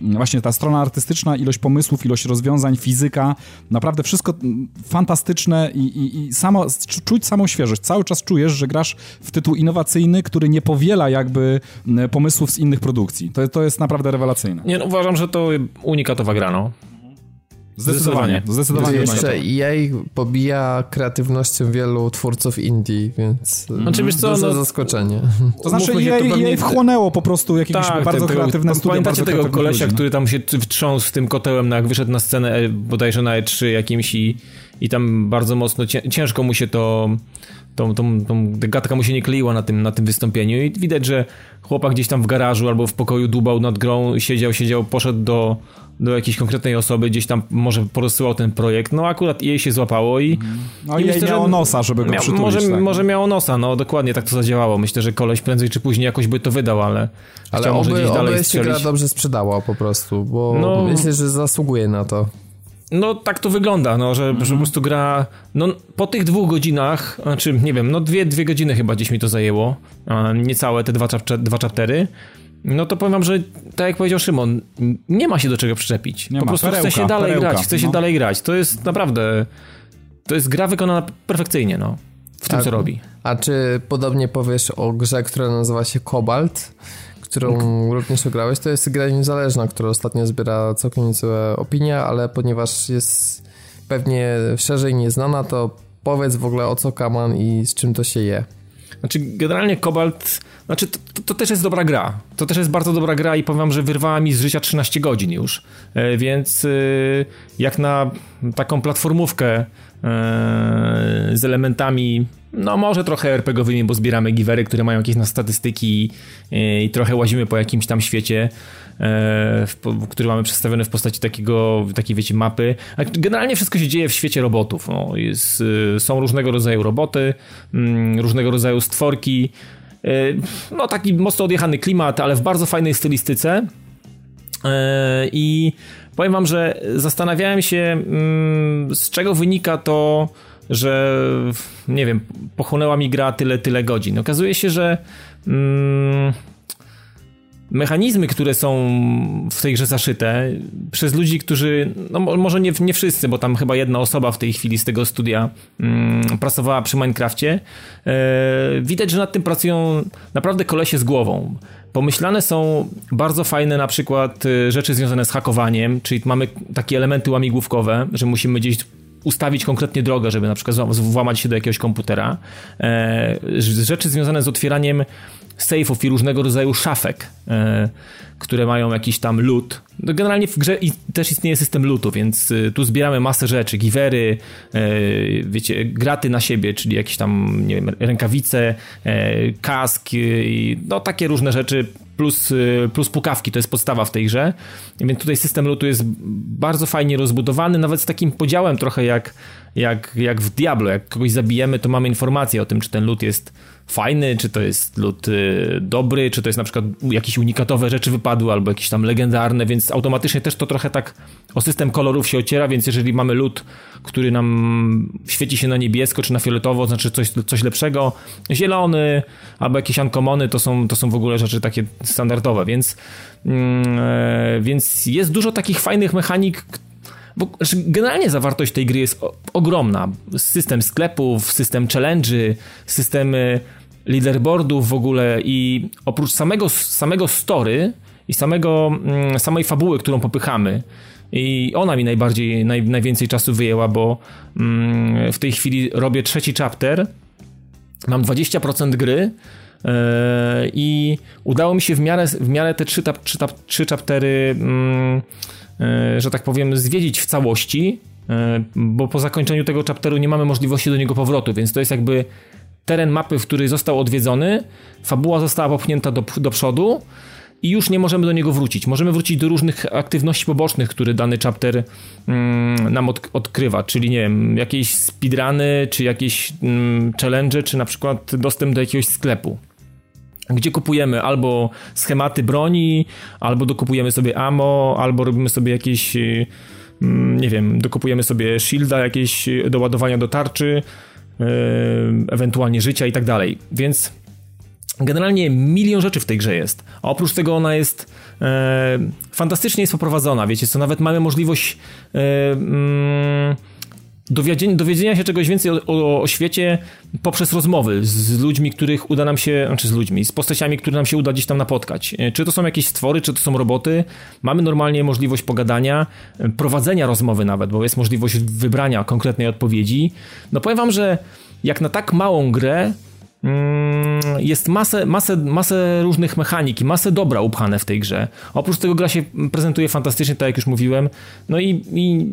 właśnie ta strona artystyczna, ilość pomysłów, ilość rozwiązań, fizyka, naprawdę wszystko mm, fantastyczne i, i, i samo, czuć samą świeżość. Cały czas czujesz, że grasz w tytuł innowacyjny, który nie powiela jakby m, pomysłów z innych produkcji. To, to jest naprawdę rewelacyjne. Nie, no, uważam, że to unikatowa gra, no. Zdecydowanie. Zdecydowanie. Jeszcze. EA pobija kreatywnością wielu twórców indie, więc Znaczy, wiesz co, no- zaskoczenie. To znaczy EA, to pewnie- EA wchłonęło po prostu jakieś Tak, bardzo te- kreatywne studia. Pamiętacie tego kolesia, ludzi, który tam się wtrząsł w tym kotełem, no jak wyszedł na scenę e, bodajże na E3 jakimś i, i tam bardzo mocno, cię- ciężko mu się to, tą, tą, tą gadka mu się nie kleiła na tym, na tym wystąpieniu i widać, że chłopak gdzieś tam w garażu albo w pokoju dłubał nad grą, siedział, siedział, poszedł do, do jakiejś konkretnej osoby, gdzieś tam może porozsyłał ten projekt, no akurat jej się złapało i... No i i jej myślę, że miało nosa, żeby go Miał, przytulić. może, tak. może miało nosa, no dokładnie tak to zadziałało. Myślę, że koleś prędzej czy później jakoś by to wydał, ale, Ale chciał może oby, gdzieś dalej oby się strzelić. gra dobrze sprzedała po prostu, bo No. myślę, że zasługuje na to. No tak to wygląda, no, że, że Mhm. po prostu gra, no po tych dwóch godzinach, znaczy nie wiem, no dwie, dwie godziny chyba gdzieś mi to zajęło, niecałe te dwa, dwa chaptery, no to powiem wam, że tak jak powiedział Szymon, nie ma się do czego przyczepić. Nie po ma. prostu Perełka, chce się dalej perełka, grać, chce się no. dalej grać. To jest naprawdę, to jest gra wykonana perfekcyjnie, no, w tym A- co robi. A czy podobnie powiesz o grze, która nazywa się Cobalt, którą również grałeś? To jest gra niezależna, która ostatnio zbiera całkiem niezłe opinie, ale ponieważ jest pewnie szerzej nieznana, to powiedz w ogóle o co kaman i z czym to się je. Znaczy, generalnie Kobalt, znaczy, to, to, też jest dobra gra. To też jest bardzo dobra gra i powiem że wyrwała mi z życia 13 godzin już. E, więc e, jak na taką platformówkę e, z elementami, no może trochę RPGowymi, bo zbieramy givery, które mają jakieś na statystyki e, i trochę łazimy po jakimś tam świecie, e, w, który mamy przedstawiony w postaci takiego, takiej wiecie, mapy. Generalnie wszystko się dzieje w świecie robotów. No, jest, y, są różnego rodzaju roboty, mm, różnego rodzaju stworki. y, No taki mocno odjechany klimat, ale w bardzo fajnej stylistyce. E, I powiem wam, że zastanawiałem się, mm, z czego wynika to, że nie wiem, pochłonęła mi gra tyle, tyle godzin. Okazuje się, że mm, mechanizmy, które są w tej grze zaszyte przez ludzi, którzy, no mo- może nie, nie wszyscy, bo tam chyba jedna osoba w tej chwili z tego studia mm, pracowała przy Minecrafcie, e, widać, że nad tym pracują naprawdę kolesie z głową. Pomyślane są bardzo fajne na przykład e, rzeczy związane z hakowaniem, czyli mamy takie elementy łamigłówkowe, że musimy gdzieś ustawić konkretnie drogę, żeby na przykład włamać się do jakiegoś komputera. E, rzeczy związane z otwieraniem sejfów i różnego rodzaju szafek, e, które mają jakiś tam loot. No generalnie w grze też istnieje system lootu, więc e, tu zbieramy masę rzeczy, givery, wiecie, graty na siebie, czyli jakieś tam, nie wiem, rękawice, kask, no takie różne rzeczy, plus, e, plus pukawki, to jest podstawa w tej grze. Więc tutaj system lootu jest bardzo fajnie rozbudowany, nawet z takim podziałem trochę jak, jak, jak w Diablo. Jak kogoś zabijemy, to mamy informację o tym, czy ten loot jest fajny, czy to jest lód y, dobry, czy to jest na przykład jakieś unikatowe rzeczy wypadły, albo jakieś tam legendarne, więc automatycznie też to trochę tak o system kolorów się ociera, więc jeżeli mamy lód, który nam świeci się na niebiesko, czy na fioletowo, znaczy coś, coś lepszego, zielony, albo jakieś ankomony, to są, to są w ogóle rzeczy takie standardowe, więc, e, więc jest dużo takich fajnych mechanik, bo znaczy, generalnie zawartość tej gry jest ogromna. System sklepów, system challenge'y, systemy leaderboardów w ogóle i oprócz samego, samego story i samego, mm, samej fabuły, którą popychamy, i ona mi najbardziej, naj, najwięcej czasu wyjęła, bo mm, w tej chwili robię trzeci chapter, mam 20% gry yy, i udało mi się w miarę, w miarę te trzy, trzy, trzy chaptery yy, E, że tak powiem, zwiedzić w całości, e, bo po zakończeniu tego chapteru nie mamy możliwości do niego powrotu, więc to jest jakby teren mapy, w który został odwiedzony, fabuła została popchnięta do, do przodu i już nie możemy do niego wrócić. Możemy wrócić do różnych aktywności pobocznych, które dany chapter mm, nam od, odkrywa, czyli nie wiem, jakieś speedruny, czy jakieś mm, challenge, czy na przykład dostęp do jakiegoś sklepu gdzie kupujemy albo schematy broni, albo dokupujemy sobie ammo, albo robimy sobie jakieś y, mm, nie wiem, dokupujemy sobie shielda jakieś do ładowania do tarczy, y, ewentualnie życia i tak dalej. Więc generalnie milion rzeczy w tej grze jest. A oprócz tego ona jest e, fantastycznie jest poprowadzona, wiecie co, nawet mamy możliwość e, mm, dowiedzenia, dowiedzenia się czegoś więcej o, o, o, świecie poprzez rozmowy z ludźmi, których uda nam się, znaczy z ludźmi, z postaciami, które nam się uda gdzieś tam napotkać. E, czy to są jakieś stwory, czy to są roboty. Mamy normalnie możliwość pogadania, e, prowadzenia rozmowy nawet, bo jest możliwość wybrania konkretnej odpowiedzi. No powiem wam, że jak na tak małą grę mm, jest masę, masę, masę różnych mechanik i masę dobra upchane w tej grze. Oprócz tego gra się prezentuje fantastycznie, tak jak już mówiłem. No i, i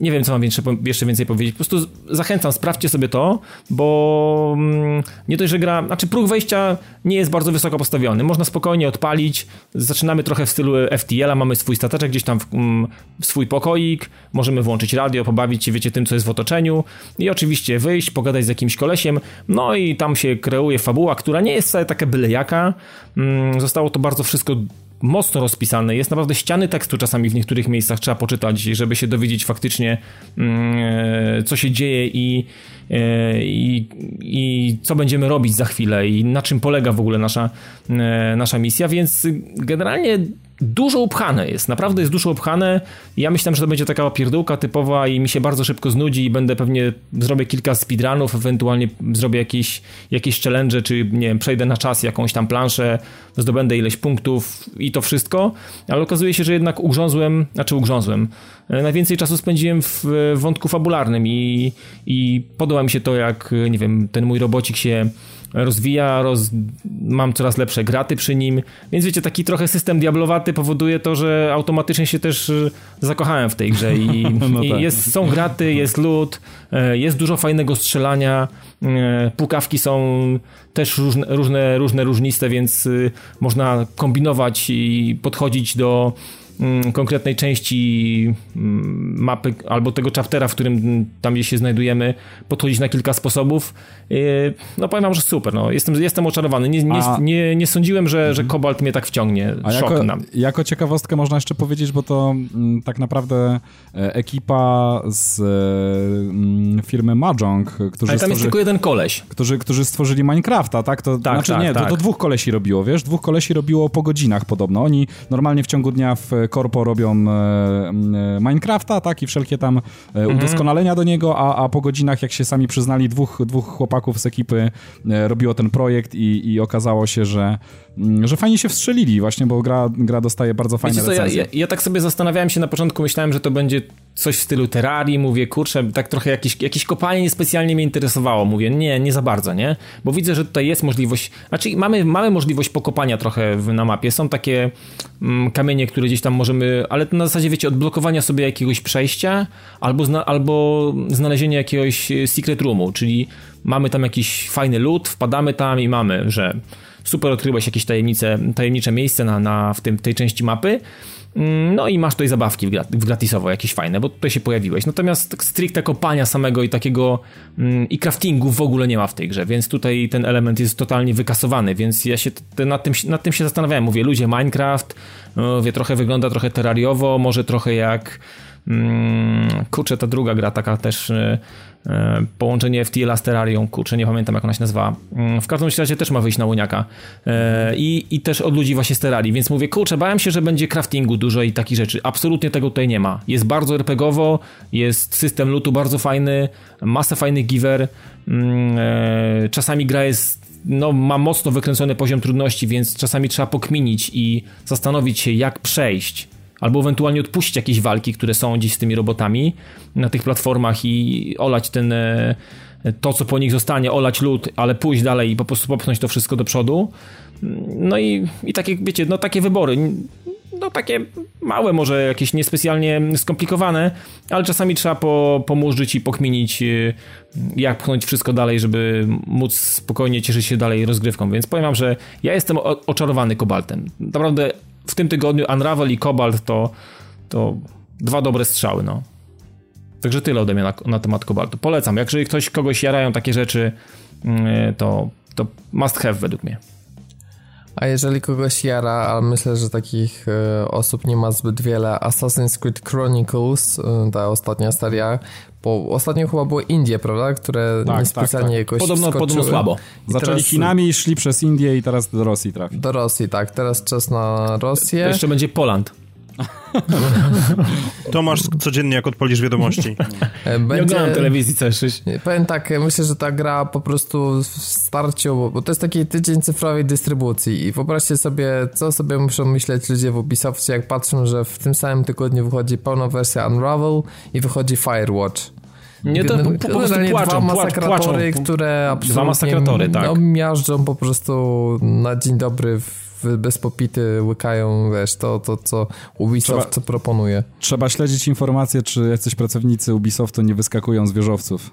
nie wiem, co mam jeszcze, więcej powiedzieć. Po prostu zachęcam, sprawdźcie sobie to, bo mm, nie dość, że gra, znaczy próg wejścia nie jest bardzo wysoko postawiony. Można spokojnie odpalić. Zaczynamy trochę w stylu FTL-a, mamy swój stateczek gdzieś tam w, mm, w swój pokoik, możemy włączyć radio, pobawić się, wiecie, tym, co jest w otoczeniu i oczywiście wyjść, pogadać z jakimś kolesiem, no i tam się kreuje fabuła, która nie jest wcale taka byle jaka. Mm, zostało to bardzo wszystko mocno rozpisane. Jest naprawdę ściany tekstu czasami w niektórych miejscach trzeba poczytać, żeby się dowiedzieć faktycznie, mm, e, co się dzieje i, e, i, i co będziemy robić za chwilę i na czym polega w ogóle nasza, e, nasza misja, więc generalnie dużo upchane jest, naprawdę jest dużo upchane. Ja myślałem, że to będzie taka opierdółka typowa i mi się bardzo szybko znudzi i będę pewnie zrobię kilka speedrunów, ewentualnie zrobię jakieś, jakieś challenge, czy nie wiem, przejdę na czas jakąś tam planszę, zdobędę ileś punktów i to wszystko, ale okazuje się, że jednak ugrzązłem, znaczy ugrzązłem. E, najwięcej czasu spędziłem w wątku fabularnym i, i podoba mi się to, jak, nie wiem, ten mój robocik się rozwija, roz... mam coraz lepsze graty przy nim, więc wiecie, taki trochę system diablowaty powoduje to, że automatycznie się też e, zakochałem w tej grze i, no i tak. jest, są graty, jest lód, e, jest dużo fajnego strzelania, e, pukawki są też różne, różne, różne różniste, więc można kombinować i podchodzić do konkretnej części mm, mapy albo tego chaptera, w którym tam gdzieś się znajdujemy, podchodzić na kilka sposobów. No powiem wam, że super. No. Jestem, jestem oczarowany. Nie, nie, nie, nie sądziłem, że, że Kobalt mnie tak wciągnie. A Szok jako, nam. jako ciekawostkę można jeszcze powiedzieć, bo to m, mm, tak naprawdę e, ekipa z m, firmy Mahjong, którzy Ale tam jest tylko jeden koleś. Którzy, którzy stworzyli Minecrafta, tak? To, tak, znaczy tak, nie, tak. To, to dwóch kolesi robiło, wiesz? Dwóch kolesi robiło po godzinach podobno. Oni normalnie w ciągu dnia w korpo robią e, e, Minecrafta, tak, i wszelkie tam e, mhm. udoskonalenia do niego, a, a po godzinach, jak się sami przyznali, dwóch, dwóch chłopaków z ekipy robiło ten projekt i, i okazało się, że że fajnie się wstrzelili właśnie, bo gra, gra dostaje bardzo fajne Wiecie recenzje. ja, ja, tak sobie zastanawiałem się na początku, myślałem, że to będzie coś w stylu Terrarii, mówię, kurczę, tak trochę jakieś, jakieś kopalnie niespecjalnie mnie interesowało, mówię, nie, nie za bardzo, nie? Bo widzę, że tutaj jest możliwość, znaczy mamy, mamy możliwość pokopania trochę w, na mapie, są takie mm, kamienie, które gdzieś tam możemy, ale to na zasadzie, wiecie, odblokowania sobie jakiegoś przejścia albo, zna, albo znalezienia jakiegoś secret roomu, czyli mamy tam jakiś fajny loot, wpadamy tam i mamy, że super odkryłeś jakieś tajemnice, tajemnicze miejsce na, na, w tym, tej części mapy. Mm, no i masz tutaj zabawki w, grat- w gratisowo, jakieś fajne, bo tutaj się pojawiłeś. Natomiast tak stricte kopania samego i takiego mm, i craftingu w ogóle nie ma w tej grze, więc tutaj ten element jest totalnie wykasowany, więc ja się nad, tym, nad tym się zastanawiałem. Mówię, ludzie, Minecraft, no, mówię, trochę wygląda trochę terrariowo, może trochę jak kurczę, ta druga gra taka też y, y, połączenie FTL z Terrarią, kurczę, nie pamiętam jak ona się nazywa. Mm, w każdym razie też ma wyjść na łoniaka. Y, I, I też od ludzi właśnie z Terrarii, więc mówię, kurczę, bałem się, że będzie craftingu dużo i takich rzeczy. Absolutnie tego tutaj nie ma. Jest bardzo RPGowo, jest system lutu bardzo fajny, masa fajnych giver, mm, e, czasami gra jest no, ma mocno wykręcony poziom trudności, więc czasami trzeba pokminić i zastanowić się, jak przejść albo ewentualnie odpuścić jakieś walki, które są gdzieś z tymi robotami na tych platformach i olać ten e, to, co po nich zostanie, olać lód, ale pójść dalej i po prostu popchnąć to wszystko do przodu. No i, i takie, wiecie, no takie wybory. No takie małe, może jakieś niespecjalnie skomplikowane, ale czasami trzeba po, pomurzyć i pokminić, e, jak pchnąć wszystko dalej, żeby móc spokojnie cieszyć się dalej rozgrywką. Więc powiem wam, że ja jestem oczarowany Kobaltem. Naprawdę w tym tygodniu Unravel i Cobalt to, to dwa dobre strzały, no. Także tyle ode mnie na, na temat Kobaltu. Polecam. Jak jeżeli ktoś kogoś jarają takie rzeczy, mm, to, to must have według mnie. A jeżeli kogoś jara, ale myślę, że takich e, osób nie ma zbyt wiele, Assassin's Creed Chronicles, e, ta ostatnia seria, bo ostatnio chyba były Indie, prawda, które tak, niespecjalnie tak, tak. jakoś Podobno, podobno słabo. I Zaczęli teraz... Chinami, szli przez Indię i teraz do Rosji trafi. Do Rosji, tak. Teraz czas na Rosję. To jeszcze będzie Poland. Tomasz codziennie jak odpalisz wiadomości. Będzie... Nie oglądam telewizji też. Powiem tak, myślę, że ta gra po prostu w starciu, bo to jest taki tydzień cyfrowej dystrybucji i wyobraźcie sobie, co sobie muszą myśleć ludzie w Ubisoftie, jak patrzą, że w tym samym tygodniu wychodzi pełna wersja Unravel i wychodzi Firewatch. Nie, to po, po prostu płaczą, dwa masakratory, płaczą. które absolutnie dwa masakratory, tak. no, miażdżą po prostu na dzień dobry w bez popity łykają, wiesz, to, to co Ubisoft trzeba, proponuje. Trzeba śledzić informacje, czy jacyś pracownicy Ubisoftu nie wyskakują z wieżowców.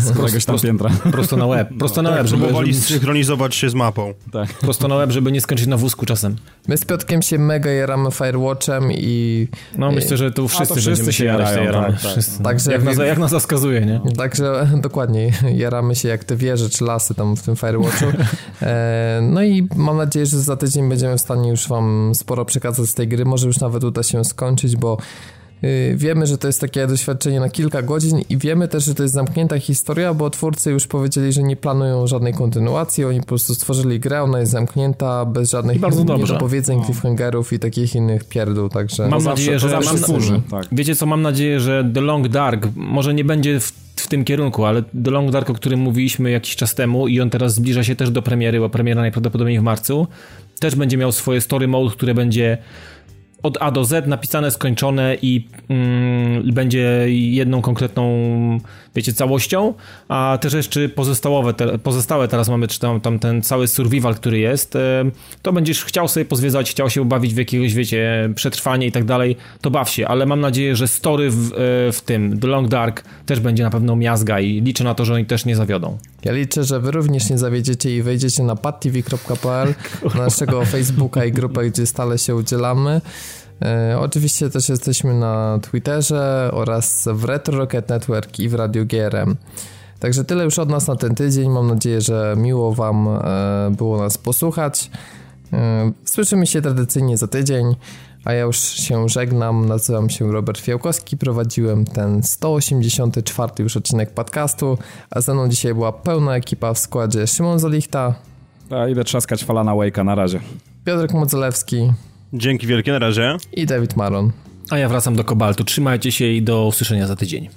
Z któregoś tam piętra. Prosto na web. Prosto na web, żeby... Próbowali synchronizować się z mapą. Tak. Prosto na web, żeby nie skończyć na wózku czasem. My z Piotkiem się mega jaramy Firewatchem i... No myślę, że tu wszyscy, to wszyscy się jarają. jaramy. Tak, tak. Także jak, nas, jak nas zaskazuje, nie? Także dokładnie, jaramy się jak te wieże czy lasy tam w tym Firewatchu. E, no i mam nadzieję, że za tydzień będziemy w stanie już wam sporo przekazać z tej gry. Może już nawet uda się skończyć, bo Wiemy, że to jest takie doświadczenie na kilka godzin i wiemy też, że to jest zamknięta historia, bo twórcy już powiedzieli, że nie planują żadnej kontynuacji, oni po prostu stworzyli grę, ona jest zamknięta, bez żadnych niedopowiedzeń, no. cliffhangerów i takich innych pierdół, także... Mam nadzieję, że... Mam, tak. Wiecie co, mam nadzieję, że The Long Dark może nie będzie w w tym kierunku, ale The Long Dark, o którym mówiliśmy jakiś czas temu i on teraz zbliża się też do premiery, bo premiera najprawdopodobniej w marcu, też będzie miał swoje story mode, które będzie od A do Z napisane, skończone i mm, będzie jedną konkretną, wiecie, całością, a te rzeczy pozostałowe, te, pozostałe teraz mamy, czy tam, tam ten cały survival, który jest, e, to będziesz chciał sobie pozwiedzać, chciał się bawić w jakiegoś, wiecie, przetrwanie i tak dalej, to baw się, ale mam nadzieję, że story w, e, w tym, The Long Dark też będzie na pewno miazga i liczę na to, że oni też nie zawiodą. Ja liczę, że wy również nie zawiedziecie i wejdziecie na padtv.pl, na naszego Facebooka i grupę, gdzie stale się udzielamy. E, oczywiście też jesteśmy na Twitterze oraz w Retro Rocket Network i w Radio GRM. Także tyle już od nas na ten tydzień. Mam nadzieję, że miło Wam e, było nas posłuchać. E, słyszymy się tradycyjnie za tydzień, a ja już się żegnam. Nazywam się Robert Fiałkowski, prowadziłem ten 184 już odcinek podcastu, a ze mną dzisiaj była pełna ekipa w składzie Szymon Zolichta. A idę trzaskać falana Wake'a na razie. Piotrek Modzelewski. Dzięki wielkie, na razie. I Dawid Maron. A ja wracam do Kobaltu. Trzymajcie się i do usłyszenia za tydzień.